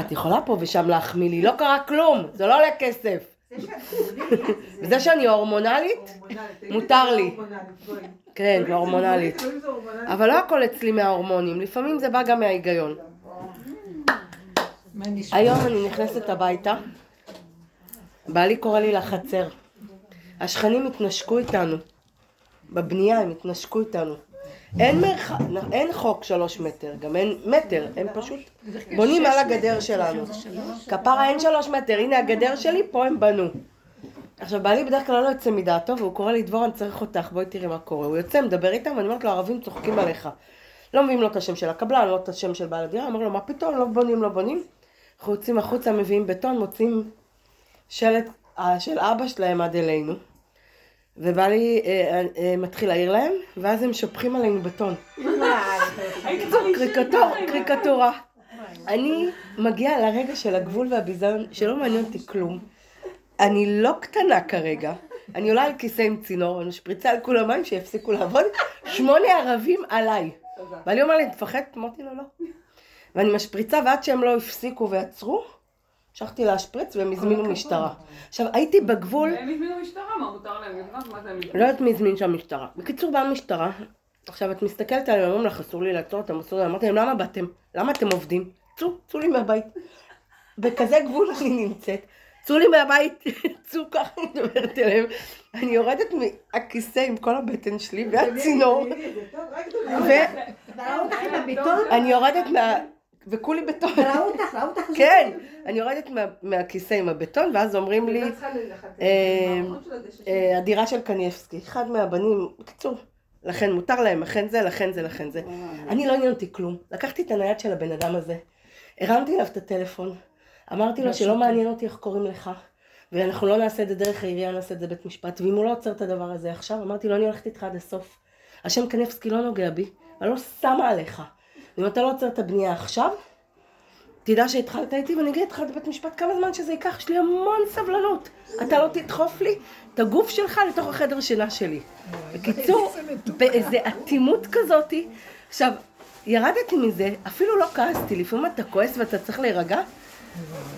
את יכולה פה ושם להחמיא לי, לא קרה כלום, זה לא עולה כסף. וזה שאני הורמונלית, מותר לי. כן, הורמונלית. אבל לא הכל אצלי מההורמונים, לפעמים זה בא גם מההיגיון. היום אני נכנסת הביתה, בעלי קורא לי לחצר. השכנים התנשקו איתנו. בבנייה הם התנשקו איתנו. אין, מרח... אין חוק שלוש מטר, גם אין מטר, הם פשוט בונים על הגדר שלנו. כפרה אין שלוש מטר, הנה הגדר שלי, פה הם בנו. עכשיו בעלי בדרך כלל לא יוצא מדעתו והוא קורא לי דבורה אני צריך אותך בואי תראי מה קורה. הוא יוצא מדבר איתם ואני אומרת לו הערבים צוחקים עליך. לא מביאים לו את השם של הקבלן לא את השם של בעל הדירה אומר לו מה פתאום לא בונים לא בונים. אנחנו יוצאים החוצה מביאים בטון מוצאים שלט אה, של אבא שלהם עד אלינו ובעלי אה, אה, מתחיל להעיר להם ואז הם שופכים עלינו בטון קריקטור, קריקטורה אני מגיעה לרגע של הגבול והביזיון שלא מעניין אותי כלום אני לא קטנה כרגע, אני עולה על כיסא עם צינור, אני משפריצה על כולם מים שיפסיקו לעבוד, שמונה ערבים עליי. ואני אומר לי, תפחד? אמרתי לו, לא. ואני משפריצה, ועד שהם לא הפסיקו ועצרו, המשכתי להשפריץ והם הזמינו משטרה. עכשיו, הייתי בגבול... הם הזמינו משטרה, מה מותר להם לבנות? מה זה הם לא יודעת מי הזמין שם משטרה. בקיצור, באה משטרה, עכשיו את מסתכלת עליהם, אומרים לך, אסור לי לעצור אותם, אסור לי, אמרתי להם, למה באתם? למה אתם עובדים? צאו, צאו לי מהבית. בכזה גבול אני נמצאת. צאו לי מהבית, צאו ככה אני מדברת אליהם. אני יורדת מהכיסא עם כל הבטן שלי והצינור. ואני יורדת מה... וכולי בטון. ראו אותך, ראו אותך. כן, אני יורדת מהכיסא עם הבטון, ואז אומרים לי, אה, אה, הדירה של קניאבסקי, אחד מהבנים, בקיצור, לכן מותר להם, לכן זה, לכן זה, לכן זה. אני לא עניין אותי כלום. לקחתי את הנייד של הבן אדם הזה, הרמתי אליו את הטלפון. אמרתי לו שלא מעניין אותי איך קוראים לך, ואנחנו לא נעשה את זה דרך העירייה, נעשה את זה בית משפט, ואם הוא לא עוצר את הדבר הזה עכשיו, אמרתי לו, אני הולכת איתך עד הסוף. השם קנבסקי לא נוגע בי, אני לא שמה עליך. אם אתה לא עוצר את הבנייה עכשיו, תדע שהתחלת איתי ואני אגיד לך לבית משפט כמה זמן שזה ייקח, יש לי המון סבלנות. אתה לא תדחוף לי את הגוף שלך לתוך החדר שינה שלי. בקיצור, באיזה אטימות כזאתי, עכשיו, ירדתי מזה, אפילו לא כעסתי, לפעמים אתה כועס ואתה צריך להירגע,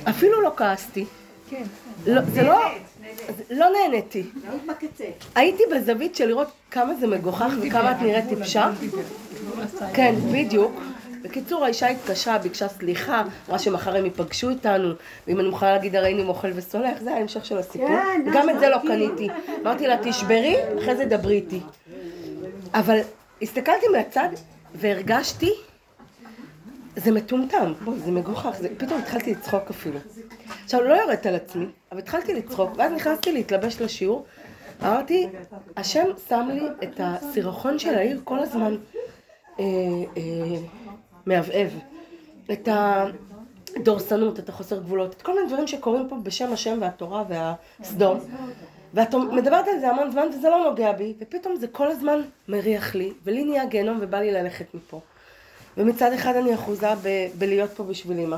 אפילו לא כעסתי. כן. לא, זה לא... לא נהניתי. הייתי בזווית של לראות כמה זה מגוחך וכמה את נראית טיפשה. כן, בדיוק. בקיצור, האישה התקשרה, ביקשה סליחה, אמרה שמחר הם ייפגשו איתנו, ואם אני מוכנה להגיד הרי אני מוכל וסולח, זה ההמשך של הסיפור. גם את זה לא קניתי. אמרתי לה, תשברי, אחרי זה דברי איתי. אבל הסתכלתי מהצד והרגשתי זה מטומטם, בואי, זה מגוחך, זה... פתאום התחלתי לצחוק אפילו. עכשיו, לא יורדת על עצמי, אבל התחלתי לצחוק, ואז נכנסתי להתלבש לשיעור, אמרתי, השם שם לי את הסירחון של העיר כל הזמן אה, אה, מהבהב. את הדורסנות, את החוסר גבולות, את כל מיני דברים שקורים פה בשם השם והתורה והסדום. ואת מדברת על זה המון זמן וזה לא נוגע בי, ופתאום זה כל הזמן מריח לי, ולי נהיה גיהנום ובא לי ללכת מפה. ומצד אחד אני אחוזה ב- בלהיות פה בשביל אמא,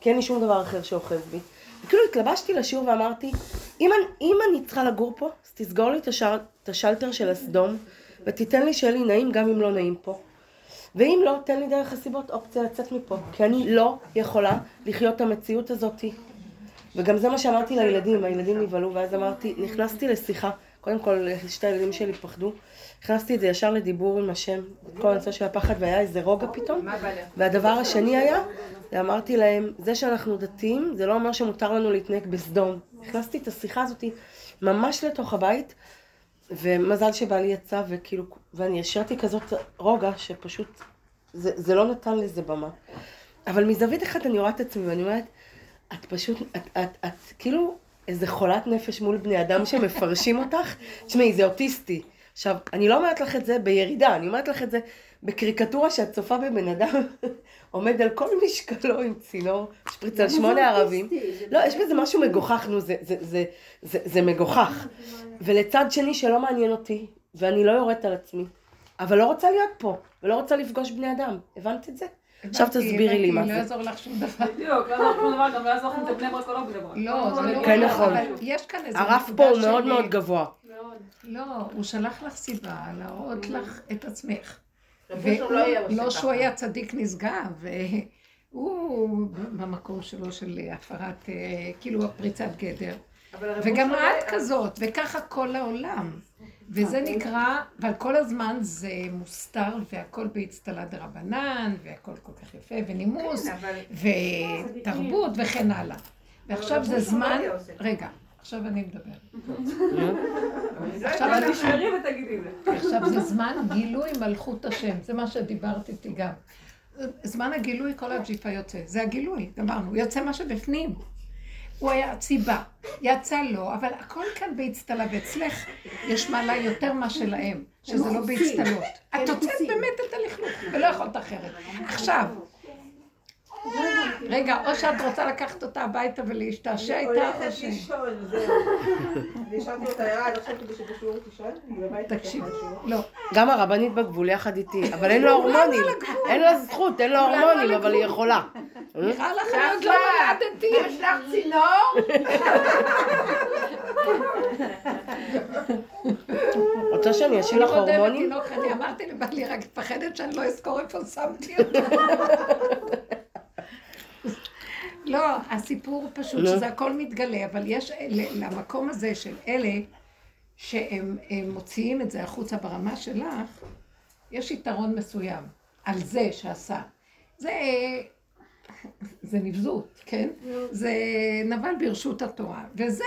כי אין לי שום דבר אחר שאוחז בי. וכאילו התלבשתי לשיעור ואמרתי, אם אני, אם אני צריכה לגור פה, אז תסגור לי את, השאר, את השלטר של הסדום, ותיתן לי שיהיה לי נעים גם אם לא נעים פה. ואם לא, תן לי דרך הסיבות אופציה לצאת מפה, כי אני לא יכולה לחיות את המציאות הזאתי. וגם זה מה שאמרתי לילדים, הילדים נבהלו, ואז אמרתי, נכנסתי לשיחה, קודם כל שתי הילדים שלי פחדו, הכנסתי את זה ישר לדיבור עם השם, כל הנושא של הפחד, והיה איזה רוגע פתאום. והדבר השני היה, אמרתי להם, זה שאנחנו דתיים, זה לא אומר שמותר לנו להתנהג בסדום. הכנסתי את השיחה הזאת ממש לתוך הבית, ומזל שבעלי יצא, וכאילו, ואני השארתי כזאת רוגע, שפשוט, זה, זה לא נתן לזה במה. אבל מזווית אחת אני רואה את עצמי, ואני אומרת, את פשוט, את, את, את, את כאילו איזה חולת נפש מול בני אדם שמפרשים אותך. תשמעי, זה אוטיסטי. עכשיו, אני לא אומרת לך את זה בירידה, אני אומרת לך את זה בקריקטורה שאת צופה בבן אדם עומד על כל משקלו עם צינור, שפריץ על שמונה ערבים. לא, יש בזה משהו מגוחך, נו, זה, זה, זה, זה, זה מגוחך. ולצד שני שלא מעניין אותי, ואני לא יורדת על עצמי, אבל לא רוצה להיות פה, ולא רוצה לפגוש בני אדם. הבנת את זה? עכשיו תסבירי לי מה לא זה. יעזור לך שום דבר. בדיוק, לא יעזור שום דבר, גם לא יעזור לכם את בני ברק או לא בני ברק. לא, זה לא... כן, נכון. אבל יש כאן איזה הרף פה הוא מאוד מאוד גבוה. לא, הוא שלח לך סיבה להראות לך את עצמך. לא ולא בשטח. שהוא היה צדיק נשגב, הוא במקום שלו של הפרת, אה, כאילו פריצת גדר. וגם אושר את כזאת, וככה כל העולם. וזה נקרא, אבל כל הזמן זה מוסתר, והכל באצטלה דרבנן, והכל כל כך יפה, ונימוס, כן, ותרבות וכן הלאה. ועכשיו זה זמן, לא עושה. רגע, עכשיו אני מדבר. עכשיו אני- תשמרי ותגידי. עכשיו זה זמן גילוי מלכות השם, זה מה שדיברת איתי גם. זמן הגילוי, כל הג'יפה יוצא, זה הגילוי, גמרנו, יוצא מה שבפנים. הוא היה ציבה, יצא לו, אבל הכל כאן באצטלה, ואצלך יש מעלה יותר מה שלהם, שזה לא באצטלות. את הוצאת באמת את הלכלוך, ולא יכולת אחרת. עכשיו, רגע, או שאת רוצה לקחת אותה הביתה ולהשתעשע איתה, או הולכת ש... לישון, זהו. והשארתי אותה עד עכשיו כדי שבשיעור תישן, תקשיב. לא, גם הרבנית בגבול יחד איתי, אבל אין לו הורמונים. אין לה זכות, אין לו הורמונים, אבל היא יכולה. נראה לך אני עוד לא נולדתי. יש לך צינור? רוצה שאני אשאיר אני לך הורמונים? אני אמרתי לבעלי, רק מפחדת שאני לא אזכור איפה שמתי אותו. לא, הסיפור פשוט נו. שזה הכל מתגלה, אבל יש ל- למקום הזה של אלה שהם הם מוציאים את זה החוצה ברמה שלך, יש יתרון מסוים על זה שעשה. זה, זה נבזות, כן? זה נבל ברשות התורה. וזה,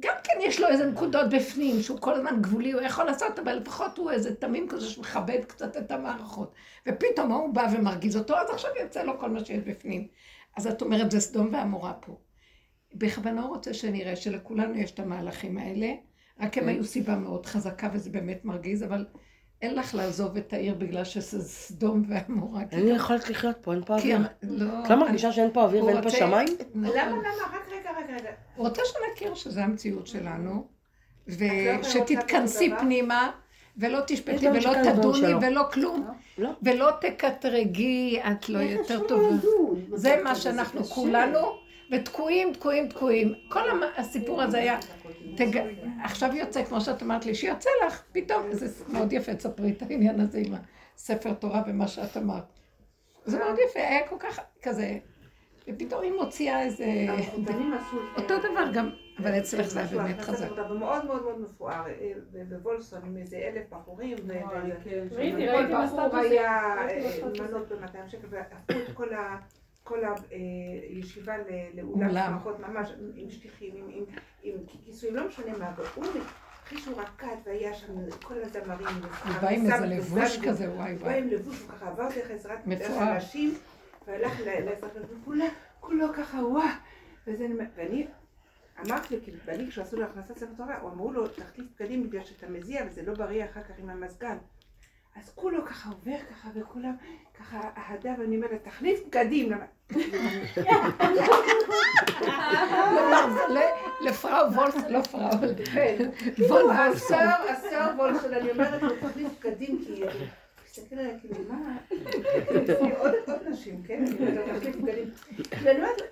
גם כן יש לו איזה נקודות בפנים, שהוא כל הזמן גבולי, הוא יכול לעשות, אבל לפחות הוא איזה תמים כזה שמכבד קצת את המערכות. ופתאום הוא בא ומרגיז אותו, אז עכשיו יוצא לו כל מה שיש בפנים. אז את אומרת, זה סדום ועמורה פה. בכוונה הוא רוצה שנראה שלכולנו יש את המהלכים האלה, רק הם היו סיבה מאוד חזקה וזה באמת מרגיז, אבל אין לך לעזוב את העיר בגלל שזה סדום ועמורה. כי אין לי גם- יכולת לחיות פה, אין פה אוויר. לא... את לא מרגישה שאין פה אוויר ואין פה שמיים? נכון. למה, למה? רק רגע, רגע, רגע. הוא רוצה שנכיר שזה המציאות שלנו, לא ושתתכנסי פנימה, ולא תשפטי ולא תדוני. ולא כלום, לא. ולא תקטרגי, את לא יותר טובה. זה מה שאנחנו כולנו, ותקועים, תקועים, תקועים. כל הסיפור הזה היה, תג... עכשיו יוצא, כמו שאת אמרת לי, שיוצא לך, פתאום, זה מאוד יפה, תספרי את העניין הזה עם הספר תורה ומה שאת אמרת. זה מאוד יפה, היה כל כך כזה, ופתאום היא מוציאה איזה... אותו דבר גם, אבל אצלך זה היה באמת חזק. ומאוד מאוד מאוד מפואר, אה, ב- בוולפסון עם איזה אלף בחורים, ו- אוי, ו- כן. בחור. היה אה. מנות ב-200 שקל, והפכו את כל ה... כל הישיבה לאולם. שמחות ממש עם שטיחים, עם- כיסויים, לא משנה מה, והוא, אחרי שהוא רקד והיה שם כל הזמרים, הוא בא עם איזה לבוש כזה, וואי הוא בא וואי. עם לבוש, הוא ככה עבר דרך עזרת. הנשים, והלך ל- לעזרת וכולו כולו ככה אני- ואני אמרתי לו, כאילו, ואני כשעשו לו הכנסת ספר תורה, הוא אמרו לו, תחליף בגדים בגלל שאתה מזיע וזה לא בריא אחר כך עם המזגן. אז כולו ככה עובר ככה, וכולם ככה אהדה, ואני אומרת, תחליף בגדים. לפראו וולף, לא פראו. וול וולפסון. השר, השר וולפסון, אני אומרת תחליף בגדים, כי... כאילו, עוד עוד נשים, כן?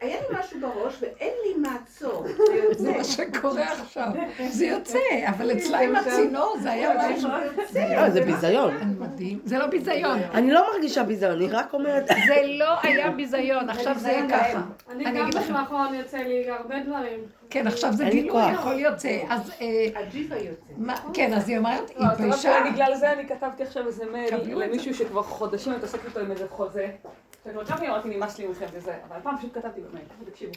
היה לי משהו בראש, ואין לי מעצור. זה. מה שקורה עכשיו. זה יוצא, אבל אצלה עם הצינור זה היה משהו. לא, זה ביזיון. מדהים. זה לא ביזיון. אני לא מרגישה ביזיון, אני רק אומרת... זה לא היה ביזיון, עכשיו זה יהיה ככה. אני גם. בזמן האחרון יוצא לי הרבה דברים. כן, עכשיו זה גילוי. הכל יוצא. אז אה, הג'יפה יוצא. מה- כן, אז היא אומרת, היא לא, אז התביישה. רק בגלל זה אני כתבתי עכשיו איזה מייל. למישהו שכבר חודשים מתעסק איתו עם איזה חוזה. שכבר כתבתי, אמרתי, נמאס לי מכם וזה, אבל הפעם פשוט כתבתי במייל, תקשיבו.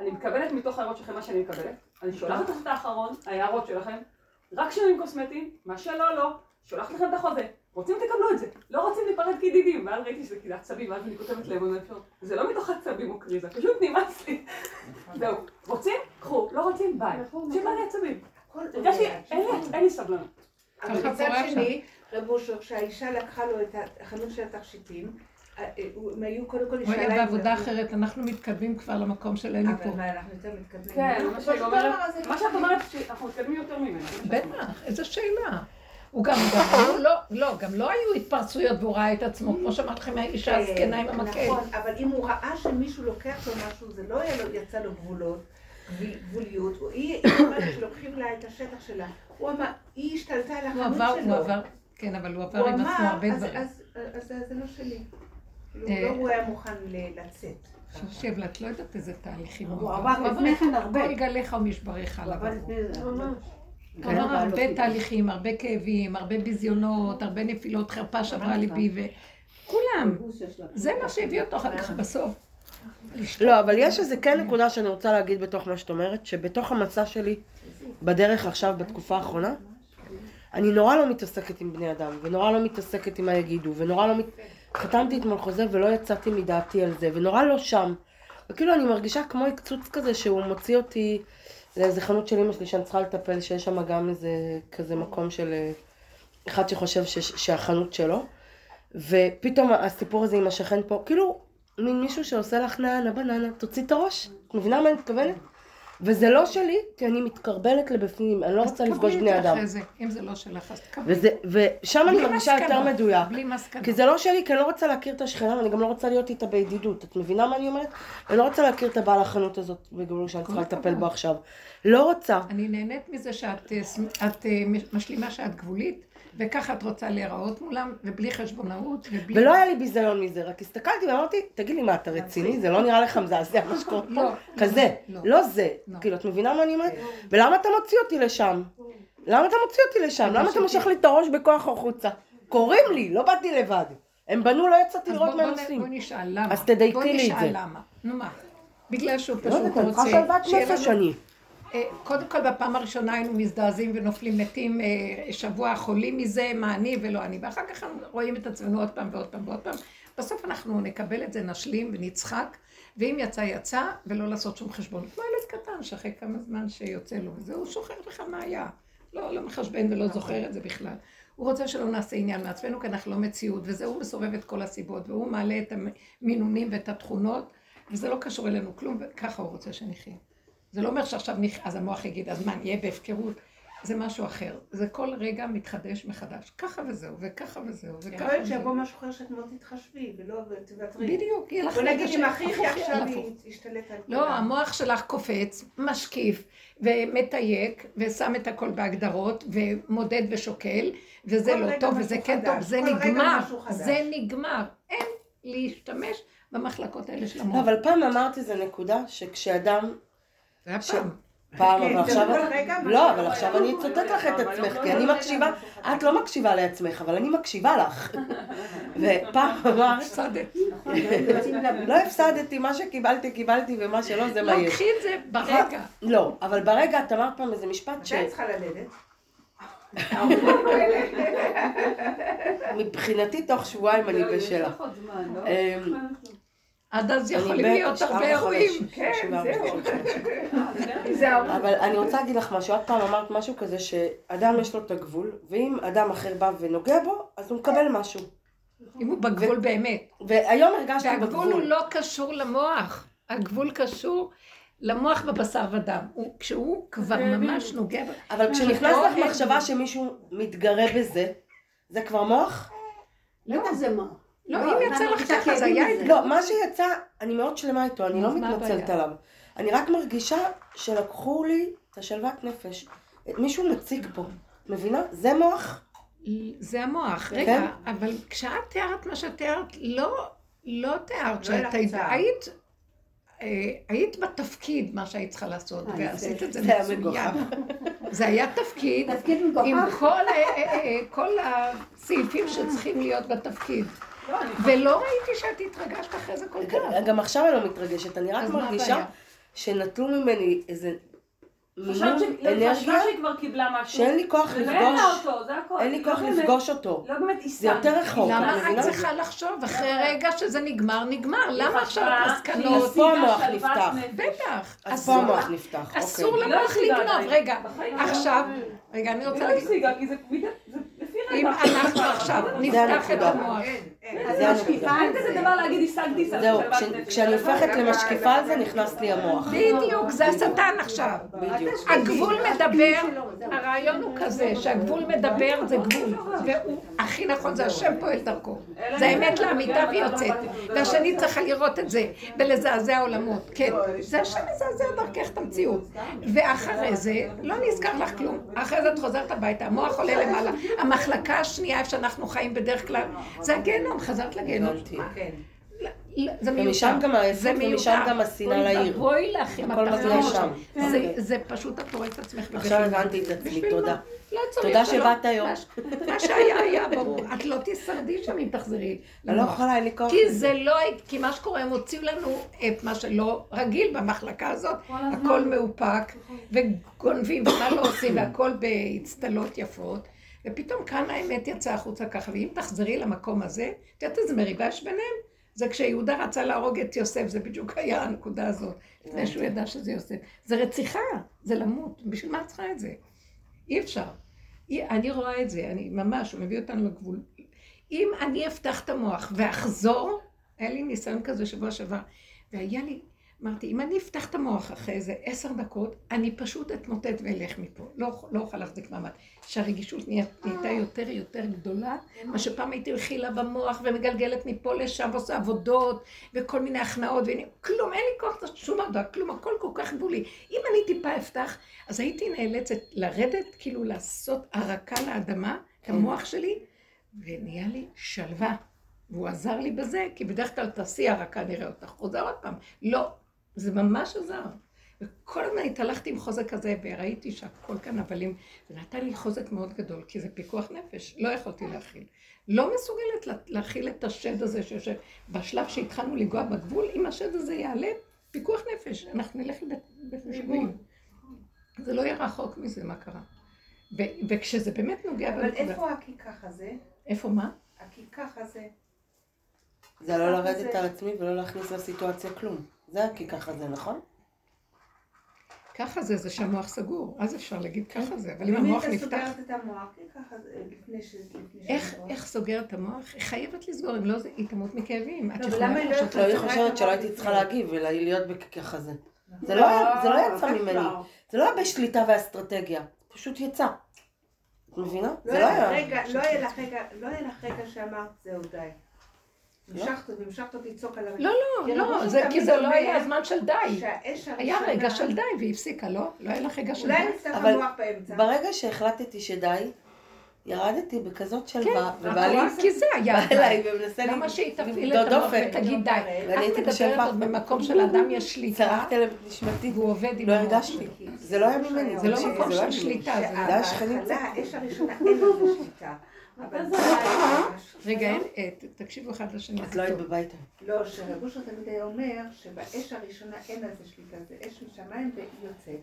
אני מקבלת מתוך ההערות שלכם מה שאני מקבלת, אני שולחת לכם את האחרון, ההערות שלכם, רק שינויים קוסמטיים, מה שלא, לא, שולחת לכם את החוזה, רוצים תקבלו את זה, לא רוצים להיפרד כידידים, ואז ראיתי שזה כאילו עצבים, ואז אני כותבת להם, אני אומרת, זה לא מתוך עצבים או קריזה, פשוט נמאס לי. זהו, רוצים? קחו, לא רוצים? ביי. פשוט לא לי עצבים. הכל הרגשתי, עולה. אין לי- לי סבלנות. אבל מצד שני, רב אושר, כשהאישה לקחה לו את החנות של התכשיטים, אה, אה, הם היו קודם כל הוא היה בעבודה אחרת, אנחנו מתקדמים כבר למקום של אלי פה. אבל מה, אנחנו יותר מתקדמים. כן, לא? מה הדבר הזה מה שאת אומרת, שאנחנו מתקדמים יותר ממנו. בטח, איזו שאלה. הוא גם, גם לא, לא, גם לא היו התפרצויות והוא ראה את עצמו, כמו שאמרתי לכם, האישה הזקנה עם המקל. נכון, אבל אם הוא ראה שמישהו לוקח לו משהו, זה לא יצא לו גבולות, גבול- גבוליות. הוא- היא אומרת שלוקחים לה את השטח שלה. הוא אמר, היא השתלטה על הוא החנות עבר, שלו. הוא עבר, כן, אבל הוא עבר הוא עם עצמו הרבה אז- דברים. אז אז- אז זה לא שלי. לא הוא היה מוכן לצאת. שב לה, את לא יודעת איזה תהליכים הוא עבר לפני כן הרבה. כל גליך ומשבריך הוא עבר לפני זה. הוא עבר הרבה תהליכים, הרבה כאבים, הרבה ביזיונות, הרבה נפילות, חרפה שברה ליבי, וכולם. זה מה שהביא אותו אחר כך בסוף. לא, אבל יש איזה כן נקודה שאני רוצה להגיד בתוך מה שאת אומרת, שבתוך המסע שלי, בדרך עכשיו, בתקופה האחרונה, אני נורא לא מתעסקת עם בני אדם, ונורא לא מתעסקת עם מה יגידו, ונורא לא מת... חתמתי אתמול חוזה ולא יצאתי מדעתי על זה, ונורא לא שם. וכאילו אני מרגישה כמו הקצוץ כזה שהוא מוציא אותי לאיזה חנות של אמא שלי שאני צריכה לטפל, שיש שם גם איזה כזה מקום של אה, אחד שחושב ש... שהחנות שלו. ופתאום הסיפור הזה עם השכן פה, כאילו, מין מישהו שעושה לך נענה בננה, תוציא את הראש. את מבינה מה אני מתכוונת? וזה לא שלי, כי אני מתקרבלת לבפנים, אני לא רוצה לפגוש בני אדם. אחרי זה, אם זה לא שלך, אז תקבלי. ושם אני מרגישה יותר מדויק. בלי מסקנות. כי זה לא שלי, כי אני לא רוצה להכיר את השכנה, ואני גם לא רוצה להיות איתה בידידות. את מבינה מה אני אומרת? אני לא רוצה להכיר את הבעל החנות הזאת בגבול שאני צריכה לטפל בו עכשיו. לא רוצה. אני נהנית מזה שאת אה, אה, משלימה שאת גבולית, וככה את רוצה להיראות מולם, ובלי חשבונאות, ובלי... ולא היה לי ביזיון מזה, רק הסתכלתי ואמרתי, תגיד לי, מה, אתה רציני? זה לא נראה לך מזעזע מה שקורה פה? לא, כזה. לא. לא זה. לא. כאילו, את מבינה מה אני אומרת? ולמה אתה מוציא אותי לשם? למה אתה מוציא אותי לשם? למה אתה מושך לי את הראש בכוח החוצה? קוראים לי, לא באתי לבד. הם בנו, לא יצאתי לראות בוא- מה בוא הם עושים. בוא נשאל למה. אז תדייקי בוא לי את נשאל זה. למה. נו מה? בגלל שהוא לא פשוט יודעת, אני רוצה... צריכה שלוות נפש אני. אה, קודם כל בפעם הראשונה היינו מזדעזעים ונופלים מתים אה, שבוע חולים מזה, מה אני ולא אני, ואחר כך רואים את עצמנו עוד פעם ועוד פעם ועוד פעם. בסוף אנחנו נקבל את זה, נשלים ונצחק, ואם יצא יצא, ולא לעשות שום חשבון. כמו ילד קטן שאחרי כמה זמן שיוצא לו, וזה הוא שוכח לך מה היה. לא, לא מחשבן ולא זוכר את זה בכלל. הוא רוצה שלא נעשה עניין מעצמנו, כי אנחנו לא מציאות, וזה הוא מסובב את כל הסיבות, והוא מעלה את המינונים ואת התכונות, וזה לא קשור אלינו כלום, וככה הוא רוצה שנחיה. זה לא אומר שעכשיו נכ... אז המוח יגיד, אז מה, נהיה בהפקרות? זה משהו אחר. זה כל רגע מתחדש מחדש. ככה וזהו, וככה וזהו, יכול וככה להיות וזהו. שיבוא משהו אחר שאת מאוד תתחשבי, ולא תוותרי. בדיוק, יהיה לך בוא רגע נגיד אם שהפוך אחיך יהיה עכשיו. ישתלט על לא, המוח שלך קופץ, משקיף, ומתייק, ושם את הכל בהגדרות, ומודד ושוקל, וזה לא טוב, וזה כן טוב, זה נגמר. זה נגמר. אין להשתמש במחלקות האלה של לא, המוח. אבל פעם אמרתי איזה נקודה, שכשאדם... זה היה ש- פעם. פעם, אבל עכשיו... לא, אבל. עכשיו אני אצטט לך את עצמך, כי אני מקשיבה... את לא מקשיבה לעצמך, אבל אני מקשיבה לך. ופעם אמרת... הפסדת. לא הפסדתי, מה שקיבלתי קיבלתי ומה שלא זה מה לא, יש. קחי את זה ברגע. לא, אבל ברגע את אמרת פעם איזה משפט מתי את צריכה ללדת? שמבחינתי תוך שבועיים אני בשלה. עד אז יכולים להיות הרבה אירועים. כן, זהו. זהו. אבל אני רוצה להגיד לך משהו, את פעם אמרת משהו כזה שאדם יש לו את הגבול, ואם אדם אחר בא ונוגע בו, אז הוא מקבל משהו. אם הוא בגבול באמת. והיום הרגשתי והגבול הוא בגבול. לא קשור למוח. הגבול קשור למוח בבשר ודם. הוא- כשהוא כבר ממש נוגע... אבל כשנכנס לך מחשבה שמישהו מתגרה בזה, זה כבר מוח? לא זה מה. לא, אם יצא לך ככה, זה היה... את- לא, מה שיצא, אני מאוד שלמה איתו, אני לא מתנצלת? עליו. אני רק מרגישה שלקחו לי את השלוות נפש. מישהו מציג פה, מבינה? זה מוח? זה המוח. כן. רגע, אבל כשאת תיארת מה שתיארת, לא, לא תיארת לא שאת היית... אה, היית בתפקיד מה שהיית צריכה לעשות, אה, ועשית את זה זה מצוין. זה היה תפקיד עם אה, כל הסעיפים שצריכים להיות בתפקיד. לא, ולא ראיתי שאת התרגשת אחרי זה כל כך. גם עכשיו אני לא מתרגשת, אני רק מרגישה? שנטלו ממני איזה חשבת לא, שהיא כבר קיבלה משהו. שאין לי כוח לפגוש, זה. אין לי לא כוח לפגוש אותו. לא באמת זה יישמתי. יותר רחוק, למה את? צריכה לחשוב אחרי רגע שזה נגמר, נגמר? למה עכשיו חשבה המסקנות? אז פה המוח נפתח. בטח. אז אסור פה המוח נפתח, אסור אוקיי. לא למוח לגנוב. רגע. עכשיו, רגע, אני היא רוצה לא להגיד, אם אנחנו עכשיו נפתח את. המוח, אין, אין. אז זה הנקודה. אין כזה זה. דבר להגיד השגתי שלוות זהו, כשאני הופכת למשקיפה על זה, נכנס לי המוח. בדיוק, זה השטן עכשיו. בדיוק. הגבול מדבר, הרעיון הוא כזה, שהגבול מדבר זה גבול, והוא הכי נכון, זה השם פועל דרכו. זה האמת לאמיתה והיא יוצאת. והשני צריכה לראות את זה, ולזעזע עולמות. כן, זה השם מזעזע דרכך את המציאות. ואחרי זה, לא נזכר לך כלום. אחרי זה את חוזרת הביתה, המוח עולה למעלה. המחלקה השנייה, איפה שאנחנו חיים בדרך כלל, זה הגיהנום, חזרת לגיהנום. הבנתי. מה? כן. לא, זה מיותר. ומשם גם זה ומשם. גם השנאה לעיר. ואבוי לך עם התחתון. שם. זה- פשוט את הורסת את עצמך. עכשיו בבפנים. הבנתי את עצמי, תודה. לא צריך. תודה לא- שבאת היום. מה שהיה היה ברור. את לא תשרדי שם אם תחזרי אני לא. יכולה, אין לי כוח. כי. זה לא, כי מה שקורה, הם הוציאו לנו את מה שלא רגיל במחלקה הזאת. הכל מאופק, וגונבים, ומה לא עושים, והכל באצטלות יפות, ופתאום כאן האמת יצאה החוצה ככה, ואם תחזרי למקום הזה, את יודעת איזה מריבה יש ביניהם? זה כשיהודה רצה להרוג את יוסף, זה בדיוק היה הנקודה הזאת, לפני שהוא ידע שזה יוסף. זה רציחה, זה למות, בשביל מה את צריכה את זה? אי אפשר. אני רואה את זה, אני ממש, הוא מביא אותנו לגבול. אם אני אפתח את המוח ואחזור, היה לי ניסיון כזה שבוע שעבר, והיה לי, אמרתי, אם אני אפתח את המוח אחרי איזה עשר דקות, אני פשוט אתמוטט ואלך מפה. לא, לא אוכל להחזיק מעמד. שהרגישות נהייתה יותר יותר גדולה, מה שפעם הייתי רכילה במוח ומגלגלת מפה לשם ועושה עבודות וכל מיני הכנעות, ואני, כלום, אין לי כוח לעשות שום עבודה, כלום, הכל כל כך גבולי. אם אני טיפה אפתח, אז הייתי נאלצת לרדת, כאילו לעשות הרקה לאדמה, את המוח שלי, ונהיה לי שלווה. והוא עזר לי בזה, כי בדרך כלל תעשי הרקה, נראה אותך. חוזר עוד פעם. לא, זה ממש עזר. וכל הזמן התהלכתי עם חוזק כזה, וראיתי שהכל כאן הבלים, זה נתן לי חוזק מאוד גדול, כי זה פיקוח נפש, לא יכולתי להכיל. לא מסוגלת לה- להכיל את השד הזה שיושב, בשלב שהתחלנו לנגוע בגבול, אם השד הזה יעלה, פיקוח נפש, אנחנו נלך לבית משוגעים. זה לא יהיה רחוק מזה, מה קרה. ו- וכשזה באמת נוגע אבל בנקודה- איפה הכיכח הזה? איפה מה? הכיכח הזה. זה לא לרדת זה- על עצמי ולא להכניס לסיטואציה כלום. זה כי ככה זה, נכון? ככה זה, זה שהמוח סגור, אז אפשר להגיד ככה זה, אבל אם אם המוח אתה נפתח... סוגרת את המוח, ככה זה, לפני ש... איך, שהמוח- איך סוגר את המוח? היא חייבת לסגור, אם לא, זה- היא תמות מכאבים. את לא, יכולה היא לא לחשוב לא, היא חושבת שלא הייתי צריכה. להגיב ולהיות בככה זה. זה לא זה לא יצא. ממני. זה לא היה בשליטה ואסטרטגיה. פשוט יצא. את מבינה? לא זה לא היה לא רגע, לא היה לך רגע שאמרת, זהו די. המשכת והמשכת אותי לצעוק עליו. לא, לא, לא, זה, כי זה לא היה הזמן של די. היה רגע של די והיא הפסיקה, לא? לא היה לך רגע של אולי די? נפתח אבל המוח באמצע. ברגע שהחלטתי שדי, ירדתי בכזאת שלווה, ובעלי אבל כי זה היה בא אליי די. ומנסה למה שהיא תפעיל את המוח. ותגיד די? ואני את מדברת. עוד במקום שלאדם יש שליטה, צרחתי עליהם את נשמתי. והוא עובד עם לא. הרגשתי. זה לא היה ממני. זה לא מקום זה של. שליטה, זה היה שכנים בהתחלה, האש הראשונה אין לזה שליטה. רגע, אין- אה, תקשיבו אחד לשני. את לא היית. בבית. לא, שרבושר תמיד היה אומר שבאש הראשונה אין על זה שליטה, זה אש משמיים והיא יוצאת.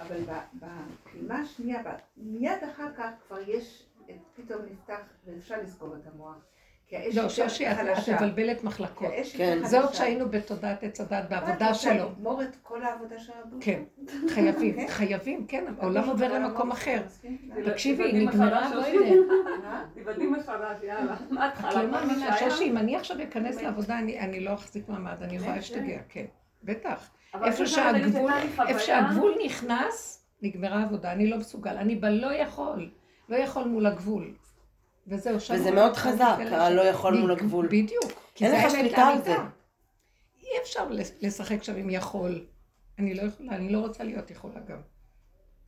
אבל בפעימה השנייה, מיד אחר כך כבר יש, פתאום נפתח ואפשר לסגור את המוח. כי האש לא, שושי, את. מבלבלת מחלקות. כן. זה עוד שהיינו בתודעת עץ הדת מה, את בעבודה רוצה שלו. לגמור את כל העבודה של רבושר? כן, חייבים, כן? חייבים, כן, העולם עובר למקום אחר. תקשיבי, נגמרה, לא. יודע. תיבדלי מחדש, יאללה. מההתחלה, את לא מה מאמינה. שושי, אם אני עכשיו אכנס לעבודה, אני אני לא אחזיק מעמד, אני יכולה להשתגע, כן, בטח. איפה שהגבול נכנס, נגמרה העבודה, אני לא מסוגל, אני בלא יכול, לא יכול מול הגבול. וזהו, שם... וזה מאוד מתחיל חזק, הלא שם. יכול מול הגבול. בדיוק. אין זה לך שליטה על. זה. אי אפשר לשחק שם עם יכול. אני לא יכולה, אני לא רוצה להיות יכולה גם.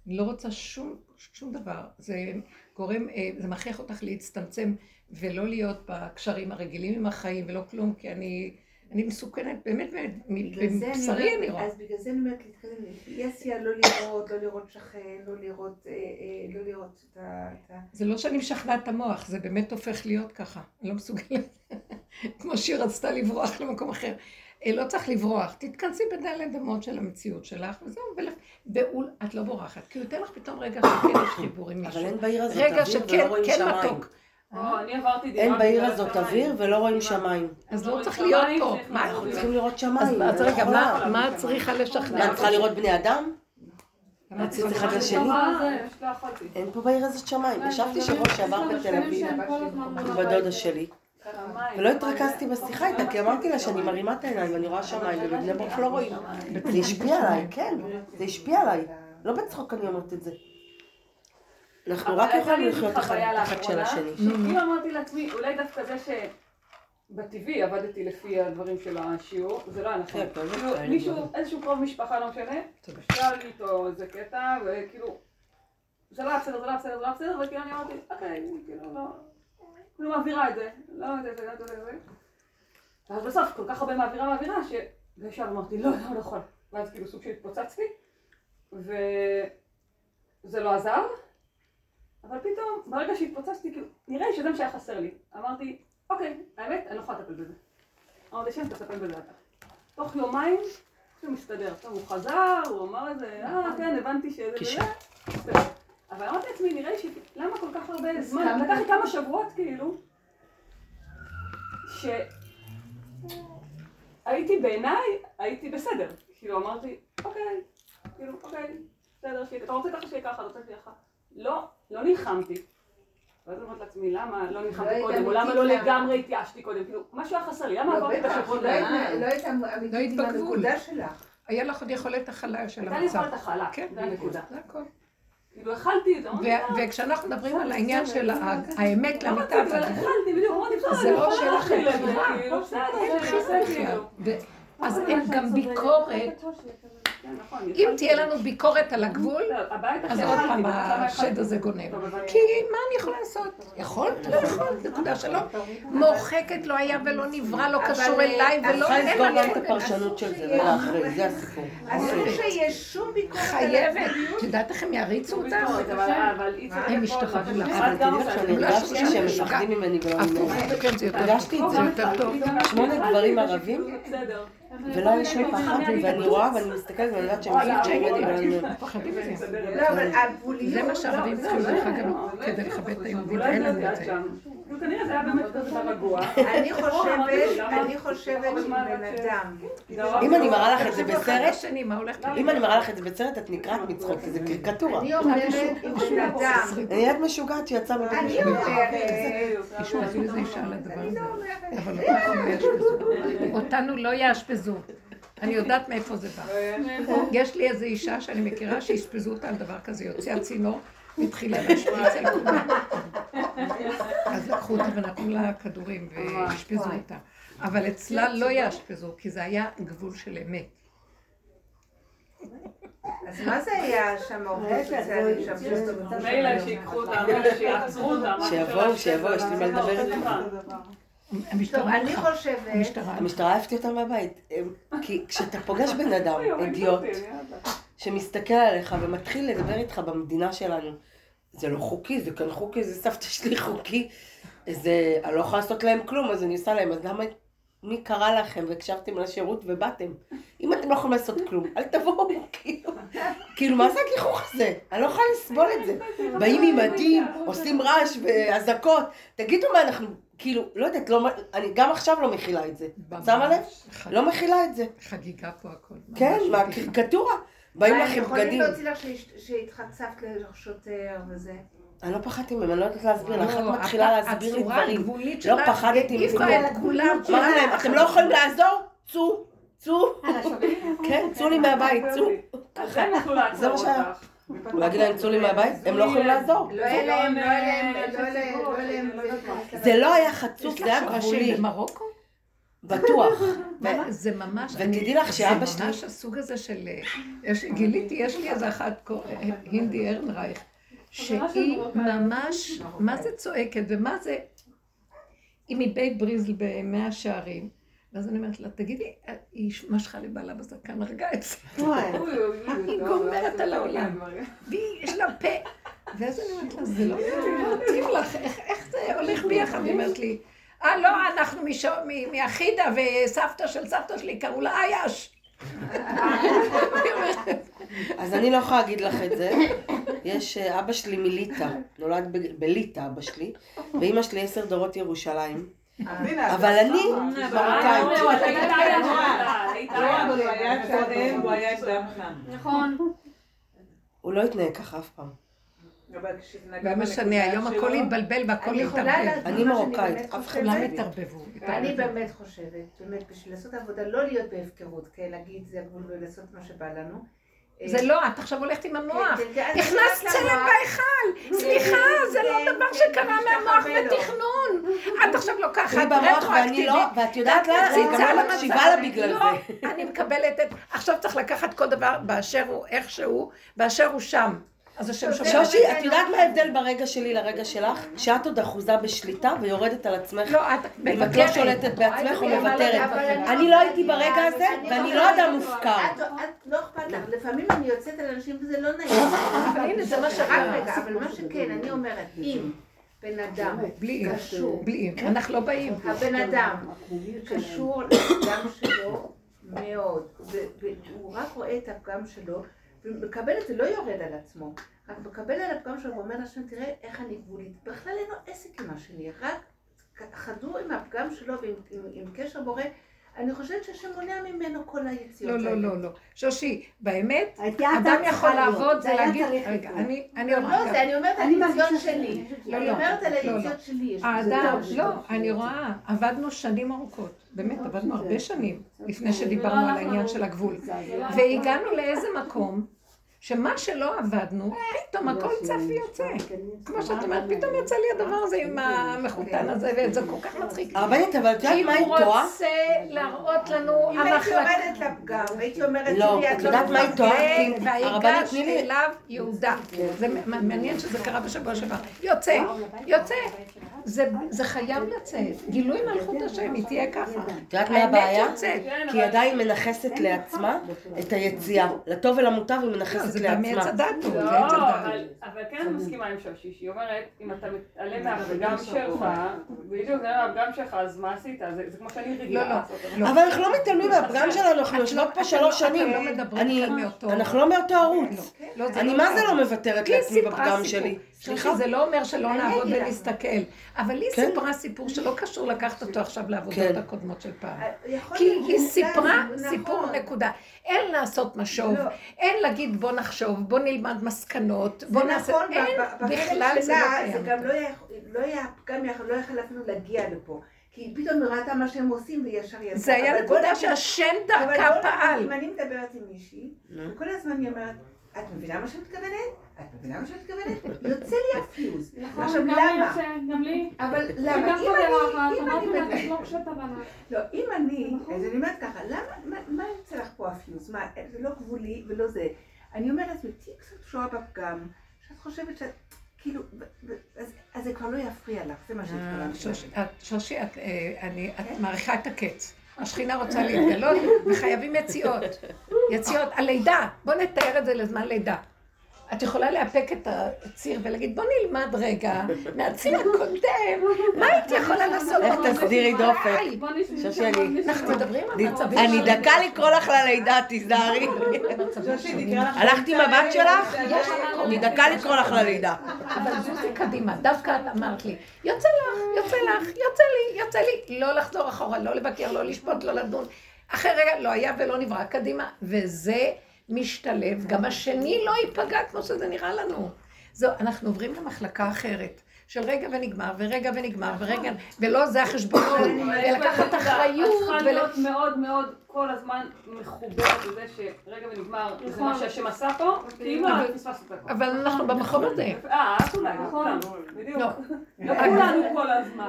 אני לא רוצה שום, שום דבר. זה גורם, אה, זה מכריח אותך להצטמצם ולא להיות בקשרים הרגילים עם החיים ולא כלום, כי אני, אני מסוכנת, באמת, מבשרי אני רואה. אז בגלל זה אני אומרת להתקדם, אי עשייה לא לראות, לא לראות שכן, לא לראות, אה, אה, לא לראות את ה... זה לא שאני משכנעת את המוח, זה באמת הופך להיות ככה. אני לא מסוגלת. כמו שהיא רצתה לברוח למקום אחר. אה, לא צריך לברוח, תתכנסי בדלת אמות של המציאות שלך, וזהו, ואול, את לא בורחת, כי הוא ייתן לך פתאום רגע שכן יש חיבור עם אבל מישהו. אין בעיר הזאת רגע שכן, ולא רואים כן שמיים. מתוק. דירה. אין בעיר הזאת. אוויר ולא רואים שמיים. אז לא צריך להיות פה. מה. אנחנו צריכים לראות שמיים. אז רגע, מה- את צריכה לשכנע? מה, את צריכה לראות בני אדם? צריכה אחד? לשני. אין פה בעיר הזאת שמיים. ישבתי שבוע שעבר בתל אביב בדודה שלי, ולא התרכזתי בשיחה איתה, כי אמרתי לה שאני מרימה את העיניים ואני רואה שמיים, ובבני ברק לא רואים. זה השפיע עליי, כן, זה השפיע עליי. לא בצחוק אני אומרת את זה. אנחנו רק יכולים לחיות תחת של השני. כאילו אמרתי לעצמי, אולי דווקא זה שבטבעי עבדתי לפי הדברים של השיעור, זה לא היה נכון. כן, כאילו, מישהו. איזשהו קרוב משפחה, לא משנה, שאל איתו איזה קטע, וכאילו, זה לא היה בסדר, זה לא היה בסדר, זה לא היה בסדר, וכאילו אני אמרתי, אוקיי, כאילו לא, כאילו מעבירה את זה, לא יודע, זה, זה, זה, זה. ואז בסוף כל כך הרבה מעבירה מעבירה, וישר אמרתי, לא, לא, לא יכול. ואז כאילו סוג של התפוצצתי, וזה לא עזר, אבל פתאום, ברגע שהתפוצצתי, כאילו, נראה לי שזה מה שהיה חסר לי. אמרתי, אוקיי, האמת, אני לא יכולה לטפל בזה. אמרתי, שם תטפל בזה אתה. תוך יומיים, זה מסתדר. טוב, הוא חזר, הוא אמר את זה, אה, כן, הבנתי שזה וזה. אבל אמרתי לעצמי, נראה לי ש... למה כל כך הרבה זמן? לקח לי כמה שבועות, כאילו, שהייתי בעיניי, הייתי בסדר. כאילו, אמרתי, אוקיי, כאילו, אוקיי, בסדר, אתה רוצה ככה שיהיה ככה, אתה רוצה שיהיה ככה. לא, לא נלחמתי. ואז אמרתי לעצמי, למה לא נלחמתי קודם, או למה לא לגמרי התייאשתי קודם, כאילו, משהו היה חסר לי, למה עברתי את השבועות האלה? לא היית אמיתית עם הנקודה שלך. היה לך עוד יכולת הכלה של המצב. הייתה לי יכולת הכלה, כן, זה הנקודה. זה הכל. כאילו, אכלתי את זה, וכשאנחנו מדברים על העניין של האמת לאמיתה, בסדר, זה לא בכלל. כאילו. ו- אז אין גם ביקורת. נכון, אם. תהיה לנו ביקורת על הגבול, לא, אז עוד פעם אבל השד? הזה גונב. אבל- כי מה אני יכולה לעשות? יכולת? לא יכולת, נקודה שלא. מורחקת לא היה ולא נברא, לא קשור אליי ולא צריכה אין לסגור גם אני את הפרשנות של זה ולאחרי, זה הסיפור. אסור שיש שום ביקורת חייבת. את יודעת איך הם אותך? אבל- אבל אי אפשר הם מה לך. אבל תדעי לך שאני זה הרגשתי. שהם מפחדים ממני ולא ממני. זה. הרגשתי את זה זה. יותר טוב. שמונה גברים ערבים, בסדר. ולא היה שום פחד, ואני רואה ואני מסתכלת ואני יודעת שהם. פוחדים מזה. לא, אבל הגבוליות... זה מה שהערבים לא, צריכים לא, דרך לא, אגב לא. כדי לכבד את היהודים, זה לנו את זה. כאילו, כנראה זה היה באמת כזה רגוע. אני חושבת? אני חושבת שבן רק אדם... אם אני מראה לך את זה בסרט, אם אני מראה לך את זה בסרט, את נקרעת מצחוק, כי זה קריקטורה. אני אומרת, אם בן אדם... אני נהיית משוגעת שיצאה מבית אני. אומרת... אותנו לא יאשפזו. לא. אני יודעת מאיפה זה בא. יש לי איזו אישה שאני מכירה שאשפזו אותה על דבר כזה, יוצאה צינור, והתחילה להשפריץ על כולם. אז לקחו אותה ונתנו לה כדורים ואשפזו אותה. אבל אצלה לא יאשפזו, כי זה היה גבול של אמת. אז מה זה היה שם העובד סוציאלי שם? מילא שיקחו אותה, מילא שיעצרו אותה. משהו שיבואו, שיבואו, יש לי מה לדבר בסדר, איתם. טוב, המשטרה אני הלכה. חושבת... המשטרה. המשטרה העפתי אותם מהבית. כי כשאתה פוגש בן אדם, אידיוט. שמסתכל עליך ומתחיל לדבר איתך במדינה שלנו, זה לא חוקי, זה כאן חוקי, זה סבתא שלי חוקי. זה, אני לא יכולה לעשות להם כלום, אז אני עושה להם, אז למה, מי קרא לכם והקשבתם לשירות ובאתם? אם אתם לא יכולים לעשות כלום, אל תבואו, כאילו. כאילו, מה זה הגיחוך הזה? אני לא יכולה לסבול את זה. באים עם מדים, עושים רעש ואזעקות. תגידו מה אנחנו, כאילו, לא יודעת, לא, אני גם עכשיו לא מכילה את זה. שמה לב? לא מכילה את זה. חגיגה פה הכל. כן. מהקריקטורה. באים מה, לך הם עם יכולים בגדים. להוציא לך שהתחצפת לשוטר וזה. אני לא פחדתי מהם, אני לא יודעת להסביר לך. לא, את מתחילה להסביר לי דברים. לא פחדתי מכלום. אמרתי להם, אתם לא יכולים לעזור? צאו, צאו. כן, צאו לי מהבית, צאו. הם זה מה שהיה. להגיד להם, צאו לי מהבית? הם לא יכולים לעזור. לא היה להם, לא היה להם, לא היה להם, לא היה להם... זה לא היה חצוף, יש זה לך היה שורשים גבולי. במרוקו? בטוח. זה ממש... ותדעי לך שאבא זה שלי- ממש הסוג הזה של... אה, יש- גיליתי, יש לי איזה אחת, קור- הינדי ארנרייך, שהיא ממש, מה זה צועקת ומה זה... היא מבית בריזל במאה שערים. ואז אני אומרת לה, תגידי, היא משכה לבעלה בזקן, הרגה את זה. היא גומרת על זה העולם. דברים. ויש לה פה. ואז אני אומרת לה, זה לא מתאים לך, איך זה הולך ביחד? היא אומרת לי, אה, לא, אנחנו מאחידה, וסבתא של סבתא שלי קראו לה אייש. אז אני לא יכולה להגיד לך את זה. יש, אה, אבא שלי מליטא, נולד בליטא אבא שלי, ואימא שלי עשר דורות ירושלים. אבל אני מרוקאית. הוא לא התנהג ככה אף פעם. לא משנה, היום הכל התבלבל והכל אני התערבב. אני מרוקאית, באמת אף אחד לא חושבת? התערבבו. התערבבו. באמת חושבת, באמת, בשביל לעשות עבודה, לא להיות בהפקרות, כן, להגיד זה הגבול ולעשות מה שבא לנו. זה לא, את עכשיו הולכת עם המוח. כן, כן, אני נכנס צלם. בהיכל! סליחה, זה לא כן, דבר כן, שקרה מהמוח לא. בתכנון. את עכשיו לוקחת ואני לא, ואת יודעת לאן, אני גם לא. מקשיבה לה בגלל לא, זה. אני מקבלת את... עכשיו צריך לקחת כל דבר באשר הוא, איך שהוא, באשר הוא שם. אז השם שומר. שושי, את יודעת מה ההבדל ברגע שלי לרגע שלך? שאת עוד אחוזה בשליטה ויורדת על עצמך. לא, את אם את לא מוותרת. שולטת בעצמך או מוותרת. אבל אני לא הייתי ברגע הזה, אני ואני לא לא אדם מופקר. את- לא אכפת לך, לפעמים אני יוצאת על אנשים וזה לא נעים. אבל הנה, זה מה שאת רק אומרת. רגע, אבל מה שכן, אני אומרת, אם בן אדם. קשור, בלי אם. אנחנו לא באים. הבן אדם קשור לפגם שלו מאוד, והוא רק רואה את הפגם שלו, ומקבל את זה, לא יורד על עצמו, רק מקבל על הפגם שלו ואומר לשם, תראה איך אני גבולית. בכלל אין לו עסק עם השני, רק חדור עם הפגם שלו ועם עם, עם קשר בורא. אני חושבת שהשם מונע ממנו כל היציאות לא, לא. לא, לא. שושי, באמת, אדם יכול. לעבוד, זה זה להגיד, רגע. אני, אני לא, אני אומרת על אני היציאות מרגישה שלי. אני לא, אומרת על לא, לא. היציאות שלי. האדם. לא, אני רואה, עבדנו שנים ארוכות, באמת, עבדנו הרבה שנים, לפני שדיברנו על העניין של הגבול. והגענו לאיזה מקום, שמה שלא עבדנו, פתאום הכל צף ויוצא. כמו שאת אומרת, פתאום יצא לי הדבר הזה עם המחותן הזה, וזה כל כך מצחיק. הרבנית, אבל את יודעת כי מה היא הוא טועה? רוצה להראות לנו, אם הייתי. עומדת לפגם, והייתי אומרת, לא, את יודעת מה היא טועה? כי לי... אליו יהודה. זה מעניין שזה קרה בשבוע שעבר. יוצא, יוצא. זה זה חייב לצאת. גילוי מלכות השם, היא תהיה ככה. את יודעת מה הבעיה? יוצאת. כי היא עדיין מנכסת לעצמה את היציאה. לטוב ולמוטב היא לא, מנכסת מעץ לעצמה. לא, זה עץ הדת. אבל, אבל כן אני מסכימה עם שושי, שהיא אומרת, אם אתה מתעלם מהפגם שלך, בדיוק, זה מהפגם שלך, אז מה עשית? זה, זה כמו שאני רגילה לא, לא, לעשות. לא. אבל אנחנו לא מתעלמים מהפגם שלנו, אנחנו יושבות פה שלוש שנים. לא אנחנו לא מאותו ערוץ. לא, אני לא מה זה. לא מוותרת לעצמי בפגם. שלי? סליחה? זה לא אומר שלא נעבוד. ונסתכל, אבל לי כן. סיפרה סיפור שלא קשור לקחת אותו עכשיו לעבודות כן. הקודמות של פעם. יכול כי היא סיפרה נכון. סיפור נקודה. אין לעשות משוב, לא. אין להגיד בוא נחשוב, בוא נלמד מסקנות, בוא זה נעשה, נכון, אין, בכלל זה לא קיים. זה גם לא היה, לא גם יכול- לא להגיע לפה. כי פתאום היא ראתה מה שהם עושים וישר יצא. זה היה אבל נקודה שהשם אבל דרכה פעל. אם אני מדברת עם מישהי, וכל הזמן היא אומרת, את מבינה מה שאת מתכוונת? את מבינה מה שאת מתכוונת? יוצא לי הפיוז. נכון, עכשיו גם למה? יוצא, גם לי. אבל למה? אם אחת, אני, אם אני לא. לא, אם אני, אז אני אומרת ככה, למה, מה- יוצא לך פה הפיוז? מה, זה לא גבולי ולא זה. אני אומרת, תהיי קצת קשורה בפגם, שאת חושבת שאת, כאילו, אז- זה כבר לא יפריע לך, זה מה שהתכוונתי. את- שושי, את, אה, את מעריכה את הקץ. השכינה רוצה להתגלות, וחייבים יציאות. יציאות, הלידה, בוא נתאר את זה לזמן לידה. את יכולה לאפק את הציר ולהגיד, בוא נלמד רגע מהציר הקודם, מה הייתי יכולה לעשות? איך תסדירי דופק? אני- אנחנו מדברים על מצבים אני דקה לקרוא לך ללידה, תיזהרי. הלכת עם הבת שלך? אני דקה לקרוא לך ללידה. אבל זוזי קדימה, דווקא את אמרת לי, יוצא לך, יוצא לך, יוצא לי, יוצא לי, לא לחזור אחורה, לא לבקר, לא לשפוט, לא לדון. אחרי רגע לא היה ולא נברא, קדימה. וזה משתלב, גם השני לא ייפגע כמו שזה נראה לנו. זהו, אנחנו עוברים למחלקה אחרת. של רגע ונגמר, ורגע ונגמר, ורגע, ולא זה החשבונות, ולקחת אחריות, את צריכה. להיות מאוד מאוד כל הזמן מחוברת לזה שרגע ונגמר, זה מה שהשם עשה פה, כי אם לא, אז פספסת את הכל. אבל אנחנו במקום הזה. אה, את אולי, לא כולנו, בדיוק. לא. לא כולנו כל הזמן.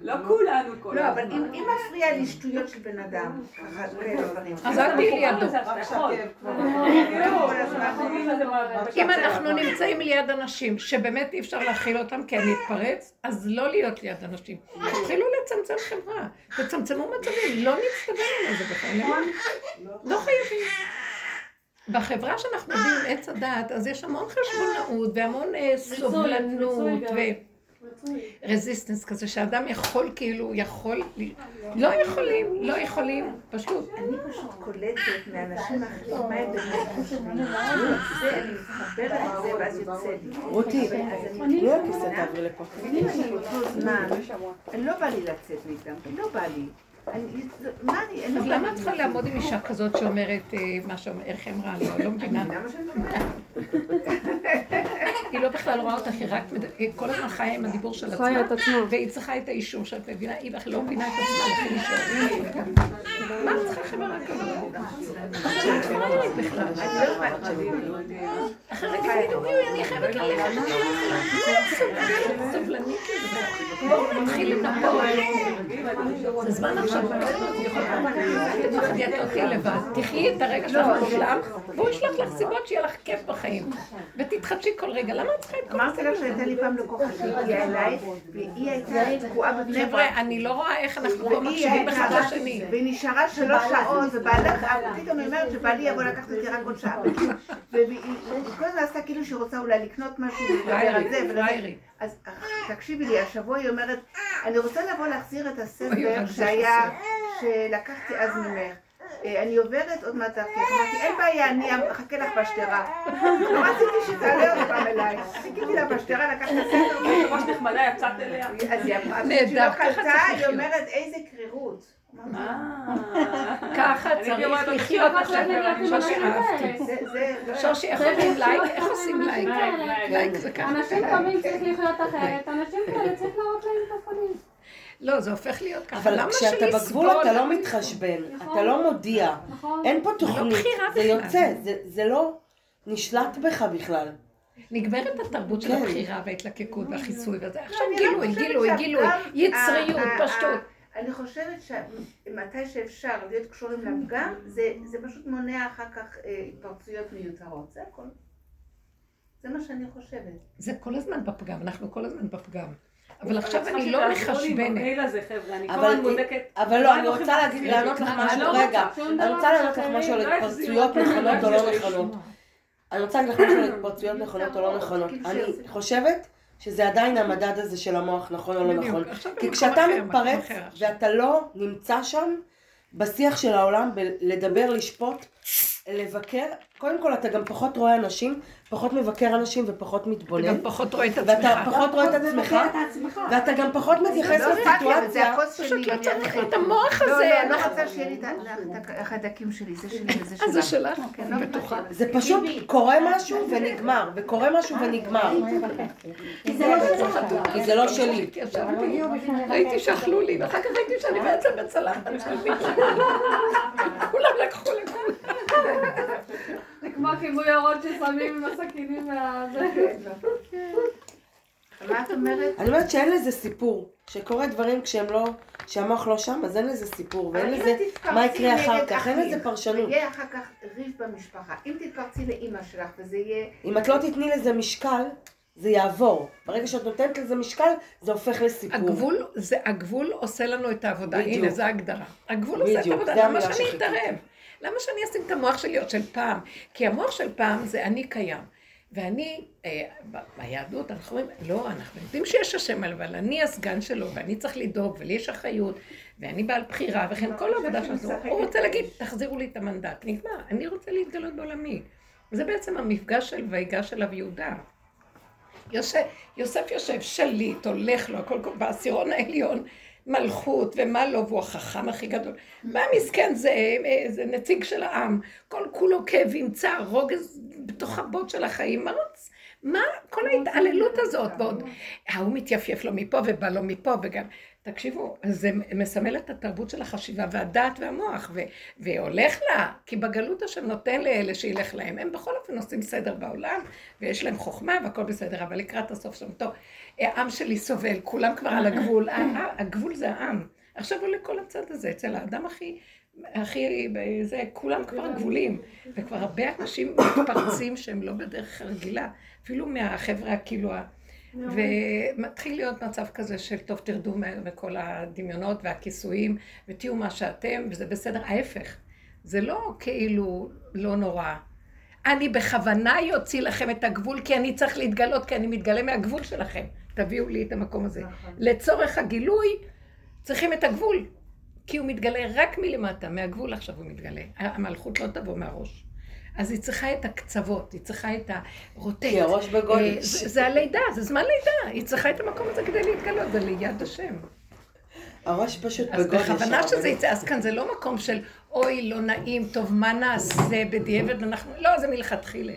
לא כולנו כל לא, הזמן. אבל אם מפריע לי שטויות של בן אדם, דברים. אז אל תהיי לידו. אם אנחנו נמצאים ליד אנשים שבאמת אי אפשר להכיל אותם כי אני אתפרץ, אז לא להיות ליד אנשים. תתחילו לצמצם חברה, תצמצמו מצבים, לא נצטווה לזה בכלל, למה? לא חייבים. בחברה שאנחנו עובדים עם עץ הדעת, אז יש המון חשבונאות והמון אה, סובלנות ורזיסטנס כזה, שאדם יכול כאילו, יכול, לא יכולים, לא יכולים, פשוט. אני פשוט קולטת מאנשים אחרים מה הם באמת. אני אני מתחברת לזה ואז יוצא לי. רותי, תעברי לפה. אני לא בא לי לצאת נגדם, לא בא לי. אני, אני, אני לא אז בא למה את צריכה. לעמוד עם אישה כזאת שאומרת אה, מה שאומר, איך אמרה, לא, לא מבינה. למה שאני אומרת? היא לא בכלל רואה אותך, היא רק כל הזמן חיה עם הדיבור של עצמה. והיא צריכה את האישור שאת מבינה, היא בכלל לא מבינה את עצמה, לכן היא שואלת. מה את צריכה חברה כזאת? אני לא. אחרי רגע יגידו, אני חייבת ללכת, אני לא סובלנית לזה. בואו נתחיל לנפות. זה זמן עכשיו, תהיי לבד. תחי את הרגע שלך מושלם, והוא ישלח לך סיבות שיהיה לך כיף בחיים. ותתחדשי כל רגע. למה את צריכה את כל אמרתי לך שהייתה לי פעם לקוחה שהגיעה אליי, והיא הייתה תקועה בבני ברק. חבר'ה, אני לא רואה איך אנחנו פה מקשיבים אחד לשני. והיא נשארה שלוש שעות, ובעלה, פתאום היא אומרת שבעלי יבוא לקחת אותי רק עוד שעה. והיא כל הזמן עשתה כאילו שהיא רוצה אולי לקנות משהו ולדבר על זה. אז תקשיבי לי, השבוע היא אומרת, אני רוצה לבוא להחזיר את הספר שהיה, שלקחתי אז ממך. אה, אני עוברת עוד מעט דרכך, אמרתי, אין בעיה, אני אחכה לך בשדרה. לא רציתי שתעלה עוד פעם אליי. חיכיתי לה בשדרה, לקחת את הספר, ראש נחמדה, יצאת אליה. אז היא אמרה, נהדר, כשהיא לא ככה קלטה, היא. אומרת, איזה קרירות. ככה אני צריך לחיות ככה עכשיו. שושי איך עושים לייק? איך עושים לייק? לייק, זה ככה. אנשים טובים צריך לחיות אחרת, אנשים כאלה צריך להראות להם את הפנים. לא, זה הופך להיות ככה. אבל כשאתה בגבול? אתה לא מתחשבן, אתה לא מודיע, נכון? אין פה תוכנית, בחירה זה. יוצא, זה- זה לא נשלט בך בכלל. נגמרת התרבות של כן. הבחירה וההתלקקות והחיסוי וזה. עכשיו אני לא גילוי, גילוי, גילוי. יצריות, ה- ה- פשטות. אני חושבת שמתי שאפשר להיות קשורים לפגם, זה, זה פשוט מונע אחר כך אה, התפרצויות מיותרות, זה הכל. זה מה שאני חושבת. זה כל הזמן בפגם, אנחנו כל הזמן בפגם. אבל עכשיו אני לא שתעזרו לי מחשבנת. אני אבל לא, אני רוצה? לענות לך אני משהו, לא רגע, אני רוצה לענות לך. משהו על לא התפרצויות. נכונות או לא לא. נכונות. אני רוצה להגיד לך משהו על התפרצויות נכונות או לא נכונות. אני חושבת שזה עדיין המדד הזה של המוח, נכון או לא נכון. כי כשאתה מתפרץ. ואתה לא נמצא שם בשיח של העולם, בלדבר, לשפוט, לבקר, קודם כל אתה גם פחות רואה אנשים, פחות מבקר אנשים ופחות אתה מתבונן. גם פחות רואה את ואתה עצמך. פחות רואה את עצמך, ואתה גם פחות מתייחס לא זה לסיטואציה. הכוס שלי. פשוט לא צריך את המוח לא, הזה. לא, לא אנחנו- רוצה שיהיה לי את החיידקים שלי, זה שלי וזה אה, זה. שלך? כן, לא אני בטוחה. זה פשוט קורה משהו ונגמר, וקורה משהו ונגמר. כי זה לא שלך. כי זה לא שלי. ראיתי שאכלו לי, ואחר כך ראיתי שאני בעצם בצלחת שלי. כולם לקחו לכולם. זה כמו כיבוי אורות ששמים עם הסכינים והזה. מה את אומרת? אני אומרת שאין לזה סיפור. שקורה דברים כשהם לא, שהמוח לא שם, אז אין לזה סיפור, ואין לזה מה יקרה אחר כך, אין לזה פרשנות. ויהיה אחר כך ריב במשפחה. אם תתפרצי לאימא שלך וזה יהיה... אם את לא תתני לזה משקל, זה יעבור. ברגע שאת נותנת לזה משקל, זה הופך לסיפור. הגבול, זה, הגבול עושה לנו את העבודה, בדיוק. הנה, זו ההגדרה. הגבול עושה את בדיוק, העבודה, למה שאני. אתערב? למה שאני אשים את המוח שלי עוד של פעם? כי המוח של פעם זה אני קיים. ואני, אה, ביהדות אנחנו אומרים, לא, אנחנו יודעים שיש השם, אבל אני הסגן שלו, ואני צריך לדאוג, ולי יש אחריות, ואני בעל בחירה, וכן כל העבודה שלנו. הוא רוצה להגיד, תחזירו לי את המנדט, נגמר, אני רוצה להתגלות בעולמי. זה בעצם המפגש של ויגש אליו יהודה. יוסף, יוסף יושב שליט, הולך לו, הכל כל- בעשירון העליון, מלכות ומה לא, והוא החכם הכי גדול. מה מסכן? זה, אה, זה נציג של העם, כל כולו כאבים, צער, רוגז בתוך הבוט של החיים, מה רוצ... מה? כל ההתעללות הזאת? ועוד, ההוא מתייפייף לו מפה ובא לו מפה וגם... תקשיבו, זה מסמל את התרבות של החשיבה והדעת והמוח, ו- והולך לה, כי בגלות השם נותן לאלה שילך להם. הם בכל אופן עושים סדר בעולם, ויש להם חוכמה והכל בסדר, אבל לקראת הסוף שם, טוב, העם שלי סובל, כולם כבר על הגבול, ה- ה- הגבול זה העם. עכשיו הוא לכל הצד הזה, אצל האדם הכי, הכי, זה, כולם כבר גבולים, וכבר הרבה אנשים מתפרצים שהם לא בדרך הרגילה, אפילו מהחבר'ה כאילו. ומתחיל להיות מצב כזה של טוב תרדו מכל הדמיונות והכיסויים ותהיו מה שאתם וזה בסדר, ההפך, זה לא כאילו לא נורא. אני בכוונה יוציא לכם את הגבול כי אני צריך להתגלות, כי אני מתגלה מהגבול שלכם. תביאו לי את המקום הזה. לצורך הגילוי צריכים את הגבול, כי הוא מתגלה רק מלמטה, מהגבול עכשיו הוא מתגלה. המלכות לא תבוא מהראש. אז היא צריכה את הקצוות, היא צריכה את הרוטט. כי הראש אה, בגודש. זה זה הלידה, זה זמן לידה, היא צריכה את המקום הזה כדי להתגלות, זה ליד השם. הראש פשוט אז בגודש. בכוונה שזה. יצא, אז כאן זה לא מקום של אוי, לא נעים, טוב, מה נעשה בדיעבד, אנחנו, לא, זה מלכתחילה.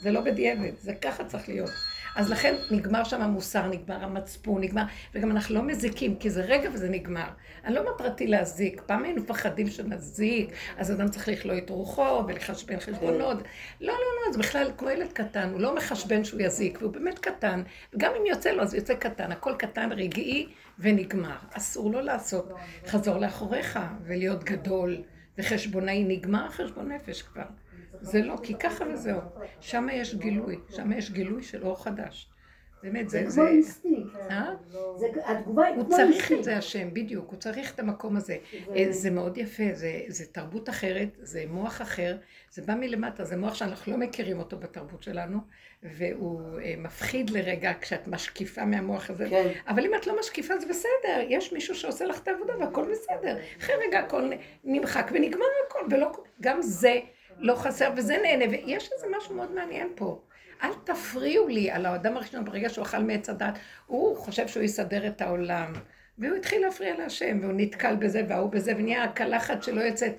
זה לא בדיעבד, זה ככה צריך להיות. אז לכן נגמר שם המוסר, נגמר המצפון, נגמר, וגם אנחנו לא מזיקים, כי זה רגע וזה נגמר. אני לא מטרתי להזיק, פעם היינו מפחדים שנזיק, אז אדם צריך לכלוא את רוחו ולחשבן חשבונות. לא, לא, לא, זה בכלל כמו ילד קטן, הוא לא מחשבן שהוא יזיק, והוא באמת קטן, וגם אם יוצא לו, אז יוצא קטן, הכל קטן, רגעי ונגמר. אסור לו לעשות, חזור לאחוריך ולהיות גדול וחשבונאי, נגמר חשבון נפש כבר. זה לא, כי ככה וזהו. שם יש גילוי, שם יש גילוי של אור חדש. באמת, זה... זה כמו אינסטינקט. אה? זה- התגובה היא הוא כמו צריך אינסטינקט. את זה השם, בדיוק, הוא צריך את המקום הזה. אה, זה מאוד יפה, זה, זה תרבות אחרת, זה מוח אחר, זה בא מלמטה, זה מוח שאנחנו לא מכירים אותו בתרבות שלנו, והוא אה, מפחיד לרגע כשאת משקיפה מהמוח הזה. כן. אבל אם את לא משקיפה זה בסדר, יש מישהו שעושה לך את העבודה והכל בסדר. אחרי רגע הכל נמחק ונגמר הכל, ולא, גם זה לא חסר וזה נהנה, ויש איזה משהו מאוד מעניין פה. אל תפריעו לי על האדם הראשון ברגע שהוא אכל מעץ הדת, הוא חושב שהוא יסדר את העולם. והוא התחיל להפריע להשם, והוא נתקל בזה וההוא בזה, ונהיה הקלחת שלא יוצאת,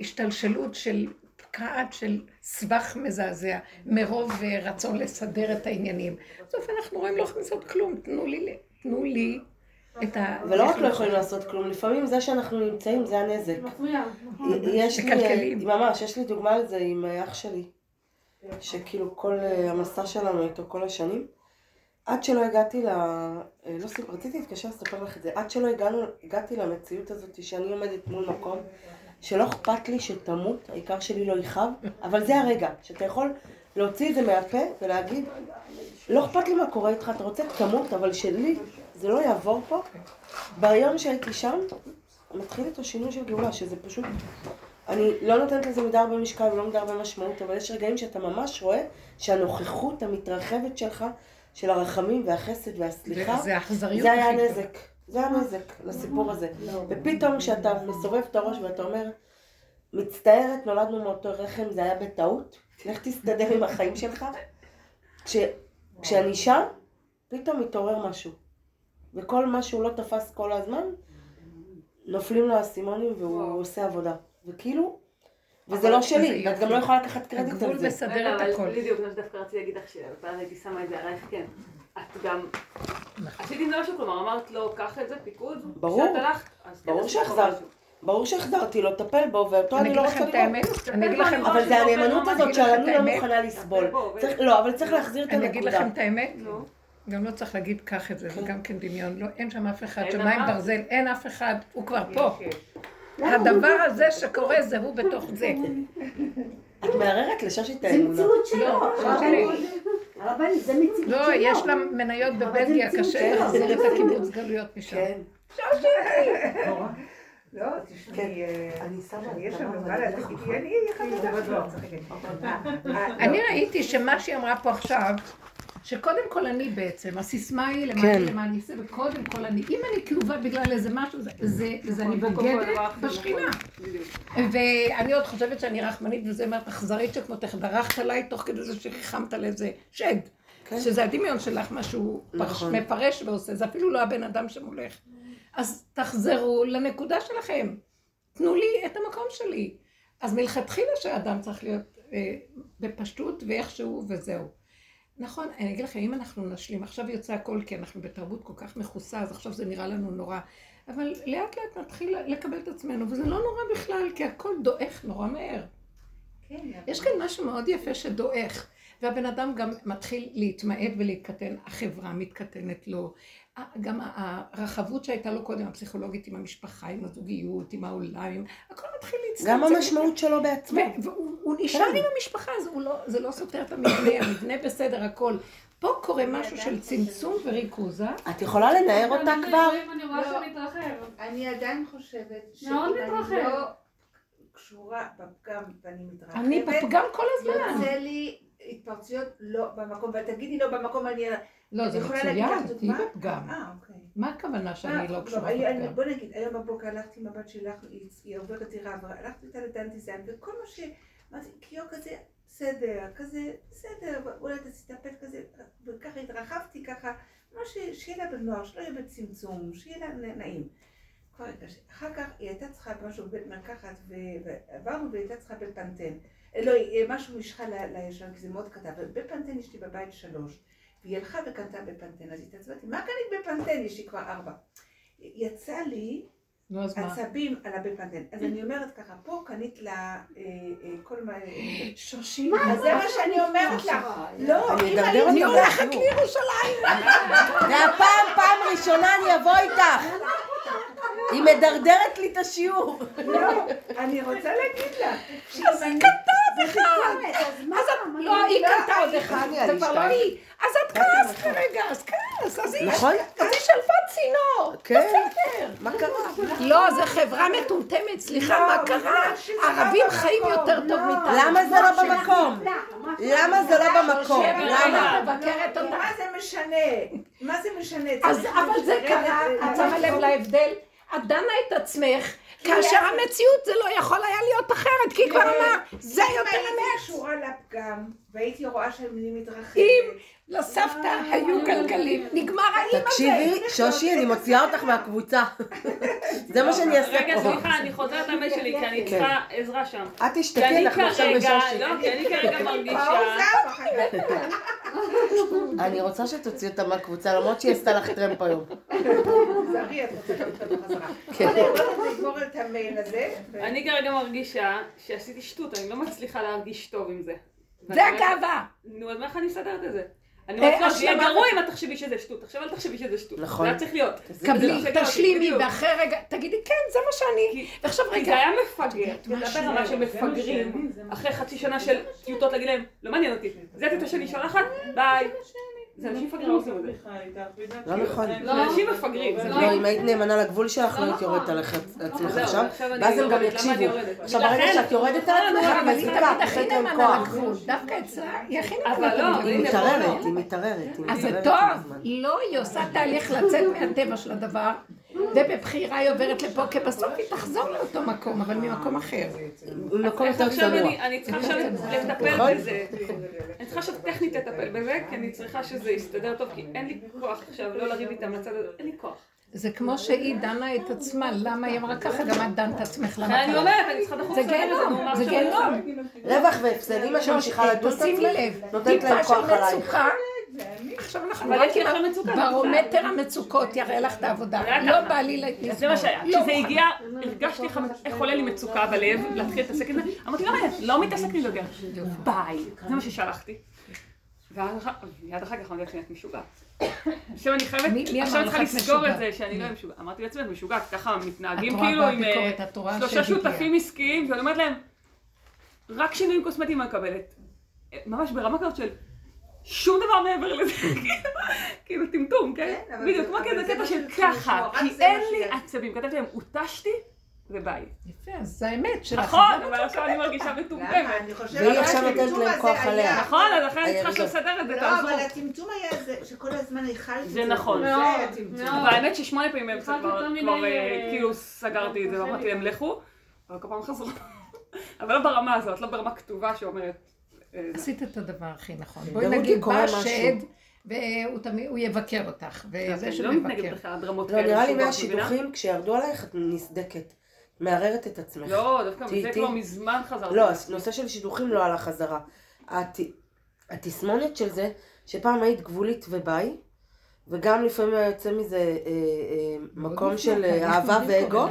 השתלשלות של פקעת של סבך מזעזע, מרוב אה, רצון לסדר את העניינים. בסוף אנחנו רואים לא יכולים לעשות כלום, תנו לי, תנו לי את ה... ולא רק לא יכולים לעשות כלום, לפעמים זה שאנחנו נמצאים זה הנזק. מפריע. נכון. יש לי, מקלקלים. ממש, יש לי דוגמה לזה עם אה, אח שלי, שכאילו כל אה, המסע שלנו איתו כל השנים, עד שלא הגעתי ל... אה, לא סיפ... רציתי להתקשר לספר לך את זה, עד שלא הגענו, הגעתי למציאות הזאת שאני עומדת מול מקום שלא אכפת לי שתמות, העיקר שלי לא יכאב, אבל זה הרגע, שאתה יכול להוציא את זה מהפה ולהגיד, לא אכפת לי מה קורה איתך, אתה רוצה תמות, אבל שלי זה לא יעבור פה. ביום שהייתי שם, מתחיל איתו שינוי של גאולה, שזה פשוט... אני לא נותנת לזה מדי הרבה משקל ולא מדי הרבה משמעות, אבל יש רגעים שאתה ממש רואה שהנוכחות המתרחבת שלך, של הרחמים והחסד והסליחה, זה האכזריות זה היה. הנזק. זה הנזק לסיפור הזה. ופתאום כשאתה מסובב את הראש ואתה אומר, מצטערת, נולדנו מאותו רחם, זה היה בטעות, לך תסתדר עם החיים שלך. כש, כשאני שם, פתאום מתעורר משהו. וכל מה שהוא לא תפס כל הזמן, נופלים לו האסימונים והוא עושה עבודה. וכאילו, וזה לא שלי, ואת גם לא. יכולה לקחת קרדיט הגבול על זה. מסדר את הכל. בדיוק, זה שדווקא רציתי להגיד לך, שפעם הייתי שמה את זה עלייך, כן. את גם... נכון. עשית עם זה משהו, כלומר אמרת לו, קח את זה, פיקוד, ברור. כן, ברור שהחזרת. ברור שהחזרתי לו, טפל בו, ואותו אני אני אגיד לא לכם רוצה את לראות. האמת, אני אגיד לכם, אבל זה הנאמנות אני הזאת אגיד לכם את שאני לא. מוכנה לסבול. לא, אבל צריך להחזיר את אני אגיד לכם הנקודה. את האמת. גם לא צריך להגיד קח את זה, זה גם כן דמיון, לא, אין שם אף אחד, שמיים. ברזל, אין אף אחד, הוא כבר פה. הדבר הזה שקורה זה הוא בתוך זה. את מערערת לשושי את זה האמונה. מציאות שלו. לא, הרבנית, הרבנית, זה מציאות שלו. לא, יש לה מניות בבלגיה, קשה. להחזיר את הקיבוץ גלויות משם. כן. לא, תשמעי, אה, אני שמה יש לנו מה להגיד, לא, אני ראיתי שמה שהיא אמרה פה עכשיו, שקודם כל אני בעצם, הסיסמה היא למען כן. למען ניסה, וקודם כל אני, אם אני כאובה בגלל איזה משהו, זה- זה זה אני נכון, בוגדת נכון, נכון, בשכינה. בדיוק. ואני עוד חושבת שאני רחמנית, וזה אומרת, אכזרית שכמותך, דרכת עליי תוך כדי זה שריחמת לאיזה שד. כן. שזה הדמיון שלך, מה שהוא פרש- נכון. מפרש ועושה, זה אפילו לא הבן אדם שמולך. אז תחזרו לנקודה שלכם. תנו לי את המקום שלי. אז מלכתחילה שהאדם צריך להיות אה, בפשטות ואיכשהו וזהו. נכון, אני אגיד לכם, אם אנחנו נשלים, עכשיו יוצא הכל כי אנחנו בתרבות כל כך מכוסה, אז עכשיו זה נראה לנו נורא, אבל לאט לאט נתחיל לקבל את עצמנו, וזה לא נורא בכלל, כי הכל דועך נורא מהר. כן, יש כאן משהו מאוד יפה שדועך, והבן אדם גם מתחיל להתמעט ולהתקטן, החברה מתקטנת לו, גם הרחבות שהייתה לו קודם, הפסיכולוגית עם המשפחה, עם הזוגיות, עם העולם. הכל מתחיל להצטמצם. גם המשמעות שלו בעצמו. והוא הוא נשאר עם המשפחה, לא, זה לא סותר את המבנה, המבנה בסדר, הכל. פה קורה משהו של צמצום וריכוז, אה? את יכולה לנער אותה כבר? אני רואה לא. שמתרחב. אני עדיין חושבת שאם מאוד אני מתרחב. לא קשורה בפגם ואני מתרחבת, אני בפגם כל הזמן. יוצא לי התפרצויות לא במקום, ותגידי לא במקום, אני לא, זה מצוין, תהיי? בפגם. אה, אוקיי. מה הכוונה שאני אה, לא לא, קשורה בפגם? בוא נגיד, היום בבוקר הלכתי עם הבת שלך, היא- היא עוברת דירה, והלכתי איתה לדנתי זין, וכל מה ש... אמרתי, קיו כזה, בסדר, כזה, בסדר, אולי תסתפק כזה, וככה התרחבתי ככה, מה. שיהיה לה בנוער, שלא יהיה בצמצום, שיהיה לה נעים. אחר כך היא הייתה צריכה משהו בבית מרקחת, ועברנו והיא הייתה צריכה בפנטן. אה, לא, משהו משחה ל- לישן, כי זה מאוד קטן, אבל בפנטן יש לי בבית שלוש. והיא הלכה וקנתה בפנתן, אז התעצבנתי, מה קנית בפנתן? יש לי כבר ארבע. יצא לי מה? עצבים על הבפנתן. אז אני אומרת ככה, פה קנית לה אה, אה, כל מה... שושי. אז זה מה שאני אומרת לה. לא, אם אני הולכת. לירושלים. והפעם, פעם ראשונה אני אבוא איתך. היא מדרדרת לי את השיעור. לא, אני רוצה להגיד לה. אחד. לא, היא קנתה עוד אחד, זה כבר לא. היא. אז את כעס כרגע, אז כעס, אז היא נכון? אז היא שלפה צינור. כן. בסדר. מה קרה? לא, זו חברה מטומטמת, סליחה, לא, מה קרה? לא חיים במקום. יותר טוב לא. מאיתנו. למה זה לא במקום? למה זה לא במקום? למה? מה זה משנה? מה זה משנה? אבל זה קרה, את שמה לב להבדל? את דנה את עצמך, כאשר המציאות זה לא יכול היה להיות אחרת, כי כבר אמר, זה אם יותר הייתי אמת. קשורה לפגם, והייתי רואה שאני מתרחבת. לסבתא היו גלגלים, נגמר האם הזה. תקשיבי, שושי, אני מוציאה אותך מהקבוצה. זה מה שאני אעשה רגע, פה. סליחה, אני חוזרת למייל שלי, כי אני כן. צריכה עזרה שם. את תשתקי, אני אנחנו עכשיו בשושי. לא, כי אני כרגע מרגישה... אני רוצה שתוציא אותה מהקבוצה, למרות שהיא עשתה לך טרמפ היום. זרי, את רוצה לקבל אותה בחזרה. כן. אני רוצה לגמור את המייל הזה. ו- אני כרגע מרגישה שעשיתי שטות, אני לא מצליחה להרגיש טוב עם זה. זה הגאווה. נו, אז איך אני אסדר את זה? אני אה, אומרת לו, שיהיה השלמה- גרוע אם את תחשבי שזה שטות. עכשיו אל תחשבי שזה שטות. נכון. זה היה צריך להיות. קבלי, לא תשלימי. ואחרי רגע, תגידי, כן, זה מה שאני. ועכשיו כי זה רגע, היה מפגר, זה היה ברמה שמפגרים, אחרי חצי שנה של טיוטות להגיד להם, לא מעניין אותי, זה הטיוטה שאני שולחת, ביי. זה אנשים מפגרים עושים את זה. לא נכון. זה אנשים מפגרים, זה לא, אם היית נאמנה לגבול שלך, לא הייתי יורדת עליך עצמך זהו, עכשיו, ואז הם גם יקשיבו. עכשיו, ברגע שאת יורדת על עצמך, אבל את היא תמיד את הכי נאמנה כוח. לגבול, דווקא אצלה, היא הכי אבל נאמנה לא, לגבול. היא מתערערת, היא מתערערת, אז זה טוב. לא, היא עושה תהליך לצאת מהטבע של הדבר, ובבחירה היא עוברת לפה, כי בסוף היא תחזור לאותו מקום, אבל ממקום אחר. ממקום איך יותר עכשיו צנוע. אני, צריכה עכשיו לטפל נכון. בזה. אני צריכה עכשיו טכנית לטפל בזה, כי אני צריכה שזה יסתדר טוב, כי אין לי כוח עכשיו לא לריב איתם לצד הזה, אין לי כוח. זה כמו שהיא דנה את עצמה, למה היא אמרה ככה, גם את דנת עצמך, למה אני? אומרת, אני צריכה דחוף זה גיהנום, זה גיהנום. רווח והפסד, אם את ממשיכה לדון את עצמך, נותנת להם טיפה של כוח עלייך. עכשיו אנחנו רק. ברומטר המצוקות יראה לך את העבודה, לא. בא לי לסבול. זה מה שהיה. לא כשזה. הגיע, הרגשתי איך- עולה לי מצוקה בלב, להתחיל להתעסק עם זה. אמרתי, לא מעניין, לא עם זה יותר. ביי. זה מה ששלחתי. ואז מיד אחר כך אמרתי לעצמי, את משוגעת. עכשיו אני חייבת, עכשיו אני צריכה לסגור את? זה, שאני לא משוגעת. אמרתי לעצמי, את משוגעת, ככה מתנהגים כאילו עם אה, שלושה. שותפים עסקיים, ואני אומרת להם, רק שינויים קוסמטיים אני מקבלת. אה, ממש ברמה כזאת של שום דבר מעבר לזה, כאילו טמטום, כן? כן, אבל בדיוק, כמו אבל כזה זה קטע של ככה, כי אין לי. עצבים. כתבתי להם, הותשתי וביי. יפה, אז זה האמת שלך. נכון, אבל עכשיו אני מרגישה? מטומטמת. אני חושבת... והיא עכשיו נותנת להם כוח עליה. נכון, אז לכן אני צריכה הירידה. לסדר את זה, לא, תעזרו. אבל הטמטום היה זה שכל הזמן את זה נכון. זה מאוד, היה טמטום. מאוד. והאמת ששמונה פעמים כבר מדי, כבר, אה, אה, כאילו סגרתי את זה ואמרתי להם לכו, אבל כל פעם חזרו. אבל לא ברמה הזאת, לא ברמה כתובה שאומרת... אה. עשית את הדבר הכי נכון. בואי נגיד, בא. שד, והוא תמיד, הוא יבקר אותך, וזה אני שהוא לא מתנגד מבקר. בכלל לדרמות לא, כאלה נראה לי מבינה? מהשידוכים, כשירדו עלייך את נסדקת. מערערת את עצמך. לא, דווקא מזה. כבר מזמן חזרתי. לא, נושא של שידוכים לא עלה חזרה. הת... התסמונת של זה, שפעם היית גבולית וביי, וגם לפעמים היה יוצא מזה אה, אה, מקום נפלא, של אה, אהבה ואגו.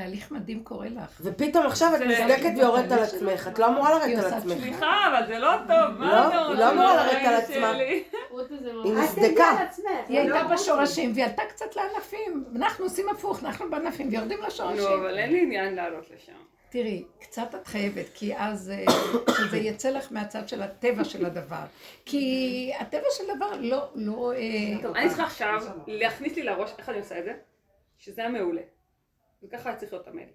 תהליך מדהים קורה לך. ופתאום עכשיו את זה- נסדקת ויורדת על עצמך. את לא אמורה היא לרדת על עושה עצמך. סליחה, אבל זה לא טוב, מה לא, אתה היא רוצה? לא אמורה לרדת בחיים על עצמה. זה היא ממש... נסדקה. היא הייתה בשורשים, והיא עלתה קצת לענפים. אנחנו עושים הפוך, אנחנו בענפים, ויורדים נו, לשורשים. אבל אין לי עניין לעלות לשם. תראי, קצת את חייבת, כי אז אה, שזה יצא לך מהצד של הטבע של הדבר. כי הטבע של דבר לא, לא... אה, טוב, אני צריכה עכשיו להכניס לי לראש איך אני עושה את זה, שזה היה מעולה. וככה היה צריך להיות המייל.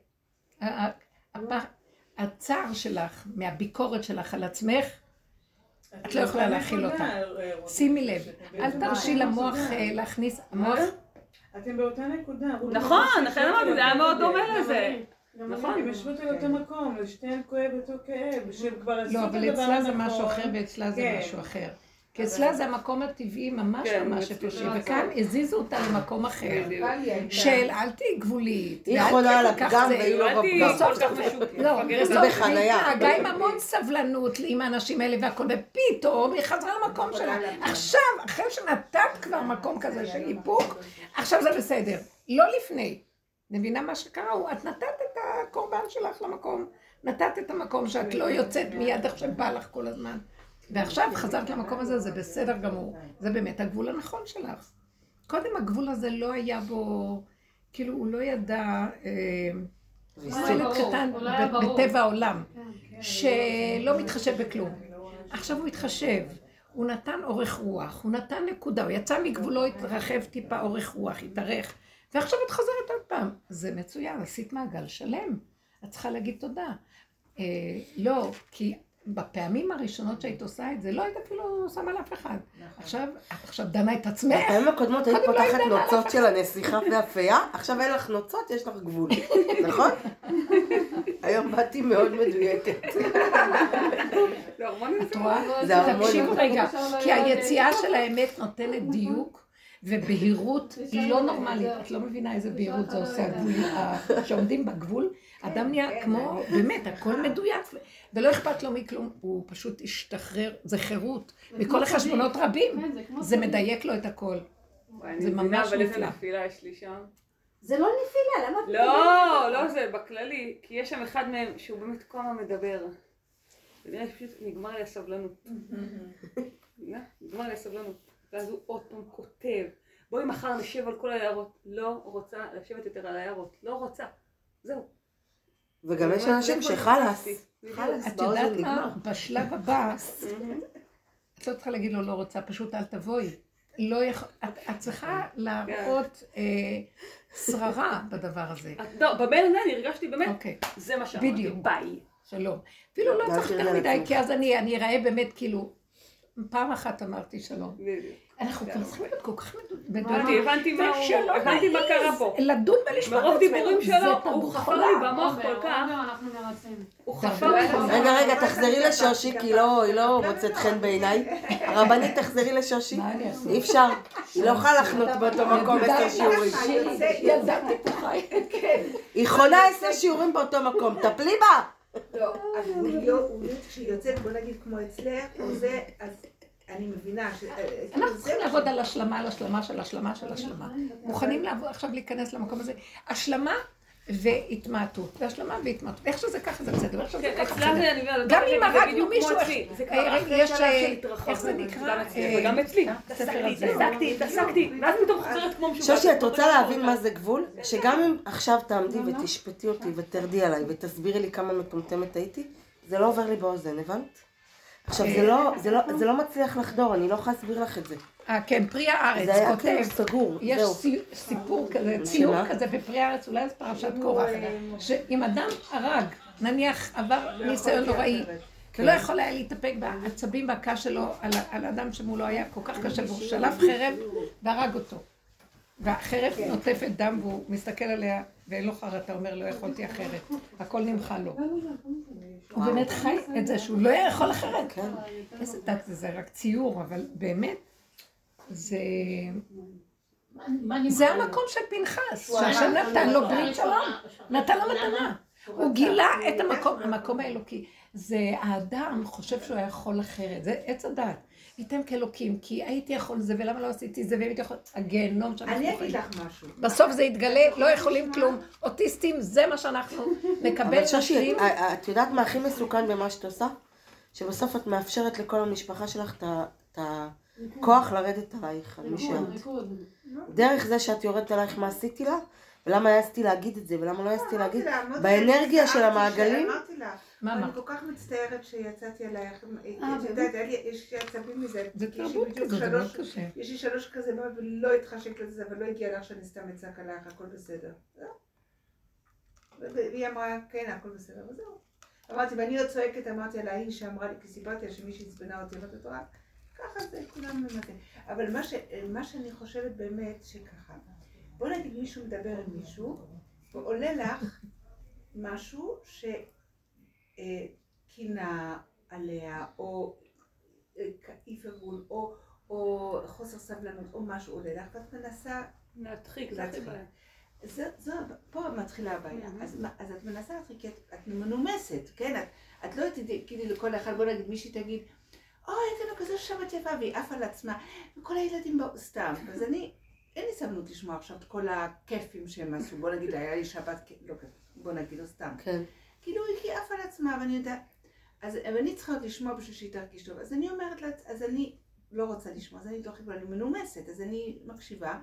הצער שלך מהביקורת שלך על עצמך, את לא יכולה להכיל אותה. שימי לב, אל תרשי למוח אה, להכניס, המוח, אתם באותה נקודה. נכון, לכן אמרתי, זה היה מאוד דומה לזה. גם נכון. הם ישבו על אותו מקום, לשתיהן כואב אותו כאב, שהם כבר עשו את לא, הדבר אבל אצלה זה הנכון. משהו אחר ואצלה זה כן. משהו אחר. כי אצלה זה המקום הטבעי ממש כן, ממש אצלי איפה שהיא, לא וכאן הזיזו אותה למקום אחר. של אל תהיי גבולית. היא חונה על הפגם זה. והיא לא בפגם. לא, בסוף היא התנהגה עם המון סבלנות עם האנשים האלה והכל, ופתאום היא חזרה למקום שלה. עכשיו, אחרי שנתת כבר מקום כזה של איפוק, עכשיו זה בסדר. לא לפני. מבינה מה שקרה? הוא- את נתת את הקורבן שלך למקום. נתת את המקום שאת לא יוצאת מיד איך שבא לך כל הזמן. ועכשיו חזרת למקום הזה, זה בסדר גמור. זה באמת הגבול הנכון שלך. קודם הגבול הזה לא היה בו, כאילו הוא לא ידע, אה, הוא לא ילד קטן לא. בטבע העולם, כן, כן. שלא מתחשב בכלום. עכשיו הוא התחשב, הוא נתן אורך רוח, הוא נתן נקודה, הוא יצא מגבולו, התרחב טיפה אורך רוח, התארך, ועכשיו את חוזרת עוד פעם. זה מצוין, עשית מעגל שלם. את צריכה להגיד תודה. אה, לא, כי בפעמים הראשונות שהיית עושה את זה, לא היית אפילו שמה לאף אחד. עכשיו, את עכשיו דנה את עצמך. בפעמים הקודמות היית לא פותחת נוצות של הנסיכה והפייה, עכשיו אין לך נוצות, יש לך גבול, נכון? היום באתי מאוד מדויקת. את רואה? תקשיבו רגע, כי היציאה של האמת נותנת דיוק ובהירות היא לא- נורמלית. את לא מבינה איזה בהירות זה עושה, שעומדים בגבול. אדם נהיה כמו, באמת, הכל מדויק, ולא אכפת לו מכלום, הוא פשוט השתחרר, זה חירות, מכל החשבונות. רבים, כן, זה זה. מדייק לו את הכל. זה ממש אבל איזה נפלא. נפילה יש לי שם. זה לא נפילה, למה את לא, לא זה, בכללי. כי יש שם אחד מהם שהוא באמת כל הזמן מדבר. ונראה שפשוט נגמר לי הסבלנות. נראה? נגמר לי הסבלנות. ואז הוא עוד פעם כותב. בואי מחר נשב על כל היערות. לא רוצה לשבת יותר על היערות. לא רוצה. זהו. וגם יש אנשים שחלאס, בדיוק. חלאס, את יודעת. מה? בשלב הבא. את לא צריכה להגיד לו לא רוצה, פשוט אל תבואי. לא יכול, את, צריכה להראות אה, שררה בדבר הזה. לא, בבין עיניי אני הרגשתי באמת, אוקיי, זה מה שאמרתי. בדיוק. ביי. שלום. אפילו לא צריך יותר מדי. כי אז אני אני אראה באמת כאילו, פעם אחת אמרתי שלום. אנחנו כבר. צריכים להיות כל כך מדויקים. הבנתי מה הוא, ושלא הבנתי מה קרה פה. לדון ולשמוע את מרוב עצמנו. דיבורים זה שלו, הוא חפר. לי במוח עומר, כל כך. עומר, אנחנו מרצים. הוא חפר לי. במוח. רגע, רגע, תחזרי לשושי, כי לא, היא לא מוצאת חן בעיניי. הרבנית, תחזרי לשושי. אי אפשר, היא לא יכולה לחנות באותו מקום עשר שיעורים. ילדה טיפוחה. היא חונה עשר שיעורים באותו מקום, טפלי בה! לא, הגבוליות, כשהיא יוצאת, בוא נגיד כמו אצלך, או זה, אז אני מבינה ש... אנחנו צריכים לעבוד על השלמה, על השלמה של השלמה של השלמה. מוכנים לעבוד עכשיו להיכנס למקום הזה. השלמה והתמעטות. והשלמה והתמעטות. איך שזה ככה זה בסדר. איך שזה כן, ככה בסדר. זה, יודעת, גם אם הרגנו מישהו. זה כבר אה, אחרי יש, שלב אה, של התרחבות. איך זה נקרא? אה, וגם אצלי. התעסקתי. התעסקתי, התעסקתי, ואז פתאום חוזרת כמו משוגעת. שושי, את רוצה להבין מה זה גבול? שגם אם עכשיו תעמדי ותשפטי אותי ותרדי עליי ותסבירי לי כמה מטומטמת הייתי, זה לא עובר לי באוזן, הבנת? עכשיו, זה לא, זה לא, זה לא מצליח לחדור, אני לא יכולה להסביר לך את זה. אה, כן, פרי הארץ זה היה כותב. כאילו סגור, יש זהו. סי- סיפור כזה, ציור? כזה בפרי הארץ, אולי זה פרשת קורח, שאם אדם הרג, נניח עבר ניסיון נוראי, ולא יכול היה להתאפק בעצבים והכעס שלו על על האדם שמולו היה כל כך קשה, והוא שלף חרב והרג אותו. והחרב נוטפת דם והוא מסתכל עליה ואין לו חרטה, אומר לא יכולתי אחרת, הכל נמחה לו. הוא באמת חי את זה שהוא לא יכול אחרת. איזה דק זה, זה רק ציור, אבל באמת, זה... זה המקום של פנחס, שהשם נתן לו ברית שלום, נתן לו מתנה. הוא גילה את המקום, המקום האלוקי. זה האדם חושב שהוא היה יכול אחרת, זה עץ הדת. ייתם כאלוקים, כי הייתי יכול זה, ולמה לא עשיתי זה, והייתי יכול... הגיהנום שאנחנו אני חיים. אגיד לך משהו. בסוף זה יתגלה, לא יכולים כלום. אוטיסטים, זה מה שאנחנו נקבל נשים. את- יודעת מה הכי מסוכן במה שאת עושה? שבסוף את מאפשרת לכל המשפחה שלך את הכוח לרדת עלייך, על מי שאת. דרך זה שאת יורדת עלייך מה עשיתי לה, ולמה העזתי להגיד את זה, ולמה לא העזתי להגיד, אמרתי לה, אמרתי לה, באנרגיה של המעגלים, אמרתי לה, מה אני אמרת? כל כך מצטערת שיצאתי עלייך. אה, את יודעת, יש לי עצבים מזה. זה כי יש לי תרבות כזאת, זה מאוד שלוש- קשה. יש לי שלוש כזה ולא התחשק לזה, אבל לא הגיע לך שאני סתם אצעק עלייך, הכל בסדר. והיא אמרה, כן, הכל בסדר, וזהו. אמרתי, ואני עוד צועקת, אמרתי על ההיא שאמרה לי, כי סיפרתי לה שמישהי עצבנה אותי, אמרתי התורה, ככה זה, כולם ממתן. אבל מה, ש, מה שאני חושבת באמת, שככה, בוא נגיד מישהו מדבר עם מישהו, ועולה לך משהו שקינה עליה, או אה, אי פרגון, או, או חוסר סבלנות, או משהו עולה לך, ואת מנסה להדחיק, להדחיק. זו, זו, פה מתחילה הבעיה. אז, מה- אז את מנסה להדחיק, כי את, את מנומסת, כן? את, את לא תגידי לכל אחד, בוא נגיד, מישהי תגיד, אוי, הייתה לו כזה שבת יפה, והיא עפה על עצמה, וכל הילדים באו, סתם. אז אני, אין לי סבלנות לשמוע עכשיו את כל הכיפים שהם עשו. בוא נגיד, היה לי שבת, כיף, לא בוא נגיד, או סתם. כן. כאילו, היא עפה על עצמה, ואני יודעת... אז אני צריכה לשמוע בשביל שהיא תרגיש טוב. אז אני אומרת לה, אז אני לא רוצה לשמוע, אז אני דוחקת, אבל אני מנומסת, אז אני מקשיבה.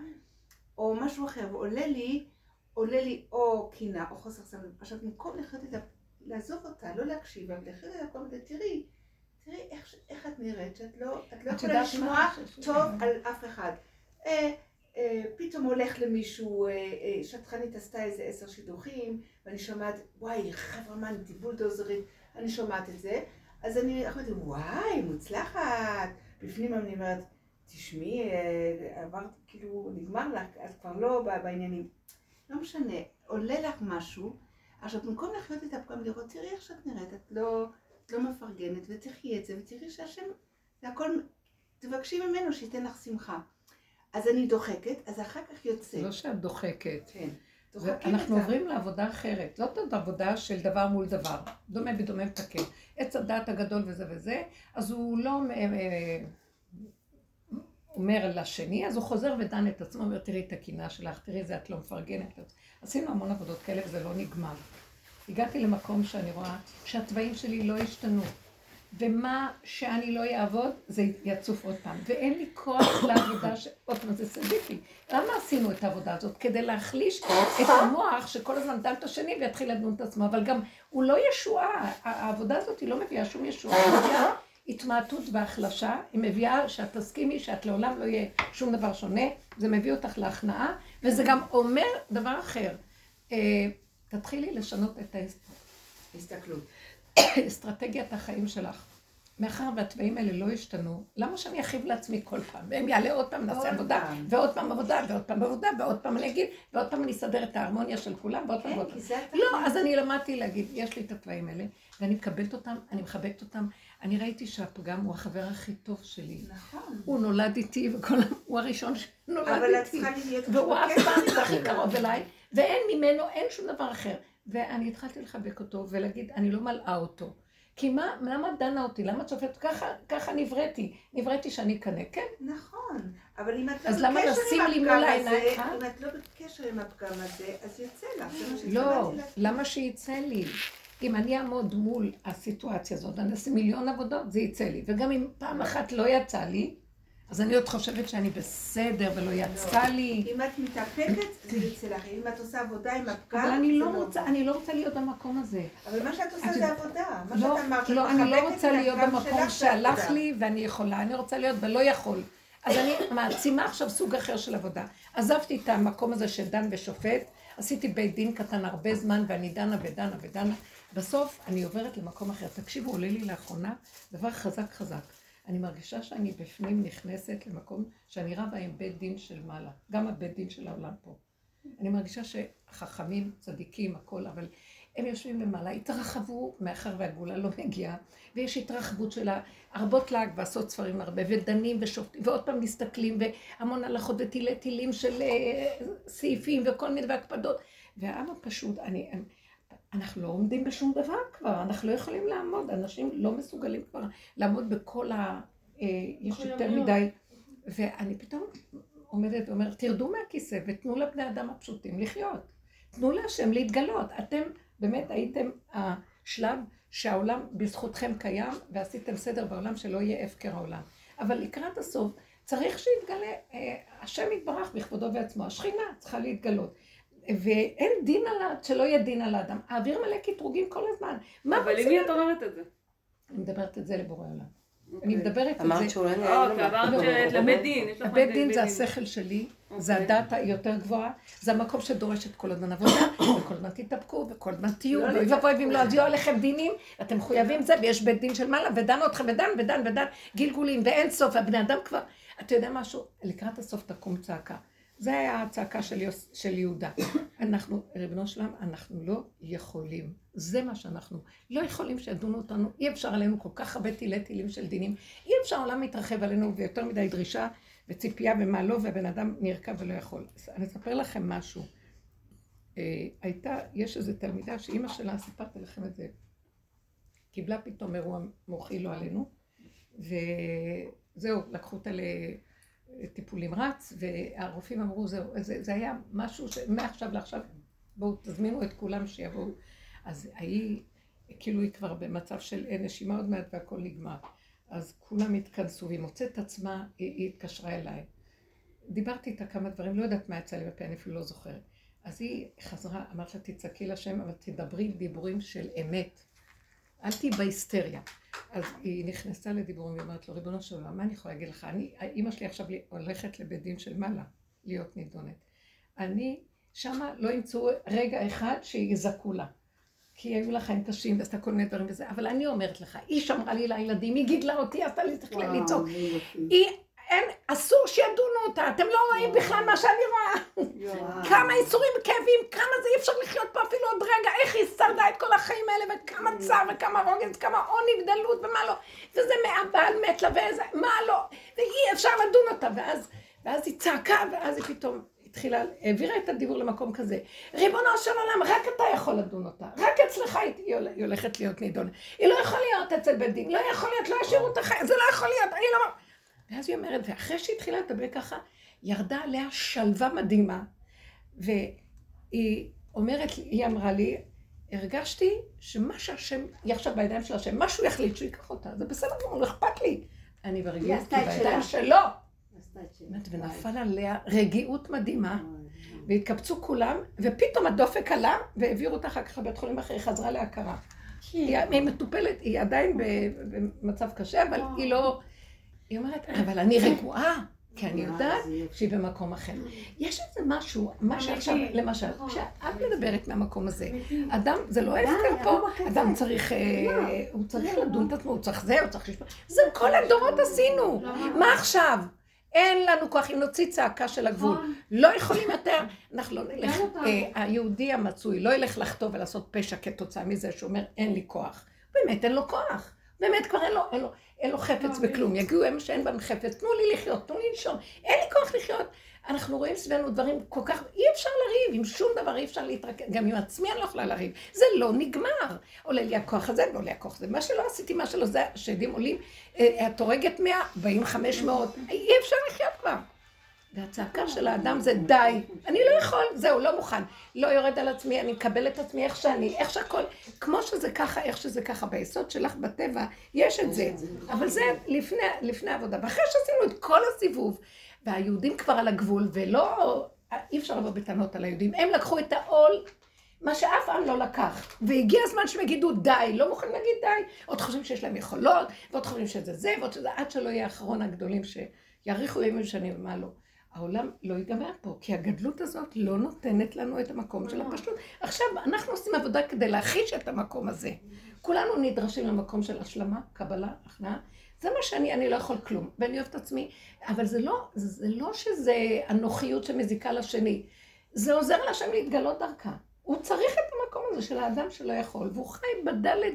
או משהו אחר, ועולה לי, עולה לי או קינה או חוסר סבלנות. עכשיו, במקום לחיות את ה... לעזוב אותה, לא להקשיב, אבל לחיות את הכל, תראי, תראי איך, איך את נראית, שאת לא, את לא יכולה לשמוע טוב על אף אחד. אה, פתאום הולך למישהו, אה, אה, שטחנית עשתה איזה עשר שידוכים, ואני שומעת, וואי, אני בולדוזרית, אני שומעת את זה, אז אני אמרתי, וואי, מוצלחת. בפנים אני אומרת, תשמעי, עברת, כאילו, נגמר לך, את כבר לא בעניינים. לא משנה, עולה לך משהו, עכשיו במקום לחיות את הפגם, לראות, תראי איך שאת נראית, את לא, את לא מפרגנת, ותחי את זה, ותראי שהשם, זה הכל, תבקשי ממנו שייתן לך שמחה. אז אני דוחקת, אז אחר כך יוצא. לא שאת דוחקת. כן. אנחנו עוברים לעבודה אחרת. זאת עוד עבודה של דבר מול דבר. דומה בדומה מתקן. עץ הדעת הגדול וזה וזה, אז הוא לא אה, אומר לשני, אז הוא חוזר ודן את עצמו, אומר, תראי את הקינה שלך, תראי זה, את לא מפרגנת. עשינו המון עבודות כאלה וזה לא נגמר. הגעתי למקום שאני רואה שהתוואים שלי לא השתנו. ומה שאני לא אעבוד, זה יצוף עוד פעם. ואין לי כוח לעבודה ש... עוד פעם, זה סדיפי. למה עשינו את העבודה הזאת? כדי להחליש את המוח שכל הזמן דן את השני ויתחיל לדון את עצמו, אבל גם הוא לא ישועה. העבודה הזאת היא לא מביאה שום ישועה, היא מביאה התמעטות והחלשה, היא מביאה שאת תסכימי שאת לעולם לא יהיה שום דבר שונה, זה מביא אותך להכנעה, וזה גם אומר דבר אחר. אה, תתחילי לשנות את הסתכלות. אסטרטגיית החיים שלך. מאחר והתוואים האלה לא השתנו, למה שאני אכאיב לעצמי כל פעם? והם יעלה עוד פעם, נעשה עבודה. ועוד פעם עבודה, ועוד פעם עבודה, ועוד פעם אני אגיד, ועוד פעם אני אסדר את ההרמוניה של כולם, ועוד פעם כן, ועוד פעם. לא, אז אני למדתי להגיד, יש לי את התוואים האלה, ואני מקבלת אותם, אני מחבקת אותם. אני ראיתי שהפגם הוא החבר הכי טוב שלי. נכון. הוא נולד איתי. הוא הראשון שנולד אבל את איתי. צריכה להיות והוא אף פעם הכי. קרוב אליי, ואין ממנו, אין שום דבר אחר. ואני התחלתי לחבק אותו ולהגיד, אני לא מלאה אותו. כי מה, למה דנה אותי? למה את שופטת? ככה, ככה נבראתי. נבראתי שאני אקנא. כן, נכון, אבל אם את לא בקשר עם הפגם הזה, אה? אם את לא בקשר עם הפגם הזה, אז יוצא לך, לא. למה שיצא לי? אם אני אעמוד מול הסיטואציה הזאת, אני אעשה מיליון עבודות, זה יצא לי. וגם אם פעם אחת לא יצא לי, אז אני עוד חושבת שאני בסדר ולא יצא לי. אם את מתאפקת, זה יוצא לך, אם את עושה עבודה עם הפגם, אבל אני לא זה רוצה. אני לא רוצה להיות במקום הזה. אבל מה שאת עושה זה עבודה, מה לא, שאת אמרת, לא, אני לא רוצה להיות במקום שהלך. לי ואני יכולה, אני רוצה להיות ולא יכול. אז אני מעצימה עכשיו סוג אחר של עבודה. עזבתי את המקום הזה של דן ושופט, עשיתי בית דין קטן הרבה זמן ואני דנה ודנה ודנה. בסוף אני עוברת למקום אחר. תקשיבו, עולה לי לאחרונה דבר חזק חזק. אני מרגישה שאני בפנים נכנסת למקום שאני רבה עם בית דין של מעלה. גם הבית דין של העולם פה. אני מרגישה שחכמים, צדיקים, הכל, אבל הם יושבים למעלה, התרחבו מאחר והגאולה לא מגיעה, ויש התרחבות של הרבות לעג ועשות ספרים הרבה, ודנים ושופטים, ועוד פעם מסתכלים, והמון הלכות ותילי תילים של אה, סעיפים וכל מיני והקפדות. והעם הפשוט, אני, הם, אנחנו לא עומדים בשום דבר כבר, אנחנו לא יכולים לעמוד, אנשים לא מסוגלים כבר לעמוד בכל ה... אה, יש יותר. מדי, ואני פתאום עומדת ואומרת, תרדו מהכיסא ותנו לבני אדם הפשוטים לחיות. תנו להשם להתגלות. אתם באמת הייתם השלב שהעולם בזכותכם קיים ועשיתם סדר בעולם שלא יהיה הפקר העולם. אבל לקראת הסוף צריך שיתגלה, אה, השם יתברך בכבודו ועצמו, השכינה צריכה להתגלות. ואין דין על ה... שלא יהיה דין על האדם. האוויר מלא קטרוגים כל הזמן. מה אבל? למי את אומרת את זה? אני מדברת את זה לבורא עולם. אוקיי. אני מדברת את אמרת זה. שאולי אה, נראה אוקיי, אמרת שאת לבית דין, יש לך הבית בית דין זה השכל שלי, זה אוקיי. הדת היותר גבוהה, זה המקום שדורשת כל הזמן עבודה, וכל הזמן תתאפקו, וכל הזמן תהיו, לא ואוי ואבוי ואם לא, אז יהיו עליכם דינים, אתם מחויבים זה, ויש בית דין של מעלה, ודן אתכם, ודן, ודן, ודן, גלגולים, ואין סוף, והבני אדם כבר, אתה יודע משהו, לקראת הסוף תקום צעקה. זה היה הצעקה של, יוס, של יהודה. אנחנו, ריבונו שלם, אנחנו לא יכולים. זה מה שאנחנו. לא יכולים שידונו אותנו. אי אפשר עלינו כל כך הרבה תילי תילים של דינים. אי אפשר העולם מתרחב עלינו ויותר מדי דרישה וציפייה ומה לא, והבן אדם נרקב ולא יכול. אני אספר לכם משהו. אה, הייתה, יש איזו תלמידה שאימא שלה, סיפרתי לכם את זה, קיבלה פתאום אירוע מוחי לא עלינו, וזהו, לקחו אותה לטיפול נמרץ, והרופאים אמרו, זהו, זה, זה היה משהו שמעכשיו לעכשיו, בואו תזמינו את כולם שיבואו. אז ההיא, כאילו היא כבר במצב של אין נשימה עוד מעט והכל נגמר. אז כולם התכנסו, והיא מוצאת עצמה, היא, היא התקשרה אליי. דיברתי איתה כמה דברים, לא יודעת מה יצא לי בפה, אני אפילו לא זוכרת. אז היא חזרה, אמרת לה, תצעקי לשם, אבל תדברי דיבורים של אמת. אל תהיי בהיסטריה. אז היא נכנסה לדיבורים, והיא אומרת לו, ריבונו של עולם, מה אני יכולה להגיד לך? אני, אימא שלי עכשיו הולכת לבית דין של מעלה, להיות נידונת. אני, שמה לא ימצאו רגע אחד שיזכו לה. כי היו לה חיים קשים ועשתה כל מיני דברים וזה, אבל אני אומרת לך, היא שמרה לי לילדים, היא גידלה אותי, עשתה לי צריך לצעוק. היא, אין, אסור שידונו אותה, אתם לא רואים בכלל מה שאני רואה. כמה ייסורים וכאבים, כמה זה אי אפשר לחיות פה אפילו עוד רגע, איך היא שרדה את כל החיים האלה, וכמה צער וכמה רוגז, כמה עוני ודלות ומה לא. וזה מהבעל מת לה ואיזה, מה לא. ואי אפשר לדון אותה, ואז, ואז היא צעקה, ואז היא פתאום התחילה, העבירה את הדיבור למקום כזה. ריבונו של עולם, רק אתה יכול לדון אותה. רק אצלך היא הולכת להיות נידונה. היא לא יכולה להיות אצל בית דין, לא יכול להיות, לא ישאירו אותה חיים, זה לא יכול להיות, אני לא... ואז היא אומרת, ואחרי שהיא התחילה לדבר ככה, ירדה עליה שלווה מדהימה, והיא אומרת, היא אמרה לי, הרגשתי שמה שהשם, היא עכשיו בידיים של השם, מה שהוא יחליט שהוא ייקח אותה, זה בסדר גמור, לא אכפת לי. אני ברגעים, בידיים שלו. ונפל עליה רגיעות מדהימה, והתקבצו כולם, ופתאום הדופק עלה, והעבירו אותה אחר כך לבית חולים אחר, היא חזרה להכרה. היא מטופלת, היא עדיין במצב קשה, אבל היא לא... היא אומרת, אבל אני רגועה. כי אני יודעת שהיא במקום אחר. יש איזה משהו, מה שעכשיו, למשל, נכון. כשאת מדברת מהמקום הזה, אדם, זה לא הפקר פה, אדם צריך, אה. הוא צריך. לדון את עצמו, הוא צריך זה, הוא צריך לשמוע, זה כל הדורות עשינו. מה עכשיו? אין לנו כוח, אם נוציא צעקה של הגבול, נכון. לא יכולים יותר, אנחנו לא נלך, אה, היהודי המצוי לא ילך לחטוא ולעשות פשע כתוצאה מזה שאומר אין לי כוח. באמת אין לו כוח. באמת כבר אין לו, אין לו, אין לו חפץ לא, בכלום. יגיעו הם שאין בהם חפץ, תנו לי לחיות, תנו לי לישון. אין לי כוח לחיות. אנחנו רואים סביבנו דברים כל כך, אי אפשר לריב, עם שום דבר אי אפשר להתרכז, גם עם עצמי אני לא יכולה לריב. זה לא נגמר. עולה לי הכוח הזה, לא עולה הכוח הזה. מה שלא עשיתי, מה שלא זה, השדים עולים, אה, את הורגת מאה, באים חמש מאות, אי אפשר לחיות כבר. והצעקה של האדם זה די, אני לא יכול, זהו, לא מוכן. לא יורד על עצמי, אני מקבל את עצמי איך שאני, איך שהכל, כמו שזה ככה, איך שזה ככה, ביסוד שלך בטבע, יש את זה. אבל זה לפני, לפני עבודה. ואחרי שעשינו את כל הסיבוב, והיהודים כבר על הגבול, ולא, אי אפשר לבוא בטענות על היהודים, הם לקחו את העול, מה שאף עם לא לקח. והגיע הזמן שהם יגידו די, לא מוכנים להגיד די, עוד חושבים שיש להם יכולות, ועוד חושבים שזה זה, ועוד שזה, עד שלא יהיה אחרון הגדולים שיאריכו ימים שנים ומה לא. העולם לא ייגמר פה, כי הגדלות הזאת לא נותנת לנו את המקום של הפשטות. עכשיו, אנחנו עושים עבודה כדי להחיש את המקום הזה. כולנו נדרשים למקום של השלמה, קבלה, הכנעה. זה מה שאני, אני לא יכול כלום, ואני אוהבת את עצמי, אבל זה לא, זה לא שזה אנוכיות שמזיקה לשני, זה עוזר להשם להתגלות דרכה. הוא צריך את המקום הזה של האדם שלא יכול, והוא חי בדלת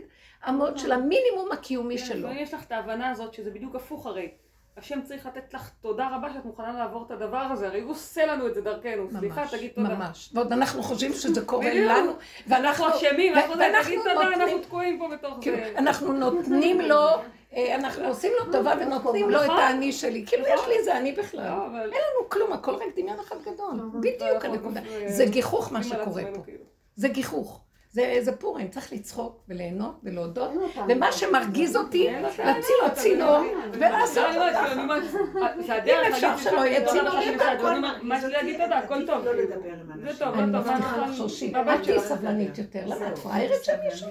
אמות של המינימום הקיומי כן, שלו. יש לך את ההבנה הזאת שזה בדיוק הפוך הרי. השם צריך לתת לך תודה רבה שאת מוכנה לעבור את הדבר הזה, הרי הוא עושה לנו את זה דרכנו. ממש, סליחה, תגיד תודה. ממש. ועוד אנחנו חושבים שזה קורה לנו, ואנחנו אשמים, אנחנו תגיד תודה, אנחנו תקועים פה בתוך כאילו, זה. אנחנו נותנים לו, אה, אנחנו עושים לו טובה ונותנים לו את נכון. האני שלי. כאילו, יש לי איזה אני בכלל. לא, אין לנו כלום, הכל רק דמיון אחד גדול. נכון. בדיוק הנקודה. זה גיחוך מה שקורה פה. כאילו. זה גיחוך. זה, זה פורים, צריך לצחוק וליהנות ולהודות, ומה שמרגיז אותי, להציל לו צינור ולעשות ככה. אם אפשר שלא יהיה צינור, מה זה להגיד תודה, הכל טוב. זה טוב, אני מבטיחה לך שושי, אל תהיי סבלנית יותר, למה? את פראיירת של מישהו?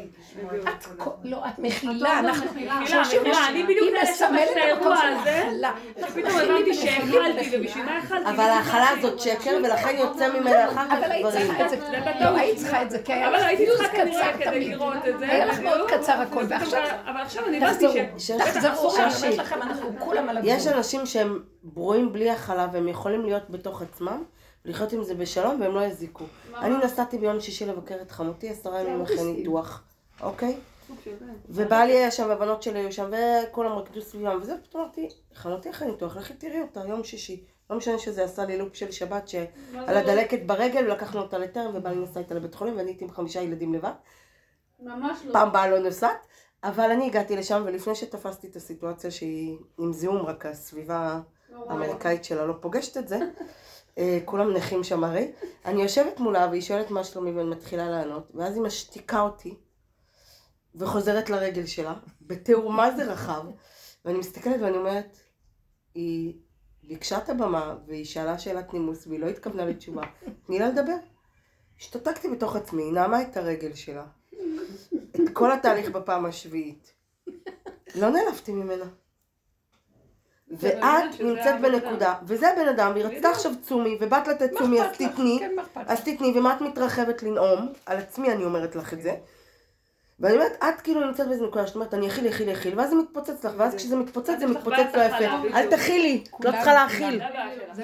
לא, את מכילה, אנחנו, שושי, היא מסמלת את המקום של ההכלה. פתאום הבנתי שהאכלתי, ובשביל מה אכלתי? אבל ההכלה הזאת שקר, ולכן יוצא ממנה אחר כך דברים. אבל היית צריכה את זה, כי היה לך פיוז קצר תמיד. היה לך מאוד קצר הכל, ועכשיו... אבל עכשיו אני הבנתי ש... תחזרו, הגבול. יש אנשים שהם ברואים בלי הכלה, והם יכולים להיות בתוך עצמם, לחיות עם זה בשלום והם לא יזיקו. אני נסעתי ביום שישי לבקר את חמותי עשרה ימים אחרי ניתוח, אוקיי? זה. ובעלי היה שם, והבנות שלי היו שם, וכולם רקדו סביבם, וזה, פתאום אמרתי, חמותי אחרי ניתוח, לכי תראי אותה, יום שישי. לא משנה שזה עשה לי לופ של שבת, שעל הדלקת ברגל, ולקחנו אותה לטרם, ובעלי נסע איתה לבית חולים, ואני הייתי עם חמישה ילדים לבד. ממש לא. פעם באה לא נוסעת, אבל אני הגעתי לשם, ולפני שתפסתי את הסיטואציה שהיא עם זיהום, רק הסביבה נורא. האמריקאית שלה לא פוגשת את זה, אה, כולם נכים שם הרי, אני יושבת מולה והיא שואלת מה שלומי ואני מתחילה לענות, ואז היא משתיקה אותי, וחוזרת לרגל שלה, בתיאור מה זה רחב, ואני מסתכלת ואני אומרת, היא ביקשה את הבמה, והיא שאלה שאלת נימוס, והיא לא התכוונה לתשובה, תני לה לדבר. השתתקתי בתוך עצמי, היא נעמה את הרגל שלה. את כל התהליך בפעם השביעית. לא נעלבתי ממנה. ואת נמצאת. בנקודה, וזה הבן אדם, והיא רצתה עכשיו צומי, ובאת לתת צומי, אז? תתני, כן? אז תתני, ומה את מתרחבת לנאום? על עצמי אני אומרת לך את זה. ואני אומרת, את כאילו נמצאת באיזה נקודה שאת אומרת, אני אכיל, אכיל, אכיל, ואז זה מתפוצץ לך, ואז כשזה מתפוצץ זה מתפוצץ לא יפה. אל תכילי, לא כולם- צריכה להכיל.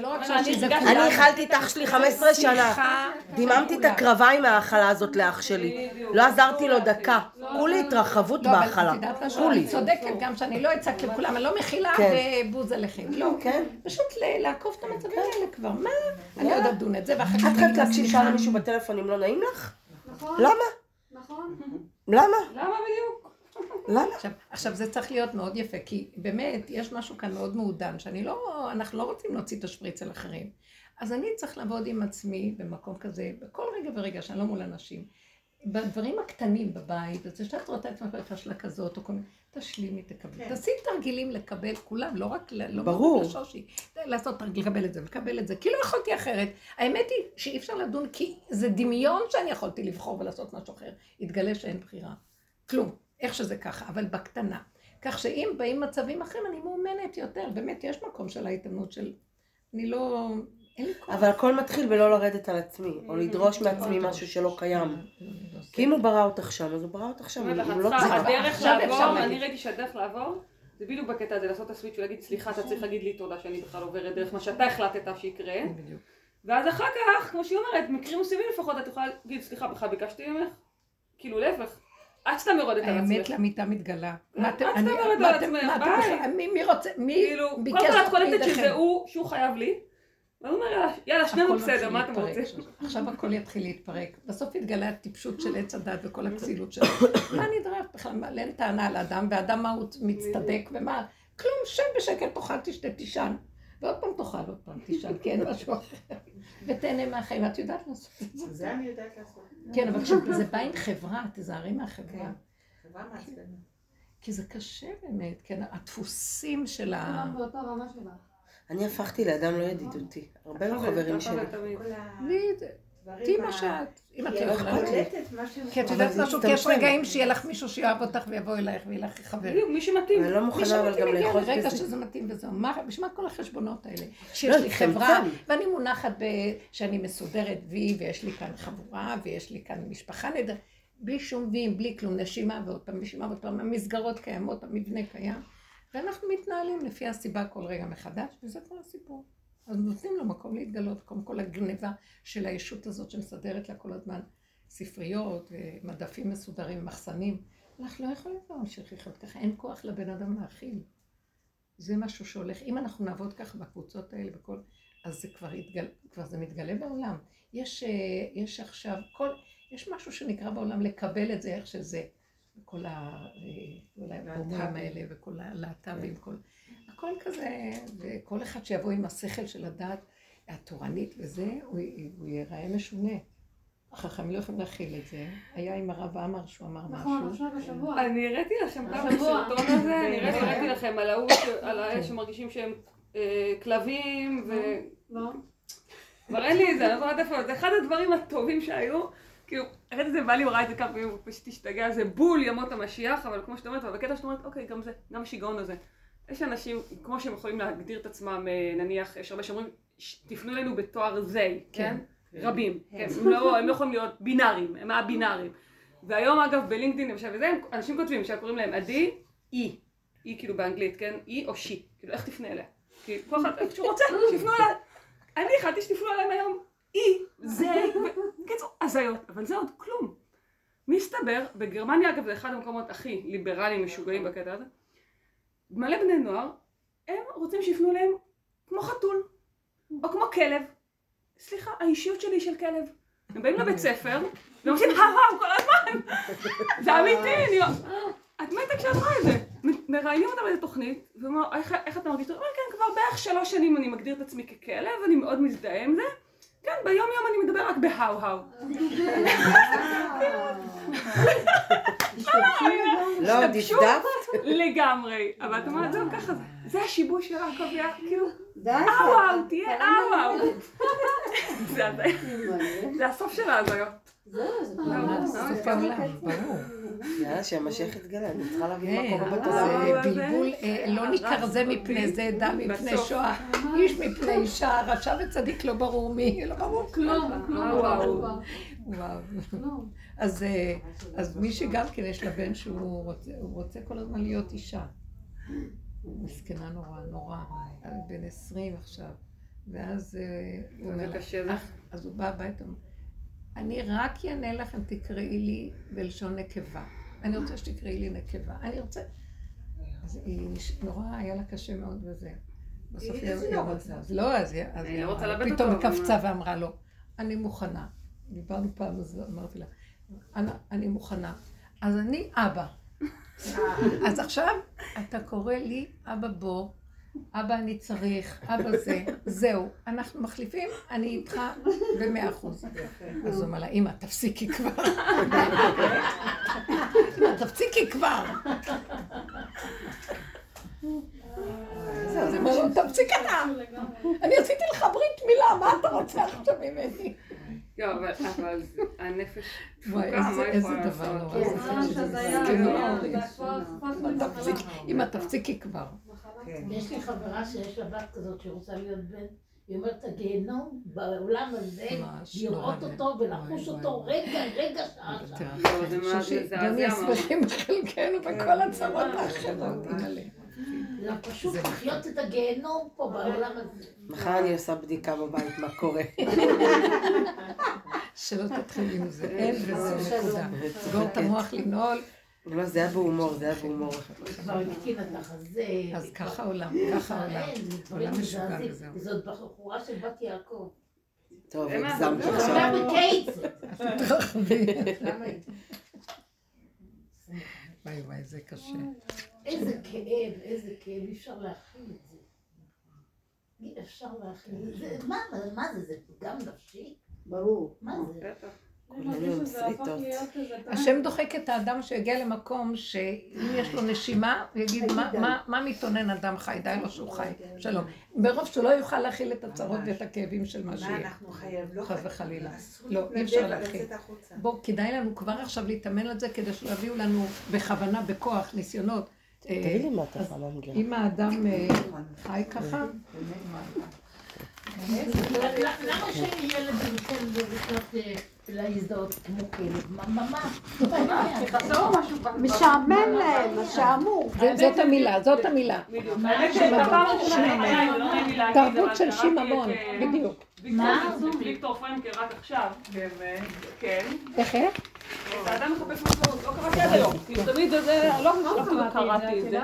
לא אני אכלתי את אח שלי 15 שנה. דיממתי את. הקרביים מההאכלה הזאת לאח שלי. לא עזרתי לו דקה. כולי התרחבות לא, אבל בהאכלה. את יודעת משהו? כולי. אני צודקת גם שאני לא אצעק לכולם, אני לא מכילה כן. ובוז עליכם. לא, כן. פשוט לעקוף את המצבים האלה כבר. מה? אני עוד אדון את זה, ואחר כך את חייבת להקשיב סליחה. למישהו בטלפון אם לא נעים לך? נכון? למה? נכון. למה? למה בדיוק? למה? עכשיו, עכשיו זה צריך להיות מאוד יפה, כי באמת יש משהו כאן מאוד מעודן, שאני לא, אנחנו לא רוצים להוציא את השפריץ על אחרים. אז אני צריך לעבוד עם עצמי במקום כזה, בכל רגע ורגע שאני לא מול אנשים. בדברים הקטנים בבית, זה שאת רואה את עצמך בפשלה כזאת, או כל מיני, תשלימי, תקבלי. כן. תעשי תרגילים לקבל, כולם, לא רק, לא ברור. לשושי. לעשות תרגיל, לקבל את זה, לקבל את זה, כי לא יכולתי אחרת. האמת היא שאי אפשר לדון, כי זה דמיון שאני יכולתי לבחור ולעשות משהו אחר. יתגלה שאין בחירה. כלום. איך שזה ככה, אבל בקטנה. כך שאם באים מצבים אחרים, אני מאומנת יותר. באמת, יש מקום של ההתאמנות של... אני לא... אבל הכל מתחיל בלא לרדת על עצמי, או לדרוש מעצמי משהו שלא קיים. כי אם הוא ברא אותך שם, אז הוא ברא אותך שם, הוא לא צריך... הדרך לעבור. אני ראיתי שהדרך לעבור, זה בדיוק בקטע הזה, לעשות את הסוויץ' ולהגיד, סליחה, אתה צריך להגיד לי תודה שאני בכלל עוברת דרך מה שאתה החלטת שיקרה. בדיוק. ואז אחר כך, כמו שהיא אומרת, מקרים מסוימים לפחות, את יכולה להגיד, סליחה, בכלל ביקשתי ממך? כאילו, להפך. את סתם יורדת על האמת עצמך. לאמיתה מתגלה. מה אתם... את אני- סתם יורדת מה על אתם- עצמך, מה אתם ביי. מי- רוצה... מי כאילו, ביקש קודם כל את קולטת? שזה הוא, שהוא חייב לי, והוא אומר, "יאללה, שנינו בסדר, מה אתם. רוצים? עכשיו הכל יתחיל להתפרק. בסוף יתגלה הטיפשות של עץ הדת וכל הכסילות שלו. מה נדרש בכלל? מה, אין טענה על האדם, ואדם מה הוא מצטדק ומה? כלום, שב בשקט, תאכל, תשתה, תישן. ועוד פעם תאכל, עוד פעם תישן, כי אין משהו אחר. ותהנה מהחיים, את יודעת לעשות את זה. זה אני יודעת לעשות. כן, אבל כשזה בא עם חברה, תיזהרי מהחברה. כן. חברה מעצבנת. כי זה קשה באמת, כן, הדפוסים של ה... באותה רמה שלך. אני הפכתי לאדם לא ידידותי. הרבה לא חברים שלי. לי, תהיי מה שאת, אם את לא מה שהם כי את יודעת משהו, כי יש. רגעים שיהיה לך מישהו שיאהב אותך ויבוא אלייך ויהיה לך חבר. בדיוק, מי שמתאים. אני לא מוכנה אבל שמתאים גם מגיע לאחוז לרגע בזה. שזה מתאים וזהו. מה, בשביל מה כל החשבונות האלה? לא, שיש לי. חברה, ואני מונחת ב... שאני מסודרת וי, ויש לי כאן חבורה, ויש לי כאן משפחה נהדרת. בלי שום ויים, בלי כלום, נשימה ועוד פעם נשימה ועוד פעם, המסגרות קיימות, המבנה קיים, ואנחנו מתנהלים לפי הסיבה כל רגע מחדש, וזה כל הסיפור. אז נותנים לו מקום להתגלות, קודם כל הגניבה של הישות הזאת שמסדרת לה כל הזמן ספריות ומדפים מסודרים ומחסנים. אנחנו לא יכולים להמשיך לחיות ככה, אין כוח לבן אדם להכיל. זה משהו שהולך, אם אנחנו נעבוד ככה בקבוצות האלה בכל, אז זה כבר, יתגל, כבר זה מתגלה בעולם. יש, אה, יש עכשיו, כל, יש משהו שנקרא בעולם לקבל את זה איך שזה. כל ה- אה, האלה וכל הלהט"בים, כל... הכל כזה, וכל אחד שיבוא עם השכל של הדת התורנית וזה, הוא, הוא ייראה משונה. החכמים לא יכולים להכיל את זה. היה עם הרב עמר שהוא אמר נכון, משהו. עכשיו השבוע. אני הראיתי לכם פעם השבוע. בסרטון הזה, אני הראיתי הראיתי לכם על ההוא, על האלה שמרגישים שהם אה, כלבים, ו... לא. כבר אין לי את זה, אני לא יודעת איפה, זה אחד הדברים הטובים שהיו. כאילו, את זה, בעלי ראה את זה כמה פעמים, הוא פשוט השתגע, זה בול ימות המשיח, אבל כמו שאת אומרת, אבל בקטע שאת אומרת, אוקיי, גם זה, גם השיגעון הזה. יש אנשים, כמו שהם יכולים להגדיר את עצמם, אה, נניח, יש הרבה שאומרים, "ש- תפנו אלינו בתואר זה, כן? רבים, כן, הם לא הם לא יכולים להיות בינאריים, הם א-בינאריים. והיום אגב בלינקדאין למשל וזה, אנשים כותבים, למשל קוראים להם עדי, אי, אי כאילו באנגלית, כן? אי או שי, כאילו איך תפנה אליה? כי כל אחד, איך שהוא רוצה, שיפנו אליי. אני החלטתי שתפנו אליהם היום היא, זה, בקיצור, הזיות, אבל זה עוד כלום. מסתבר, בגרמניה אגב זה אחד המקומות הכי ליברליים משוגעים בקטע הזה, מלא בני נוער, הם רוצים שיפנו להם כמו חתול, או כמו כלב. סליחה, האישיות שלי היא של כלב. הם באים לבית ספר, והם עושים הוואו כל הזמן. זה אמיתי, אני... את מתה כשאת רואה את זה. מראיינים אותם באיזה תוכנית, ואומרים, איך אתה מרגיש? הוא אומר, כן, כבר בערך שלוש שנים אני מגדיר את עצמי ככלב, אני מאוד מזדהה עם זה. כן, ביום יום אני מדבר רק בהאו-האו. לא, השתמשו דפדפת? לגמרי. אבל את אומרת, זהו, ככה זה. זה השיבוש של העקביה, כאילו, די. אאו-האו, תהיה אאו-האו. זה הזיה. זה הסוף של ההזיות. זהו, זה ברור. יאללה, שהמשיח יתגלה, אני צריכה להבין מה כן, קורה זה בתודעה. בלבול, אה, לא נכרזה מפני זה, דע מפני שואה, איש מפני אישה, רשע וצדיק לא ברור מי, לא ברור כלום. וואו. וואו. אז, אה, מי שגם כן יש לה בן שהוא רוצה, הוא רוצה כל הזמן להיות אישה. מסכנה נורא, נורא. בן עשרים עכשיו. ואז אה, הוא אומר אז הוא בא הביתה, אני רק אענה לכם, תקראי לי בלשון נקבה. אני רוצה שתקראי לי נקבה. אני רוצה... אז היא נורא היה לה קשה מאוד בזה. בסוף היא- לא רוצה. אז לא, אז היא לא פתאום היא קפצה ואמרה לו, אני מוכנה. דיברנו פעם, אז אמרתי לה, "אנא, אני מוכנה. אז אני אבא. אז עכשיו אתה קורא לי אבא בוא, אבא אני צריך, אבא זה, זהו, אנחנו מחליפים, אני איתך במאה אחוז. אז הוא אומר לה, אמא, תפסיקי כבר. אמא, תפסיקי כבר. הוא אומר לו, תפסיק אתה. אני עשיתי לך ברית מילה, מה אתה רוצה עכשיו ממני? לא, אבל הנפש תפוקה, איזה- מה איזה יכולה לעשות? נורא. כן, ממש הזיה, כן, זה מאוד. זה כבר הפכנו אמא, תפסיקי כבר. כן. יש לי חברה שיש לה בת כזאת שרוצה להיות בן, היא אומרת, הגיהנום בעולם הזה, ממש לראות. אותו ולחוש אותו. רגע, רגע, שעה, שעה. לא, מזעזע ממש. שמחים בחלקנו בכל הצרות האחרות, פשוט לחיות את הגיהנום פה בעולם הזה. מחר אני עושה בדיקה בבית, מה קורה. שלא תתחיל עם זה, אין וזה נקודה. סגור את. המוח לנעול, לא, זה היה בהומור, זה היה בהומור. כבר הקינה את החזה. אז ככה העולם, ככה דברים עולם משוגע. וזהו. זאת בחורה של בת יעקב. טוב, הגזמת. עכשיו. עכשיו בקייטס. למה היא? וואי וואי, זה קשה. איזה כאב, איזה כאב, אי אפשר להכיל את זה. אי אפשר להכיל את זה. מה, מה זה, זה גם נפשי? ברור. מה זה? השם דוחק את האדם שיגיע למקום שאם יש לו נשימה, הוא יגיד "מה- מה- מה מתאונן אדם חי, די לו שהוא חי, שלום. ברוב שהוא לא יוכל להכיל את הצרות ואת הכאבים של מה מה שיהיה. אנחנו חייב? לא חס. וחלילה. לא, אי אפשר להכיל. החוצה. בוא, כדאי לנו כבר עכשיו להתאמן על זה כדי שלא יביאו לנו בכוונה, בכוח, ניסיונות. אה, תגידי לי מה אתה יכולה להמגר. אם האדם אה, חי ככה, למה שילד ייתן לקנות להזדהות כמו כלב? מה, משעמם להם. זה- זאת המילה, זאת המילה. תרבות של שיממון, את, אה, בדיוק. מה? ויקטור- ויקטור פרנקל רק עכשיו, כן, ו- כן. איך איך? את האדם מחפש משמעות, לא קראתי עד היום. תמיד זה, לא לא אפילו קראתי את זה.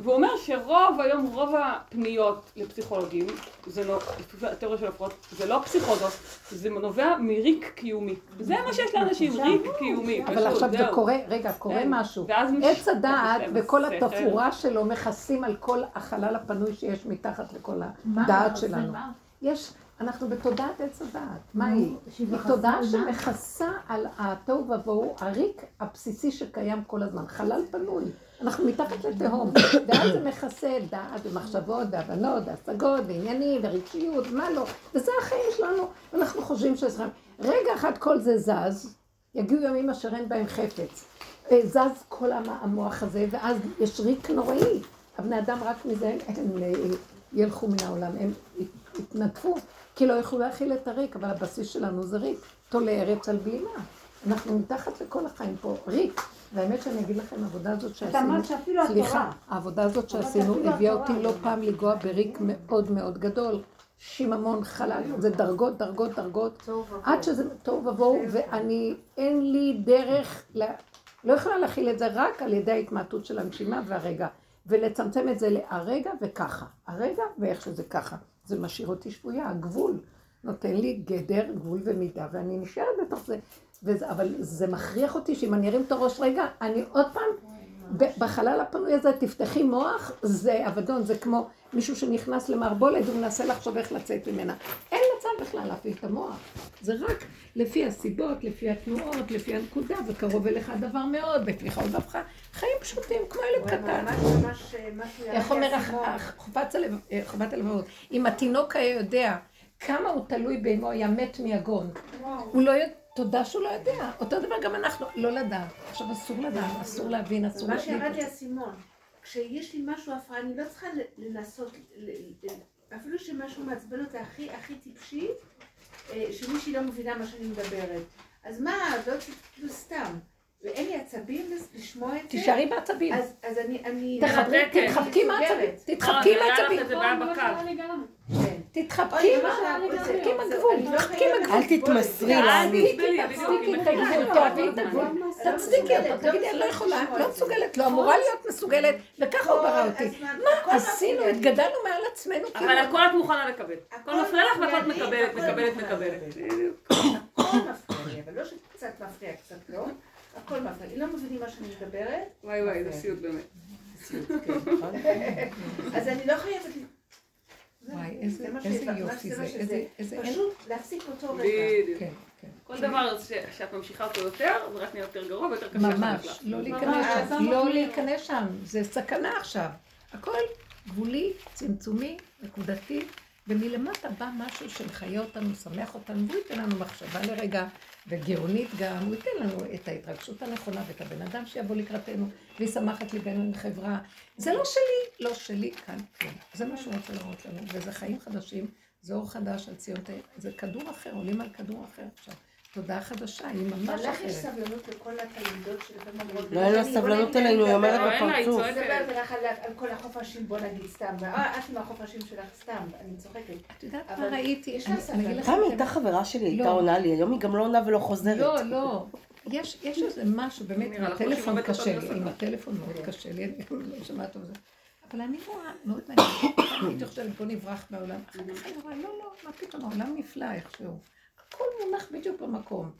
והוא אומר שרוב היום, רוב הפניות לפסיכולוגים, זה לא, לפי התיאוריה של הפרעות, זה לא פסיכוזות, זה נובע מריק קיומי. זה מה שיש לאנשים, ריק קיומי. אבל עכשיו זה. קורה, רגע, קורה כן. משהו. עץ הדעת וכל. התפאורה שלו מכסים על כל החלל הפנוי שיש מתחת לכל הדעת שלנו. יש, אנחנו בתודעת עץ הדעת. מה היא? היא תודעה שמכסה על התוהו ובוהו, הריק הבסיסי שקיים כל הזמן, חלל פנוי. אנחנו מתחת לתהום, ואז זה מכסה דעת ומחשבות והבנות והשגות ועניינים ורגשיות, מה לא, וזה החיים שלנו, ואנחנו חושבים שזה. רגע אחד כל זה זז, יגיעו ימים אשר אין בהם חפץ. אה, זז כל המ- המוח הזה, ואז יש ריק נוראי. הבני אדם רק מזה הם, אה, ילכו מן העולם, הם ית- יתנדפו, כי לא יוכלו להכיל את הריק, אבל הבסיס שלנו זה ריק. תולה ארץ על בלימה. אנחנו מתחת לכל החיים פה, ריק. והאמת שאני אגיד לכם, העבודה הזאת שעשינו, סליחה. העבודה הזאת שעשינו הביאה אותי לא. פעם לנגוע בריק מאוד מאוד גדול, שיממון חלל, זה דרגות, דרגות, דרגות, עד שזה תוהו ובוהו, ואני, אין לי דרך. לא יכולה להכיל את זה רק על ידי ההתמעטות של הנשימה והרגע, ולצמצם את זה להרגע וככה, הרגע ואיך שזה ככה. זה משאיר אותי שבויה, הגבול נותן לי גדר, גבול ומידה, ואני נשארת בתוך זה. וזה, אבל זה מכריח אותי שאם אני ארים את הראש רגע, אני עוד פעם, בחלל הפנוי הזה תפתחי מוח, זה אבדון, זה כמו מישהו שנכנס למערבולת ומנסה לחשוב איך לצאת ממנה. אין מצב בכלל להפעיל את המוח. זה רק לפי הסיבות, לפי התנועות, לפי הנקודה, וקרוב אליך הדבר מאוד, בפליחה ובהפכה. חיים פשוטים, כמו ילד קטן. איך אומר חובת הלבבות? אם התינוק היה יודע כמה הוא תלוי באמו, היה מת מיגון. הוא לא יודע... תודה שהוא לא יודע. אותו דבר גם אנחנו, לא לדעת. עכשיו אסור לדעת, אסור להבין, אסור להבין. מה שירד לי האסימון, כשיש לי משהו הפרעה, אני לא צריכה לנסות, אפילו שמשהו מעצבן אותה הכי הכי טיפשי, אה, שמישהי לא מבינה מה שאני מדברת. אז מה, לא כאילו סתם. ואין לי עצבים לשמוע את זה. תישארי בעצבים. אז אני... תתחבקי מהעצבים. תתחבקי מהעצבים. תתחבקי עם הגבול. תתחבקי עם הגבול. אל תתמסרי לעני. תאהבי את הגבול. תצדיקי אותו. תגידי, אני לא יכולה, לא מסוגלת, לא אמורה להיות מסוגלת, וככה הוא ברא אותי. מה עשינו? התגדלנו מעל עצמנו. אבל הכל את מוכנה לקבל. הכל מפריע לך והכל מקבלת, מקבלת, מקבלת. הכל מפריע לי, אבל לא שקצת מפריע, קצת לא. הכל מפריע לי. לא מבינים מה שאני מדברת. וואי וואי, זה סיוט באמת. אז אני לא חייבת... וואי, איזה יופי זה, איזה... פשוט להפסיק אותו רגע. כן, כן. כל דבר שאת ממשיכה אותו יותר, זה רק נהיה יותר גרוע ויותר קשה. ממש, לא להיכנס שם, לא להיכנס שם, זה סכנה עכשיו. הכל גבולי, צמצומי, נקודתי, ומלמטה בא משהו שמחיה אותנו, שמח אותנו, והוא ייתן לנו מחשבה לרגע, וגאונית גם, הוא ייתן לנו את ההתרגשות הנכונה ואת הבן אדם שיבוא לקראתנו, וישמח את ליבנו עם חברה. זה לא שלי, לא שלי כאן, כן. זה מה שהוא רוצה לראות לנו, וזה חיים חדשים, זה אור חדש על ציון, זה כדור אחר, עולים על כדור אחר עכשיו. תודעה חדשה, היא ממש אחרת. לך יש סבלנות לכל התלמידות שלכם אומרות... לא, אין לה סבלנות אלינו, היא אומרת בפרצוף. אני מדברת לך על כל החופשים, בוא נגיד סתם. אה, את עם החופשים שלך סתם, אני צוחקת. את יודעת מה ראיתי? פעם היא הייתה חברה שלי, הייתה עונה לי, היום היא גם לא עונה ולא חוזרת. לא, לא. יש איזה משהו, באמת, עם הטלפון קשה לי, עם הטלפון מאוד קשה לי, אני לא שמעת על זה. אבל אני רואה, מאוד מעניין, הייתי חושבת, בוא נברח מהעולם. אחר כך אני רואה, לא, לא, מה פתאום, העולם נפלא איכשהו. הכל מונח בדיוק במקום.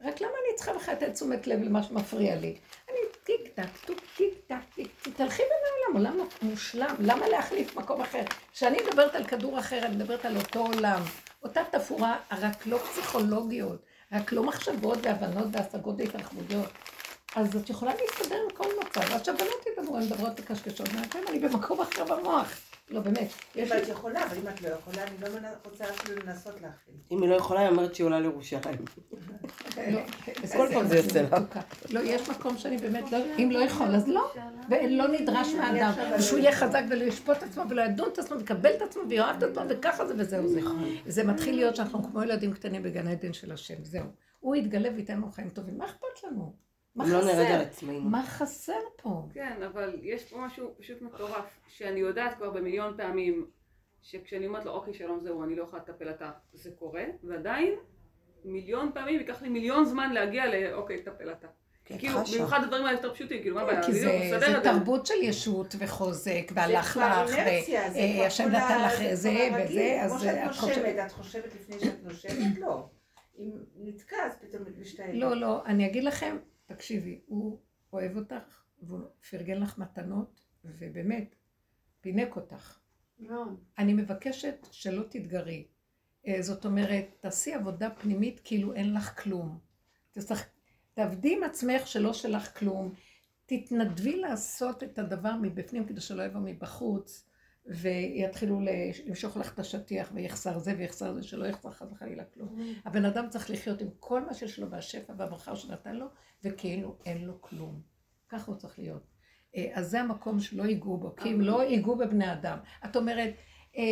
רק למה אני צריכה לך לתת תשומת לב למה שמפריע לי? אני טיק טק, טוק, טיק טק, טיק, תלכי בין העולם, עולם מושלם, למה להחליף מקום אחר? כשאני מדברת על כדור אחר, אני מדברת על אותו עולם, אותה תפאורה, רק לא פסיכולוגיות, רק לא מחשבות והבנות והשגות והתרחבויות. אז את יכולה להסתדר עם כל מצב. אז שהבנות ידברו, הן מדברות בקשקשות, אני במקום אחר במוח. לא, באמת. אם את יכולה, אבל אם את לא יכולה, אני לא רוצה אפילו לנסות להכין. אם היא לא יכולה, היא אומרת שהיא עולה לירושלים. לא, כל פעם זה יוצא לה. לא, יש מקום שאני באמת לא, אם לא יכול, אז לא. ולא נדרש מהאדם. ושהוא יהיה חזק ולא ישפוט את עצמו ולא ידון את עצמו ויקבל את עצמו ויאהב את עצמו וככה זה וזהו זה. זה מתחיל להיות שאנחנו כמו ילדים קטנים בגן עדן של השם, זהו. הוא יתגלה וייתן לנו חיים טובים. מה אכפת לנו? מה לא חסר? מה חסר פה? כן, אבל יש פה משהו פשוט מטורף, שאני יודעת כבר במיליון פעמים, שכשאני אומרת לו, אוקיי, שלום, זהו, אני לא יכולה לטפל אתה, זה קורה, ועדיין, מיליון פעמים ייקח לי מיליון זמן להגיע ל, אוקיי, טפל אתה. כאילו, במיוחד הדברים האלה יותר פשוטים, כאילו, מה הבעיה? כי זה תרבות של ישות וחוזק, והלך לך, והשם נתן לך זה וזה, אז... את חושבת, את חושבת לפני שאת נושמת? לא. אם נתקע, אז פתאום משתעל. לא, לא, אני אגיד לכם, תקשיבי, הוא אוהב אותך, והוא פרגן לך מתנות, ובאמת, פינק אותך. לא. אני מבקשת שלא תתגרי. אה, זאת אומרת, תעשי עבודה פנימית כאילו אין לך כלום. תצטרך, תעבדי עם עצמך שלא שלך כלום. תתנדבי לעשות את הדבר מבפנים כדי שלא יבוא מבחוץ, ויתחילו למשוך לך את השטיח ויחסר זה ויחסר זה, שלא יחסר חס וחלילה כלום. Mm. הבן אדם צריך לחיות עם כל מה שיש לו והשפע והברכה שנתן לו, וכאילו אין לו כלום. ככה הוא צריך להיות. אה, אז זה המקום שלא ייגעו בו, כי אם לא ייגעו בבני אדם. את אומרת, אה,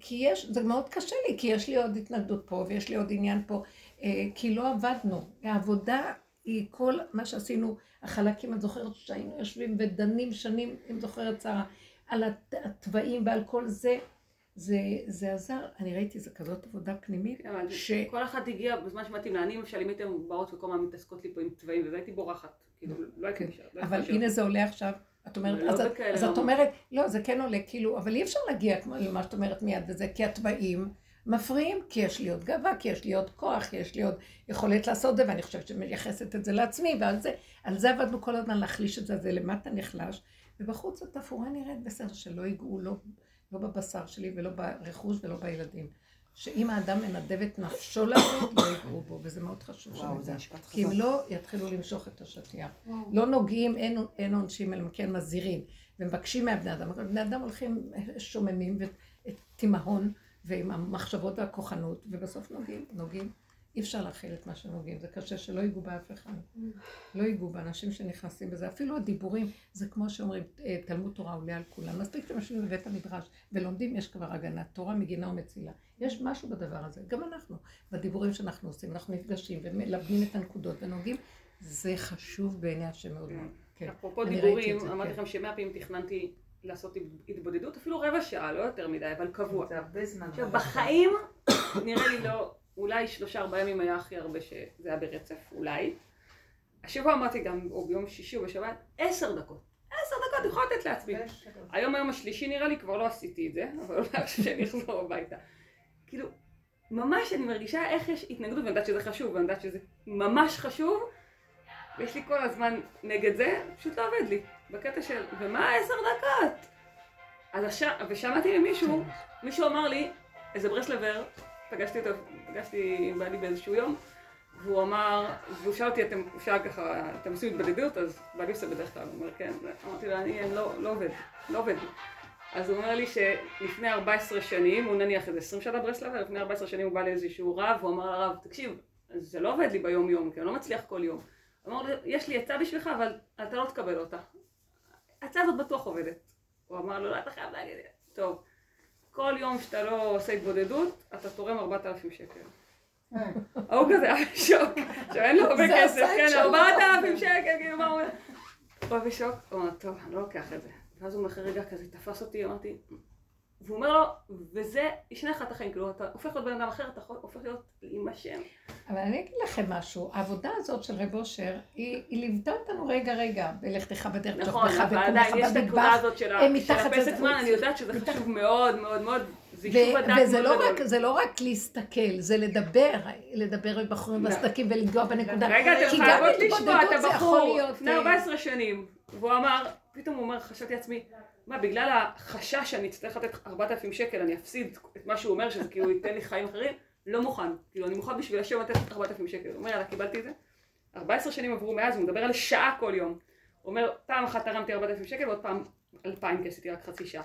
כי יש, זה מאוד קשה לי, כי יש לי עוד התנגדות פה ויש לי עוד עניין פה, אה, כי לא עבדנו. העבודה היא כל מה שעשינו, החלקים, את זוכרת שהיינו יושבים ודנים שנים, אם זוכרת שרה, על התוואים ועל כל זה, זה, זה עזר, אני ראיתי, זה כזאת עבודה פנימית, כן, אבל ש... כל אחת הגיעה בזמן שמתאים לה. אני למשל, אם הייתם באות וכל הזמן מתעסקות לי פה עם צבעים, וזה הייתי בורחת. כאילו, לא הייתי כן. נשארת. לא הייתי אבל נשארת. הנה זה עולה עכשיו, את אומרת, לא אז, את, בכאלה אז את רמות. אומרת, לא, זה כן עולה, כאילו, אבל אי אפשר להגיע למה שאת אומרת מיד וזה, כי התוואים מפריעים, כי יש לי עוד גאווה, כי יש לי עוד כוח, כי יש לי עוד יכולת לעשות את זה, ואני חושבת שמייחסת את זה לעצמי, ועל זה, על זה עבדנו כל הזמן להחליש את זה, זה למטה נחלש, ובחוץ התפאורה נראית בסדר, שלא ייגעו, לא, לא בבשר שלי ולא ברכוש ולא בילדים. שאם האדם מנדב את נפשו לעבוד, לא ייגעו בו, וזה מאוד חשוב שנדע. משפט כי אם. לא, יתחילו למשוך את השטיח. לא נוגעים, אין, אין עונשים, אלא כן מזהירים. ומבקשים מהבני אדם. בני אדם הולכים שוממים ותימהון, ועם המחשבות והכוחנות, ובסוף נוגעים, נוגעים. אי אפשר להכיל את מה שנוגעים, זה קשה שלא ייגעו באף אחד. לא ייגעו באנשים שנכנסים בזה. אפילו הדיבורים, זה כמו שאומרים, אה, תלמוד תורה עולה על כולם. מספיק שאתם יושבים בבית המדרש ולומדים, יש כבר הגנה. תורה מגינה ומצילה. יש משהו בדבר הזה. גם אנחנו, בדיבורים שאנחנו עושים, אנחנו נפגשים ומלבנים את הנקודות ונוגעים. זה חשוב בעיני השם מאוד מאוד. כן. אפרופו דיבורים, אמרתי כן. לכם שמאה פעמים תכננתי לעשות התבודדות, אפילו רבע שעה, לא יותר מדי, אבל קבוע. זה הרבה זמן. עכשיו, בחיים, נראה לי לא, אולי שלושה ארבעה ימים היה הכי הרבה שזה היה ברצף, אולי. השבוע אמרתי גם, או ביום שישי או בשבת, עשר דקות. עשר דקות אני יכולה לתת לעצמי. היום היום השלישי נראה לי, כבר לא עשיתי את זה, אבל אולי עכשיו שאני אחזור הביתה. כאילו, ממש אני מרגישה איך יש התנגדות, ואני יודעת שזה חשוב, ואני יודעת שזה ממש חשוב, ויש לי כל הזמן נגד זה, פשוט לא עובד לי. בקטע של, ומה עשר דקות? אז עכשיו, ושמעתי ממישהו, מישהו אמר לי, איזה ברסלבר, פגשתי אותו, פגשתי עם בעלי באיזשהו יום, והוא אמר, והוא שאל אותי, אתם, הוא שאל ככה, אתם עושים התבודדות? אז בעלי עושה בדרך כלל, הוא אומר, כן. אמרתי לו, אני לא, לא עובד, לא עובד. אז הוא אומר לי שלפני 14 שנים, הוא נניח איזה 20 שנה ברסלבר, לפני 14 שנים הוא בא לאיזשהו רב, הוא אמר לרב, תקשיב, זה לא עובד לי ביום יום, כי אני לא מצליח כל יום. הוא אמר לי, יש לי עצה בשבילך, אבל אתה לא תקבל אותה. ההצעה הזאת בטוח עובדת. הוא אמר לו, לא, אתה חייב להגיד לי. טוב, כל יום שאתה לא עושה התבודדות, אתה תורם 4,000 שקל. ההוא כזה היה בשוק, עכשיו אין לו הרבה כסף, כן, שלו. 4,000 שקל, כאילו מה הוא אומר? הוא היה בשוק, הוא אומר, טוב, אני לא לוקח את זה. ואז הוא אחרי רגע כזה תפס אותי, אמרתי, והוא אומר לו, וזה ישנה לך את החיים, כאילו, אתה הופך להיות בן אדם אחר, אתה הופך להיות עם השם. אבל אני אגיד לכם משהו, העבודה הזאת של רב אושר, היא, היא ליוותה אותנו רגע רגע, בלכתך בדרך, נכון, אבל וקומך עדיין יש את במטבח, הזאת של הם מתחת הפסק לזה. זמן, אני יודעת שזה מתחת- חשוב מאוד מאוד מאוד, זה וזה לא. רק, זה לא רק להסתכל, זה לדבר, לדבר עם בחורים לא. בסדקים ולנגוע בנקודה. רגע, אתם חייבות לשמוע את הבחור לפני אה, 14 שנים, והוא אמר, פתאום הוא אומר, חשבתי לעצמי, מה, בגלל החשש שאני אצטרך לתת 4,000 שקל, אני אפסיד את מה שהוא אומר, שזה כאילו ייתן לי חיים אחרים? לא מוכן. כאילו, אני מוכן בשביל השם לתת 4,000 שקל. הוא אומר, יאללה, קיבלתי את זה. 14 שנים עברו מאז, הוא מדבר על שעה כל יום. הוא אומר, פעם אחת תרמתי 4,000 שקל, ועוד פעם 2,000, כי עשיתי רק חצי שעה.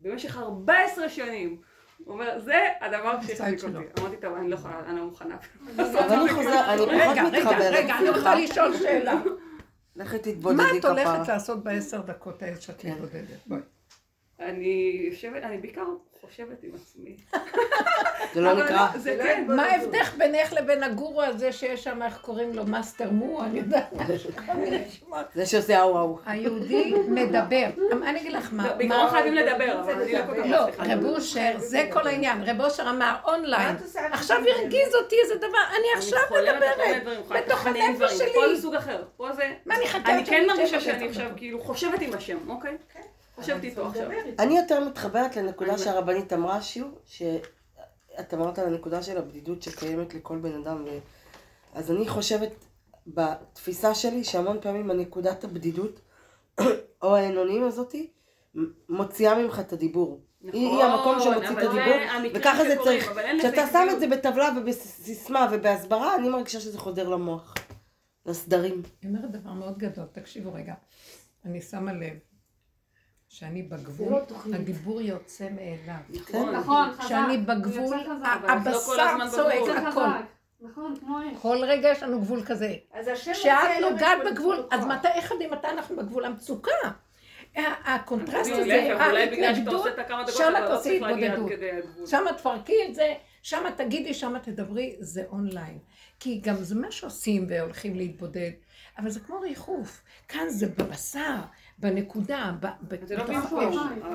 במשך 14 שנים. הוא אומר, זה הדבר שהחזיק. אותי. אמרתי, טוב, אני לא יכולה, אני לא מוכנה. אבל אני חוזר, אני פחות רגע, רגע, מתחברת. רגע, אני רוצה לשאול שאלה. לכי מה תתבודדי את הולכת כפרה. לעשות בעשר דקות האלה שאת כן. מתבודדת? בואי. אני יושבת, אני בעיקר חושבת עם עצמי. זה לא נקרא. זה כן. מה ההבדל בינך לבין הגורו הזה שיש שם, איך קוראים לו, מאסטר מו, אני יודעת. זה שעושה אהו אהו. היהודי מדבר. אני אגיד לך מה, לא, מה- בעיקרון חייבים לדבר, אבל אני לא כל כך לא, מצליחה. רב אושר, זה כל העניין. רב אושר אמר אונליין. עכשיו הרגיז אותי איזה דבר, אני עכשיו מדברת. בתוך הנפש. שלי. פה זה סוג אחר. פה זה... מה אני חשבת אני כן מרגישה שאני עכשיו? כאילו חושבת עם השם, אוקיי? חושבת איתו עכשיו. אני יותר מתחברת לנקודה אני- שהרבנית אמרה שיעור, שאת אמרת על הנקודה של הבדידות שקיימת לכל בן אדם, ו... אז אני חושבת בתפיסה שלי שהמון פעמים הנקודת הבדידות, או האנונים הזאתי, מוציאה ממך את הדיבור. היא- היא המקום שמוציא את נכון, הדיבור, וככה זה צריך. כשאתה שם. את זה בטבלה ובסיסמה ובהסברה, אני מרגישה שזה חודר למוח. לסדרים. היא אומרת דבר מאוד גדול, תקשיבו רגע. אני שמה לב שאני בגבול, לא. הדיבור יוצא מאליו. נכון. נכון, חזק. בגבול, אבל זה לא כל הבשר צועק בגבול. הכל. נכון, כמו איך. כל רגע יש לנו גבול כזה. אז השם כשאת נוגעת את בגבול, אז. מתי, איך יודעים מתי אנחנו בגבול? המצוקה. ה- הקונטרסט הזה, ההתנגדות, עושה את שם לא תעשי צריך להגיע עד התבודדות. שם תפרקי את זה, שם תגידי, שם תדברי, זה אונליין. כי גם זה מה שעושים והולכים להתבודד, אבל זה כמו ריחוף. כאן זה בבשר, בנקודה, ב- זה לא במקום,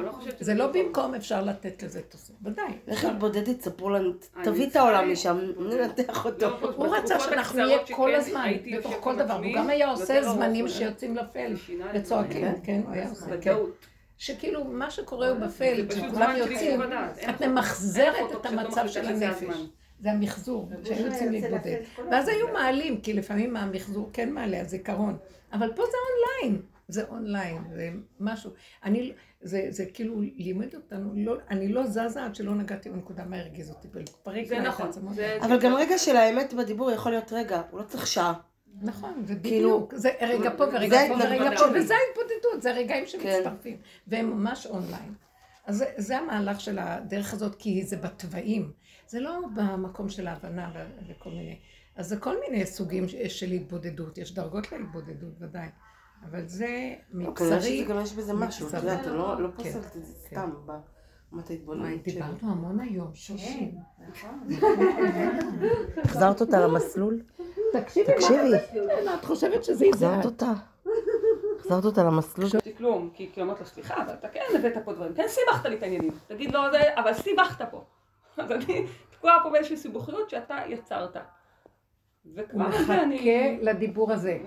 לא שזה זה לא במקום, אפשר לתת לזה תוספת, ודאי. איך את בודדת? ספרו לנו, תביא את העולם משם, ננתח אותו. לא, הוא רצה שאנחנו נהיה כל הזמן, בתוך כל דבר. הוא גם היה עושה זמנים שיוצאים לפל וצועקים, לדברים. כן, הוא היה עושה, כן. שכאילו מה שקורה הוא בפל, כשכולם יוצאים, את ממחזרת את לא המצב של הנפש. זה המחזור, שהיה יוצאים יוצא להתבודד. ואז. היו מעלים, כי לפעמים המחזור כן מעלה, הזיכרון. אבל פה זה אונליין, זה אונליין, זה משהו. אני, זה, זה כאילו לימד אותנו, לא, אני לא זזה עד שלא נגעתי בנקודה מה הרגיז אותי, זה נכון. זה- אבל גם רגע של האמת בדיבור יכול להיות רגע, הוא לא צריך שעה. נכון, זה כאילו- בדיוק, זה רגע פה ורגע זה פה ורגע פה, שלי. וזה ההתבודדות, זה הרגעים כן. שמצטרפים, והם ממש אונליין. אז זה, זה המהלך של הדרך הזאת, כי זה בתוואים, זה לא במקום של ההבנה וכל מיני. אז זה כל מיני סוגים של התבודדות, יש דרגות להתבודדות ודאי, אבל זה כנראה מבשרי. שזה גם יש בזה משהו, את. יודעת, לא לא כן, פוסלת את זה כן. סתם ברמת ההתבוננות שלי. דיברנו המון היום, שושי. החזרת אותה למסלול? תקשיבי? את חושבת שזה יזהר? החזרת אותה. החזרת אותה למסלול. לא כלום, כי כי אמרת לו, סליחה, אבל אתה כן הבאת פה דברים, כן סיבכת לי את העניינים. תגיד לו, זה, אבל סיבכת פה. אז אני תקועה פה באיזושהי סיבוכיות שאתה יצרת. הוא וכבר אני... מחכה לדיבור הזה.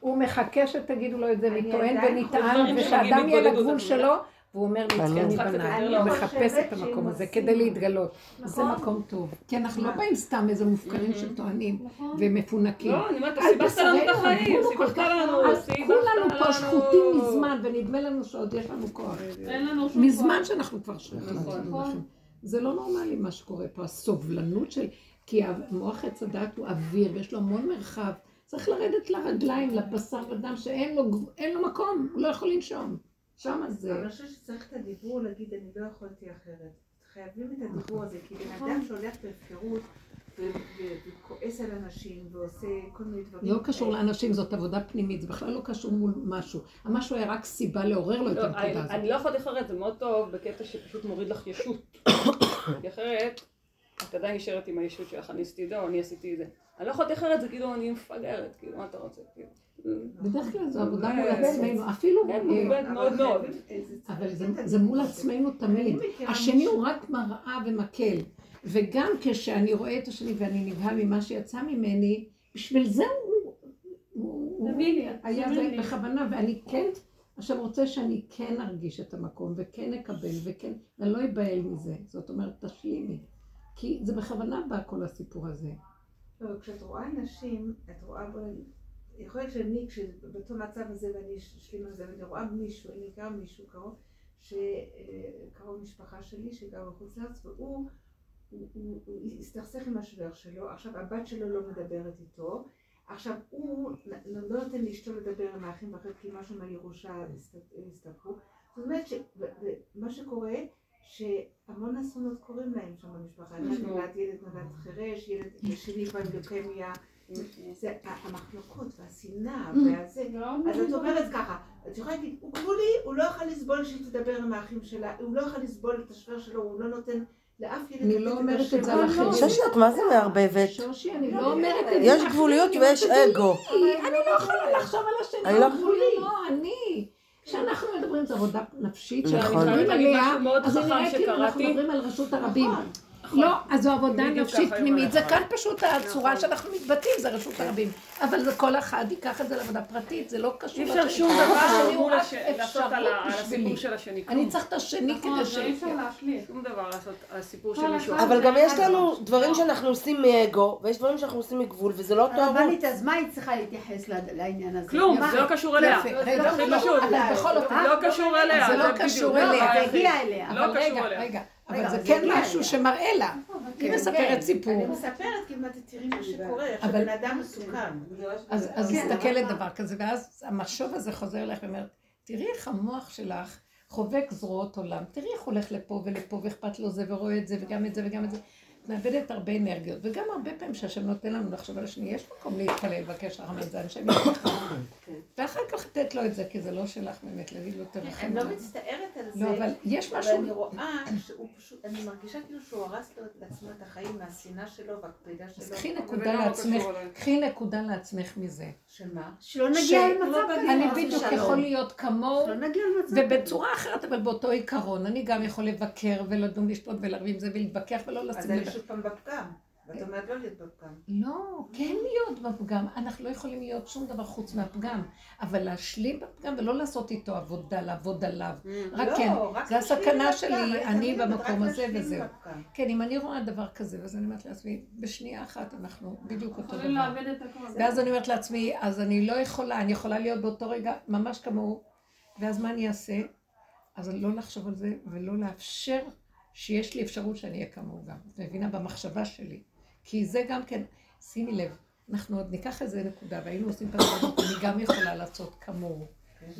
הוא מחכה שתגידו לו את זה מטוען עדיין ונטען, ושאדם יהיה לגבול שלו, והוא אומר לי. אני יותר הוא. מחפש את המקום הזה כדי להתגלות. זה נכון. מקום טוב. כי אנחנו לא? באים סתם איזה מופקרים שטוענים נכון. ומפונקים. לא, אני אומרת, סיבכת לנו את החיים, סיבכת לנו, סיבכת כולנו פה לנו. שחוטים מזמן, ונדמה לנו שעוד יש לנו כוח. אין לנו שום מזמן כוח. שאנחנו כבר שחוטים. נכון. זה לא נורמלי מה שקורה פה, הסובלנות של... כי המוח עץ הדעת הוא אוויר, ויש לו המון מרחב. צריך לרדת לרגליים, לבשר ודם, שאין לו, לו מקום, הוא לא יכול לנשום. שם זה... אבל אני חושבת שצריך את הדיבור להגיד, אני לא יכולתי אחרת. חייבים את הדיבור הזה, כי בן אדם שהולך בהפקרות וכועס על אנשים ועושה כל מיני דברים. לא קשור לאנשים, זאת עבודה פנימית, זה בכלל לא קשור מול משהו. המשהו היה רק סיבה לעורר לו את לא, הנקודה אני- הזאת. אני לא יכולת אחרת, זה מאוד טוב בקטע שפשוט מוריד לך ישות. כי אחרת, את עדיין נשארת עם הישות שלך, אני עשיתי את זה או אני עשיתי את זה. אני לא יכולת אחרת, זה כאילו אני מפגרת, כאילו מה אתה רוצה? כאילו. בדרך כלל זו עבודה זה- מול עצמנו, אפילו... כן, אה, מוגבלת אבל מאוד מאוד. אבל זה, מול. עצמנו תמיד. השני הוא רק מראה ומקל. וגם כשאני רואה את השני ואני נבהל ממה שיצא ממני, בשביל זה הוא, היה בכוונה, ואני כן, עכשיו רוצה שאני כן ארגיש את המקום, וכן אקבל, וכן, ואני לא אבהל מזה. זאת אומרת, תשלימי. כי זה בכוונה בא כל הסיפור הזה. לא, כשאת רואה אנשים, את רואה, יכול להיות שאני, כשבאותו מצב הזה ואני שלמה בזה, ואני רואה מישהו, אני מכירה מישהו קרוב, שקרוב משפחה שלי, שגר בחוץ לארץ, והוא הוא, הוא, הוא הסתכסך עם השוור שלו, עכשיו הבת שלו לא מדברת איתו, עכשיו הוא לא נותן לאשתו לדבר עם האחים ואחרי כי משהו מהירושה הסת- הסתבכו. זאת אומרת שמה שקורה, שהמון אסונות קורים להם שם במשפחה. אחד נולד ילד נולד חירש, ילד שני כבר עם לוקמיה. זה המחלוקות והשנאה והזה. אז את אומרת ככה, את יכולה להגיד, הוא גבולי, הוא לא יכול לסבול שהיא תדבר עם האחים שלה, הוא לא יכול לסבול את השוור שלו, הוא לא נותן. אני לא אומרת את זה על. אחרים. שושי, את מה זה מערבבת? שושי, אני לא אומרת את זה. יש גבוליות ויש אגו. אני לא יכולה לחשוב על השני. אני כשאנחנו מדברים זו עבודה נפשית, נכון. שאנחנו אני מדברים עליה, אז זה נראה כאילו אנחנו. מדברים על רשות הרבים. נכון. לא, אז זו עבודה נפשית פנימית, זה. כאן פשוט הצורה נכון. שאנחנו מתבטאים, זה רשות הרבים. אבל זה כל אחד ייקח את זה לעבודה פרטית, זה לא קשור אי אפשר. שום דבר השני הוא מול רק הש- לעשות על ה- על אפשרות הסיפור בשבילי. של השני. אני כלום. צריך את השני נכון, כדי אי ש... אפשר להשליך. שום דבר לעשות על הסיפור של מישהו. אבל גם יש לנו דברים שאנחנו עושים מאגו, ויש דברים שאנחנו עושים מגבול, וזה לא אותו ערוץ. אז מה היא צריכה להתייחס לעניין הזה? כלום? זה לא קשור אליה. זה לא לא, לא קשור אליה. זה לא קשור אליה. זה. הגיע אליה. לא קשור אליה. אבל זה כן משהו. שמראה לה. היא כן, מספרת. סיפור. אני מספרת כמעט, תראי מה שקורה, איך אבל- שבן אדם מסוכן. אז אז כן, מסתכלת דבר כזה, ואז המשוב הזה חוזר אליך ואומר, תראי איך המוח שלך חובק זרועות עולם, תראי איך הולך לפה ולפה, ואכפת לו זה, ורואה את זה, וגם את זה, וגם את זה. מאבדת הרבה אנרגיות, וגם הרבה פעמים שהשם נותן לנו לחשוב על השני, יש מקום להתפלל, לבקש רחמים, זה אנשי משפחה. ואחר כך לתת לו את זה, כי זה לא שלך באמת, להגיד לו תרחם. אני לא מצטערת על זה, לא, אבל יש אבל משהו... אני רואה שהוא פשוט, אני מרגישה כאילו שהוא הרס לו לעצמו את החיים מהשנאה שלו והקפידה אז שלו. קחי זה נקודה לא לעצמך. קחי נקודה לעצמך מזה. שמה? שלא נגיע למצב כזה. אני בדיוק. יכול להיות כמוהו, שלא נגיע למצב כזה. ובצורה אחרת, אבל באותו עיקרון. אני גם יכול לבקר ולדון, לשפוט ולריב עם זה ולהתווכח ולא אז לשים לב. שוב פעם בפגם. ואת אומרת לא להיות בפגם. לא, כן להיות בפגם. אנחנו לא יכולים להיות שום דבר חוץ מהפגם. אבל להשלים בפגם ולא לעשות איתו עבודה, לעבוד עליו. רק לא, כן, זה הסכנה שלי, אני במקום הזה וזהו. כן, אם אני רואה דבר כזה, ואז אני אומרת לעצמי, בשנייה אחת אנחנו בדיוק אותו יכולים דבר. לאבד את הכל. ואז אני אומרת לעצמי, אז אני לא יכולה, אני יכולה להיות באותו רגע ממש כמוהו, ואז מה אני אעשה? אז לא לחשוב על זה ולא לאפשר שיש לי אפשרות שאני אהיה כמוהו גם. את מבינה? במחשבה שלי. כי זה גם כן, שימי לב, אנחנו עוד ניקח איזה נקודה, והיינו עושים פעם, אני גם יכולה לעשות כמוהו.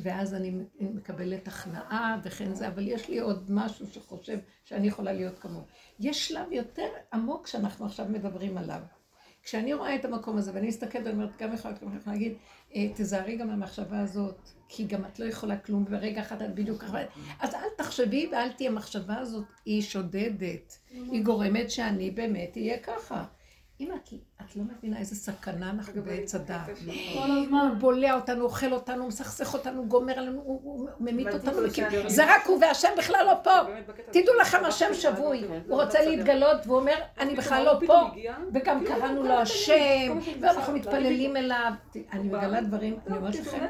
ואז אני מקבלת הכנעה וכן זה, אבל יש לי עוד משהו שחושב שאני יכולה להיות כמוהו. יש שלב יותר עמוק שאנחנו עכשיו מדברים עליו. כשאני רואה את המקום הזה, ואני מסתכלת ואני אומרת, גם יכולה גם יכולה להגיד, "אה, תזהרי גם מהמחשבה הזאת, כי גם את לא יכולה כלום, וברגע אחד את בדיוק ככה. אז אל תחשבי ואל תהיה, המחשבה הזאת היא שודדת. היא גורמת שאני באמת אהיה ככה. אם את, את לא מבינה איזה סכנה אנחנו בעץ הדעת. כל הזמן. הוא בולע אותנו, אוכל אותנו, מסכסך אותנו, גומר עלינו, הוא, ממית אותנו. זה רק הוא והשם בכלל לא פה. תדעו. לכם, השם שבוי. הוא רוצה. להתגלות, והוא אומר, אני בכלל לא פה. וגם כאילו, קראנו לו השם, ואנחנו מתפללים אליו. אני מגלה. דברים, אני לא, אומרת לכם,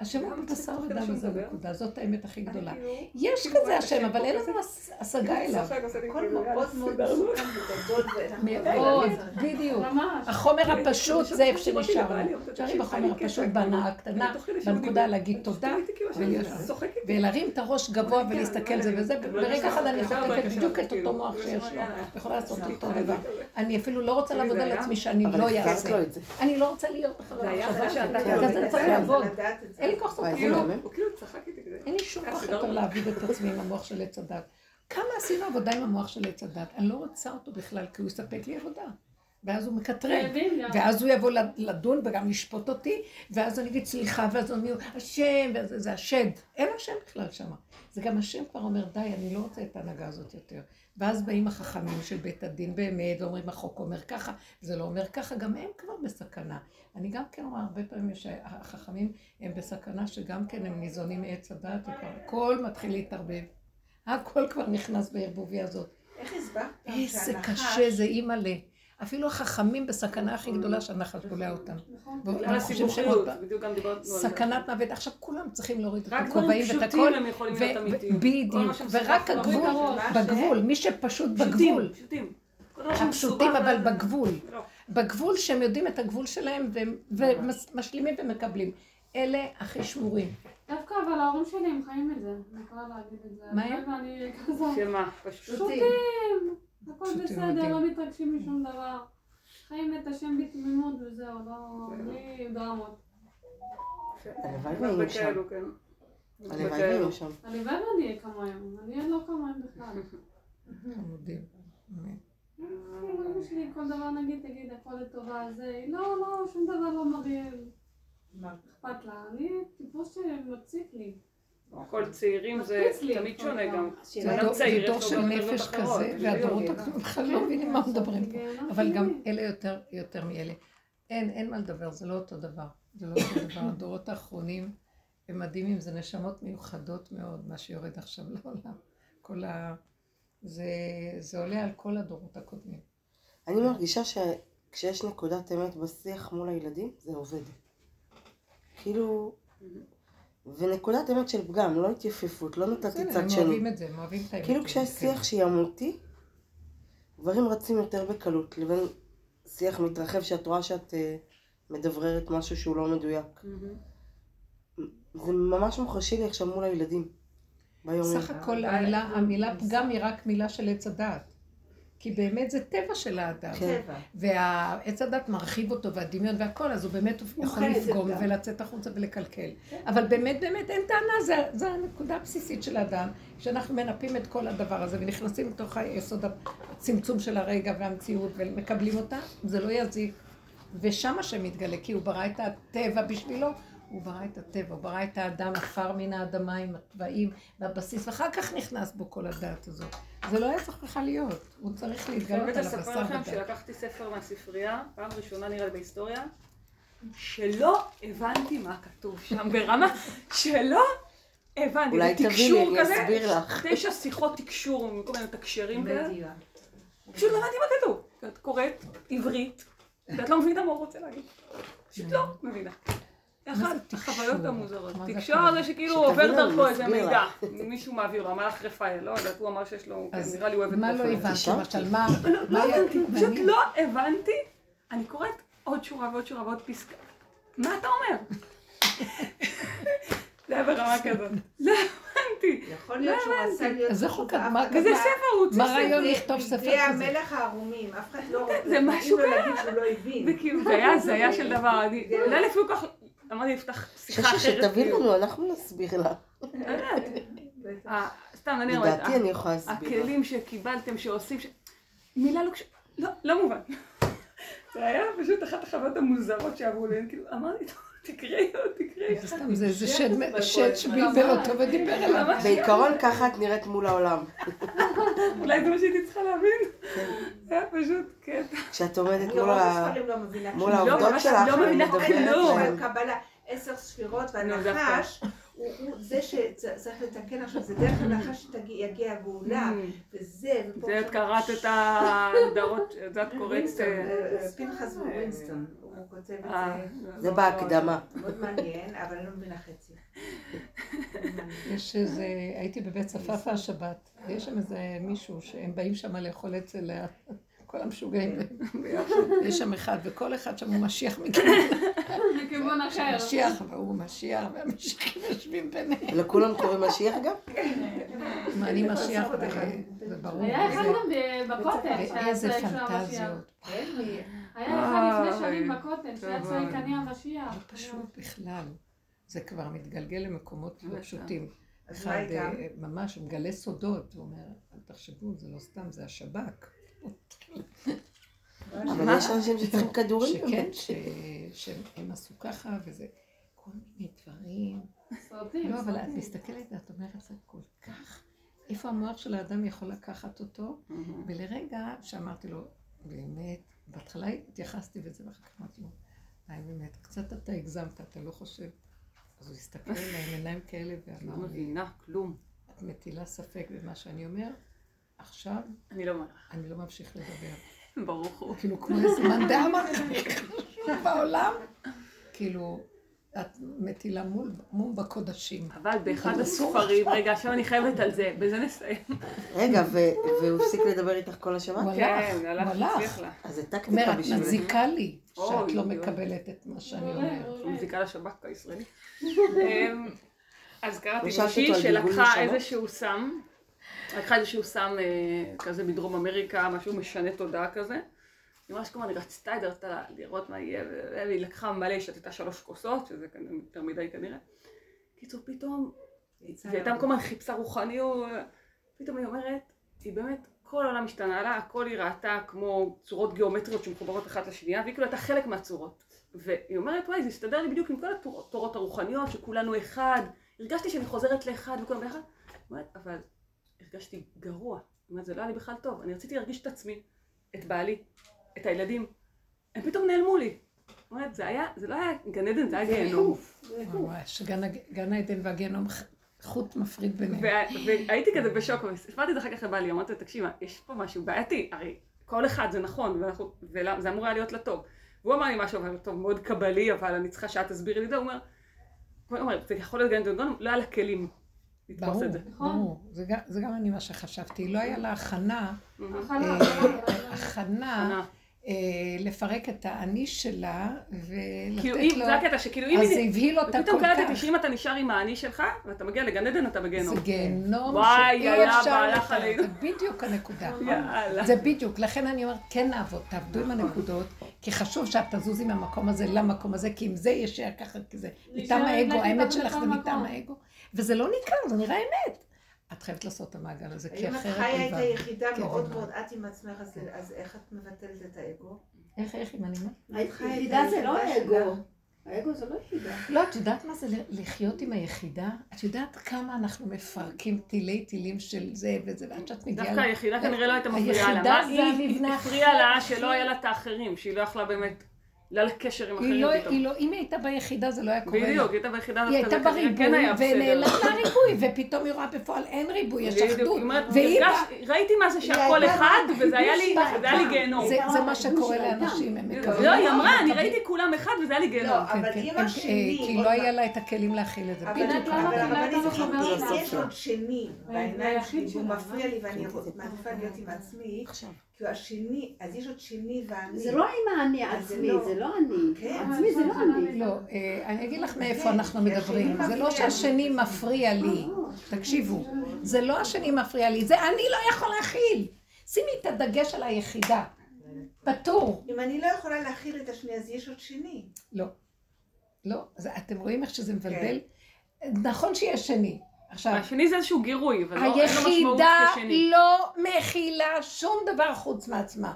השם הוא גם בשר צריך ודם שנדבר. הנקודה, זאת האמת הכי גדולה. כאילו, יש כאילו, כזה השם, אבל אין. לנו הש- השגה אליו. הכל כאילו, מאוד מאוד. מסוכן וגדול. מאוד, בדיוק. החומר הפשוט זה איפה שנשארנו. תשארי תקשיב, בחומר אני הפשוט, בהנאה הקטנה, בנקודה להגיד תודה. ולהרים את הראש גבוה כן, ולהסתכל לא זה יודע, וזה, ברגע אחד אני בקשר, בדיוק את אותו מוח כאילו, שיש לו. יכולה לעשות אותו דבר. אני אפילו לא רוצה לעבוד זה על עצמי שאני לא אעשה. אני לא רוצה להיות אחרי זה היה אחרי. שאתה צריך לעבוד. אין לי כוח לעשות כלום. הוא כאילו צחק איתי כזה. אין לי שום אה, כוח סידרנו. יותר להעביד את עצמי עם המוח של עץ הדת. כמה עשינו עבודה עם המוח של עץ הדת? אני לא רוצה אותו בכלל, כי הוא יספק לי עבודה. ואז הוא גם. ואז הוא יבוא לדון וגם לשפוט אותי, ואז אני אגיד סליחה, ואז אני אומר, השם, וזה זה השד. אין השם בכלל שם. זה גם השם כבר אומר, די, אני לא רוצה את ההנהגה הזאת יותר. ואז באים החכמים של בית הדין באמת, ואומרים, החוק אומר ככה, זה לא אומר ככה, גם הם כבר בסכנה. אני גם כן רואה הרבה פעמים שהחכמים הם בסכנה שגם כן הם ניזונים מעץ הדת, וכבר הכל מתחיל להתערבב. הכל כבר נכנס בערבוביה הזאת. איך הסברת איזה קשה זה, אימא'לה. אפילו החכמים בסכנה הכי גדולה שהנחש בולע אותם. נכון. בגלל הסיבוכיות, בדיוק גם דיברנו על זה. סכנת מוות. עכשיו כולם צריכים להוריד את רק דברים הכובעים ואת פשוטים הכל. הם יכולים להיות אמיתיים. בדיוק, ורק הגבול, בגבול, מי שפשוט פשוטים, בגבול. פשוטים. הפשוטים אבל בגבול. לא. בגבול שהם יודעים את הגבול שלהם והם- ומשלימים ומקבלים. אלה הכי שמורים. דווקא אבל ההורים שלי הם חיים את זה. אני יכולה להגיד את זה. מה הם? שמה? פשוט. פשוטים. הכל בסדר, מדהים. לא מתרגשים משום דבר. חיים את השם בתמימות וזהו, לא... בלי דרמות. הלוואי הרבה והיינו שם. כן. הלוואי. והיינו שם. הלוואי ואני אהיה כמוהם. אני לא כמוהם בכלל. חמודים. באמת. כאילו, אמא שלי כל דבר נגיד, תגיד, הכל לטובה, זה... לא, לא, שום דבר לא מראה. מה? אכפת לה. אני טיפוס שמציק לי. כל צעירים זה תמיד שונה. גם. זה בן דור- של נפש כזה. והדורות הקודמים בכלל לא מבינים מה מדברים פה. אבל גם. אלה יותר, יותר מאלה. אין, אין מה לדבר, זה לא אותו דבר. זה לא אותו דבר. הדורות האחרונים הם מדהימים, זה נשמות מיוחדות מאוד, מה שיורד עכשיו לעולם. כל ה... זה, זה עולה על כל הדורות הקודמים. אני מרגישה שכשיש נקודת אמת בשיח מול הילדים, זה עובד. כאילו... ונקודת אמת של פגם, לא התייפפות, לא נתתי בסדר, צד הם שני. אוהבים את זה, הם אוהבים את האמת. כאילו כשיש כן. שיח שהיא אמותי, דברים רצים יותר בקלות, לבין שיח מתרחב שאת רואה שאת אה, מדבררת משהו שהוא לא מדויק. זה ממש מוחשי לי עכשיו מול הילדים. ביום סך הכל המילה, המילה פגם היא רק מילה של עץ הדעת. כי באמת זה טבע של האדם. כן. טבע. והעץ הדת מרחיב אותו, והדמיון והכל, אז הוא באמת יכול לפגום. ולצאת החוצה ולקלקל. אבל באמת, באמת אין טענה, זה הנקודה הבסיסית של האדם, שאנחנו מנפים את כל הדבר הזה ונכנסים לתוך היסוד הצמצום של הרגע והמציאות ומקבלים אותה, זה לא יזיק. ושם השם מתגלה, כי הוא ברא את הטבע בשבילו, הוא ברא את הטבע, הוא ברא את האדם עפר מן האדמה עם התוואים והבסיס, ואחר כך נכנס בו כל הדעת הזאת. זה לא היה צריך בכלל להיות, הוא צריך להתגלות על לספר הבשר לכם ודם. שלקחתי ספר מהספרייה, פעם ראשונה נראה לי בהיסטוריה, שלא הבנתי מה כתוב שם, ברמה שלא הבנתי. אולי תביני, תקשור אני כזה, אסביר לך. תשע שיחות תקשור מכל מיני תקשרים כאלה. פשוט לא הבנתי מה כתוב. את קוראת עברית, ואת לא מבינה מה הוא רוצה להגיד. פשוט לא מבינה. אחת החוויות המוזרות. מה זה תקשור? זה שכאילו עובר דרכו איזה מידע. מישהו מעביר לו, המלאך רפאל, לא יודעת, הוא אמר שיש לו, כן, נראה לי הוא אוהב את מה לא רפאל. הבנתי? למשל, מה... לא, מה לא הבנתי, פשוט. לא הבנתי. אני קוראת עוד שורה ועוד שורה ועוד פסקה. מה אתה אומר? זה היה ברמה כזאת. לא הבנתי. יכול להיות שהוא לא רצה להיות... כתב? מה- אף וזה ספר, הוא מה הוציא הרעיון ספר. לכתוב ספר זה כזה? המלך הערומים, אף אחד לא... זה משהו נתנו לו להגיד שהוא לא הבין. זה כאילו, זה היה הזיה של דבר. אני- אולי לפי כך, אמרתי, נפתח שיחה אחרת. שתבין כאילו. לנו, אנחנו נסביר לה. אה, סתם, אני אומרת, לדעתי אני יכולה להסביר. הכלים שקיבלתם, שעושים, ש- מילה לא קשורה, לא, לא מובן. זה היה פשוט אחת החוויות המוזרות שעברו לי, כאילו, אמרתי, "טוב, תקראי עוד, תקראי. זה שד- שד שבלבל אותו ודיבר אליו. בעיקרון ככה את נראית מול העולם. אולי זה מה שהייתי צריכה להבין. זה היה פשוט קטע. כשאת עומדת מול לא מבינה מול. העובדות ממש שלך, לא מבינה כלום. עשר ספירות והנחש, הוא הוא זה שצריך לתקן עכשיו, זה דרך הנחש שתגיע הגאולה, וזה, ופה זה את קראת את ההגדרות, את את קוראת... ווינסטון, אה, אה, פנחס ווינסטון, הוא כותב את זה, זה בהקדמה. מאוד מעניין, אבל אני לא מבינה חצי. יש איזה, הייתי בבית צפאפא השבת, ויש שם איזה מישהו שהם באים שם לאכול אצל כל המשוגעים ביחד. יש שם אחד, וכל אחד שם הוא משיח מכיוון לכיוון אחר. משיח, והוא משיח, והמשיחים יושבים ביניהם. לכולם קוראים משיח גם? מה, אני משיח, זה ברור. היה אחד גם בכותל, המשיח. פנטזיות. היה אחד לפני שנים בכותל, שהיה צועק. אני המשיח. לא פשוט בכלל. זה כבר מתגלגל למקומות לא פשוטים. אחד? אה, ממש מגלה סודות, הוא אומר, אל תחשבו, זה לא סתם, זה השב"כ. אבל יש אנשים שצריכים כדורים. שכן, שהם עשו ככה, וזה כל מיני דברים. סרטים, לא, אבל את. מסתכלת ואת אומרת, זה כל כך... איפה המוח של האדם יכול לקחת אותו? ולרגע שאמרתי לו, באמת, בהתחלה התייחסתי וזה, ואחר כך אמרתי לו, די באמת, קצת אתה הגזמת, אתה לא חושב. אז הוא הסתכל עליי עם עיניים כאלה לא ואמר לי, מבינה כלום. את מטילה ספק במה שאני אומר, עכשיו אני לא מבינה. אני לא ממשיך לדבר. ברוך הוא. כאילו כמו איזה דאמר בעולם, כאילו, את מטילה מול, מול בקודשים. אבל באחד אסור הספרים, רגע, עכשיו אני חייבת על זה, בזה נסיים. רגע, והוא הפסיק לדבר איתך כל השבת? כן, הלך. הצליח לה. אז זה טקטיקה אומר, את. מזיקה לי שאת לא. מקבלת את מה שאני אומר. הוא מזיקה לשב"כ הישראלי. אמ, אז קראתי לא מישהי שלקחה? איזשהו סם, לקחה איזשהו סם אה, כזה מדרום אמריקה, משהו משנה תודעה כזה. היא ממש כמובן רצתה, היא רצתה לראות מה יהיה, והיא לקחה מלא, היא שתתה שלוש כוסות, שזה יותר מדי כנראה. קיצור, פתאום, והיא הייתה כל הזמן חיפשה רוחניות, פתאום היא אומרת, היא באמת, כל העולם השתנה לה, הכל היא ראתה כמו צורות גיאומטריות שמחוברות אחת לשנייה, והיא כאילו הייתה חלק מהצורות. והיא אומרת, וואי, זה הסתדר לי בדיוק עם כל התורות הרוחניות, שכולנו אחד. הרגשתי שאני חוזרת לאחד וכולם ביחד. היא אבל הרגשתי גרוע. אומרת, זה לא היה לי בכלל טוב. אני רציתי להרגיש את עצמי, את בעלי, את הילדים. הם פתאום נעלמו לי. אומרת, זה היה, זה לא היה גן עדן, זה היה גיהנום. ממש, גן העדן והגיהנום חוט מפריד ביניהם. וה- והייתי כזה בשוק, והסברתי את זה אחר כך לבעלי, אמרתי לו, תקשיב, יש פה משהו בעייתי, הרי כל אחד זה נכון, ואנחנו- וזה אמור היה להיות לטוב. והוא אמר לי משהו, אבל טוב, מאוד קבלי, אבל אני צריכה שאת תסבירי לי את זה, הוא אומר, הוא אומר, זה יכול להיות גן דגון, לא היה לה כלים לתפוס את זה. ברור. זה גם- זה גם אני מה שחשבתי. לא היה לה הכנה, הכנה. אה. אה, לפרק את האני שלה כאילו ולתת אם, לו... זה הקטע שכאילו אם אז זה היא... הבהיל אותה ופתאום כל קלטתי כך. שאם אתה נשאר עם האני שלך, ואתה מגיע לגן עדן, אתה בגיהנום. זה גיהנום שאי אפשר. עלינו. זה בדיוק הנקודה. זה בדיוק, לכן אני אומרת, כן נעבוד, תעבדו עם הנקודות, כי חשוב שאת תזוזי מהמקום הזה למקום הזה, כי אם זה יישאר ככה, כי זה מטעם האגו, האמת שלך זה. מטעם האגו, וזה לא ניכר, זה נראה אמת. את חייבת לעשות את המעגל הזה, כי אם את אחרת חיה את. היחידה מאוד. מאוד, את עם עצמך, אז- איך את מבטלת את האגו? איך, איך, אם אני... היחידה זה לא האגו. האגו זה לא יחידה. לא, את יודעת מה זה לחיות עם היחידה? את יודעת כמה אנחנו מפרקים תילי תילים של זה וזה, ועד שאת מגיעה... דווקא היחידה כנראה לא הייתה מפריעה לה. היחידה מה זה היא המבנה הפריעה לה הכי- שלא היה לה את האחרים, שהיא לא יכלה באמת, לא היה לה קשר עם אחרים לא, פתאום. היא לא, אם היא הייתה ביחידה זה לא היה קורה. בדיוק, היא הייתה ביחידה היא הייתה בריבוי, כן בסדר. ונעלם לה ריבוי, ופתאום היא רואה בפועל אין ריבוי, יש אחדות. והיא ראיתי מה זה שהכל אחד, וזה היה לי. גיהנום. זה, מה שקורה. לאנשים, הם מקבלים. לא, היא אמרה, אני מקבלים. ראיתי כולם אחד וזה היה לי גיהנום. לא, כן, אבל כן, אם הם- השני... אה, כי לא היה לה את הכלים להכיל את זה. אבל לא הרבנית, יש לא עוד שני בעיניים והיחיד שלי, והוא מפריע לי ואני מעדיפה להיות עם עצמי, כי הוא השני, אז יש עוד שני ואני. זה לא עם האני עצמי, לא. זה לא אני. כן. עצמי זה לא אני. לא, אה, אני אגיד לך מאיפה כן, אנחנו כי מדברים. זה לא. שהשני מפריע לי. תקשיבו, זה לא השני מפריע לי, זה אני לא יכול להכיל. שימי את הדגש על היחידה. פטור. אם אני לא יכולה להכיל את השני, אז יש עוד שני. לא. לא. אז אתם רואים איך שזה מבלבל? נכון שיש שני. עכשיו, השני זה איזשהו גירוי, אבל לא- אין לו משמעות היחידה כשני. לא מכילה שום דבר חוץ מעצמה.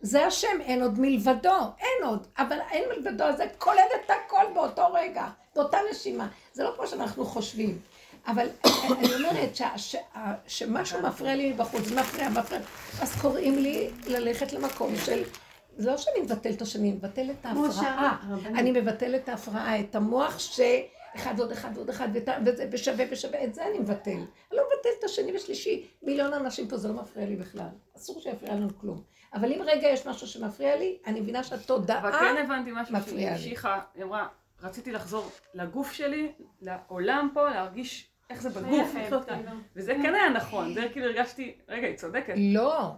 זה השם, אין עוד מלבדו, אין עוד, אבל אין מלבדו, זה כולל את הכל באותו רגע, באותה נשימה. זה לא כמו שאנחנו חושבים. אבל אני אומרת שה- שה- שמשהו מפריע לי מבחוץ, זה מפריע, מפריע, אז קוראים לי ללכת למקום של... זה לא שאני מבטלת את השני, אני מבטלת את ההפרעה. אני מבטלת את ההפרעה, את המוח ועוד אחד ועוד אחד, ואת ה- וזה ושווה ושווה, את זה אני מבטל. אני לא מבטלת את השני ושלישי. מיליון אנשים פה, זה לא מפריע לי בכלל. אסור שיפריע לנו כלום. אבל אם רגע יש משהו שמפריע לי, אני מבינה אבל שהתודעה... כן הבנתי משהו שהיא לי. המשיכה, היא אמרה, רציתי לחזור לגוף שלי, לעולם פה, להרגיש איך זה בגוף, כאן. וזה כן היה נכון, זה כאילו הרגשתי, רגע, היא צודקת. לא.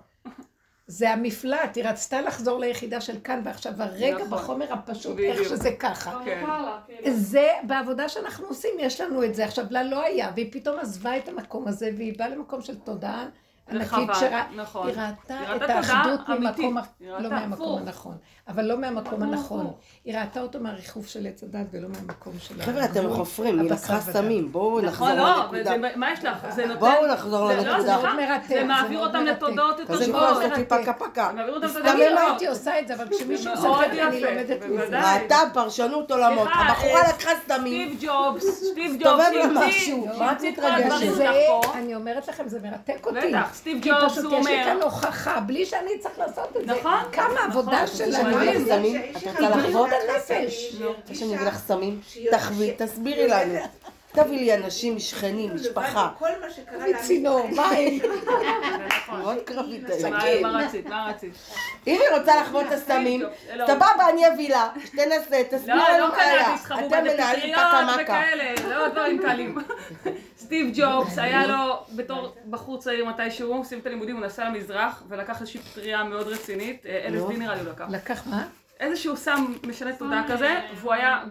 זה המפלט, היא רצתה לחזור ליחידה של כאן ועכשיו, הרגע נכון. בחומר הפשוט, בדיוק. איך שזה ככה. כן. כאילו. זה בעבודה שאנחנו עושים, יש לנו את זה. עכשיו, לה לא היה, והיא פתאום עזבה את המקום הזה, והיא באה למקום של תודעה ענקית, שראה, נכון. היא ראתה היא את האחדות. ממקום, היא לא מהמקום. הנכון, אבל לא מהמקום הפוך, הנכון. היא ראתה אותו מהריחוף של עץ הדת ולא מהמקום של חבר'ה, אתם חופרים, היא לקחה. סמים, בואו נחזור נכון, לא, אבל לנקודה. זה- מה יש לך? זה נותן... בואו נחזור זה לא, לנקודה. סליחה, מאוד מרתק, זה זה מעביר אותם. לתודעות יותר כזה מאוד כמו גבוהות. מרתק. פקה פקה. זה אם לא גבוהות. הייתי עושה את זה, אבל כשמישהו מאוד מספר לי, אני לומדת מזה. ראתה פרשנות עולמות. הבחורה אה, לקחה סמים. סטיב ג'ובס, סטיב ג'ובס, לה שהמציא- משהו, מה את את מתרגשת? זה, פה. אני אומרת לכם, זה מרתק אותי. סטיב כי ג'ובס, פשוט הוא יש לי אומר- כאן הוכחה, בלי שאני צריך לעשות את זה. נכון, כמה עבודה נכון. שלנו. אגיד לך סמים? את רוצה לחוות? הנפש. רוצה שאני אגיד לך סמים? תחווי, תסבירי לנו. תביאי לי אנשים, שכנים, משפחה. כל מה שקרה מצינור, מים. נכון. מאוד קרבית מה- רצית? מה רצית? אם היא רוצה לחוות את הסמים, לא. סבבה, אני אביא לה. תנסה, תסביר לא, לנו לא מה כאלה, היה. אתם מנהלים בפטריות טקה מכה. וכאלה, לא דברים קלים. סטיב ג'ובס היה לו, בתור בחור צעיר מתישהו, הוא סיים את הלימודים, הוא נסע למזרח, ולקח איזושהי פטריה מאוד רצינית, LSD נראה לי הוא לקח. לקח מה? איזשהו סם משנה תודעה כזה, והוא היה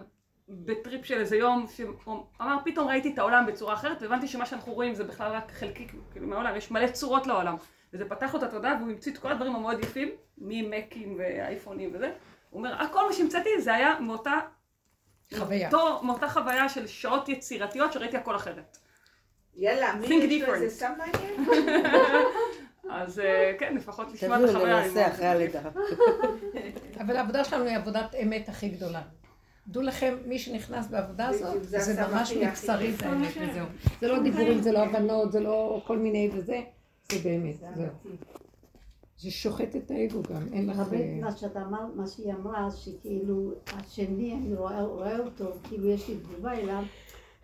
בטריפ של איזה יום, שהוא אמר, פתאום ראיתי את העולם בצורה אחרת, והבנתי שמה שאנחנו רואים זה בכלל רק חלקי, כאילו מהעולם, יש מלא צורות לעולם. וזה פתח לו את התודעה, והוא המציא את כל הדברים המאוד יפים, ממקים ואייפונים וזה. הוא אומר, "אה, כל מה שהמצאתי זה היה מאותה, חוויה. מאותו, מאותה חוויה של שעות יצירתיות שראיתי הכל אחרת. יאללה, מי Think יש לו different. איזה סם מעניין? אז אה, כן, לפחות לשמוע את תביאו, החוויה. ננסה אחרי הלידה. אבל העבודה שלנו היא עבודת אמת הכי גדולה. דעו לכם, מי שנכנס בעבודה הזאת, בדיוק, זה ממש הכי, הכי מבשרי. זה האמת וזהו. זה לא דיבורים, זה לא הבנות, זה לא כל מיני וזה, זה באמת, זהו. זה שוחט את האגו גם, אין לך... רבית, אה, מה שאת אמרת, מה שהיא אמרה, שכאילו, השני, אני רואה, רואה אותו, כאילו יש לי תגובה אליו,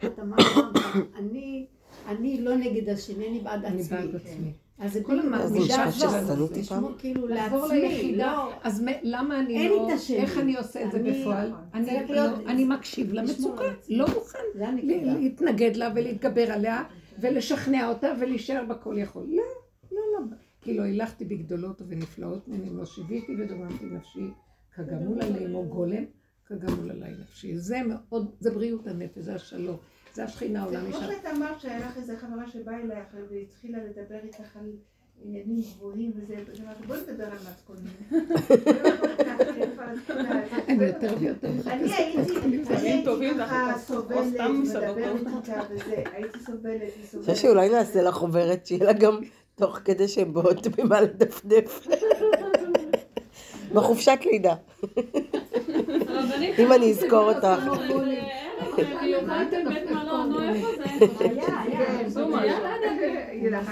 את אמרת, אני, אני לא נגד השני, אני בעד אני עצמי. בעד עצמי. אז זה כל אז המעמידה נשמע הזאת, לשמור פעם? כאילו לעבור לעצמי, ליחידה, לא, אז למה אני אין לי לא, את השני. איך אני עושה את זה אני- בפועל? אני לא- אני מקשיב למצוקה. לא מוכן זה. להתנגד לה ולהתגבר עליה ולשכנע אותה ולהישאר בכל יכול. לא, לא, לא. כי לא הילכתי בגדולות ובנפלאות ממני, לא שיוויתי ודוממתי נפשי, כגמול עלי עמו גולם, כגמול עלי נפשי. זה מאוד, זה בריאות הנפש, זה השלום, זה השכינה זה העולמית. כמו שאת אמרת שהיה לך איזה חברה שבאה אלייך והתחילה לדבר איתך על עניינים גבוהים וזה, אז אמרתי בואי נדבר על מתכונים. אני יותר ויותר אני הייתי. אני ככה סובלת. מדברת איתה וזה, הייתי סובלת אני וסובלת. חושבת שאולי נעשה לך חוברת שיהיה לה גם תוך כדי שהן באות במה לדפדף. בחופשת לידה. אם אני אזכור אותך. מיוחד בבית מלון, נו איפה זה? היה, היה. כן, היה, יהיה לך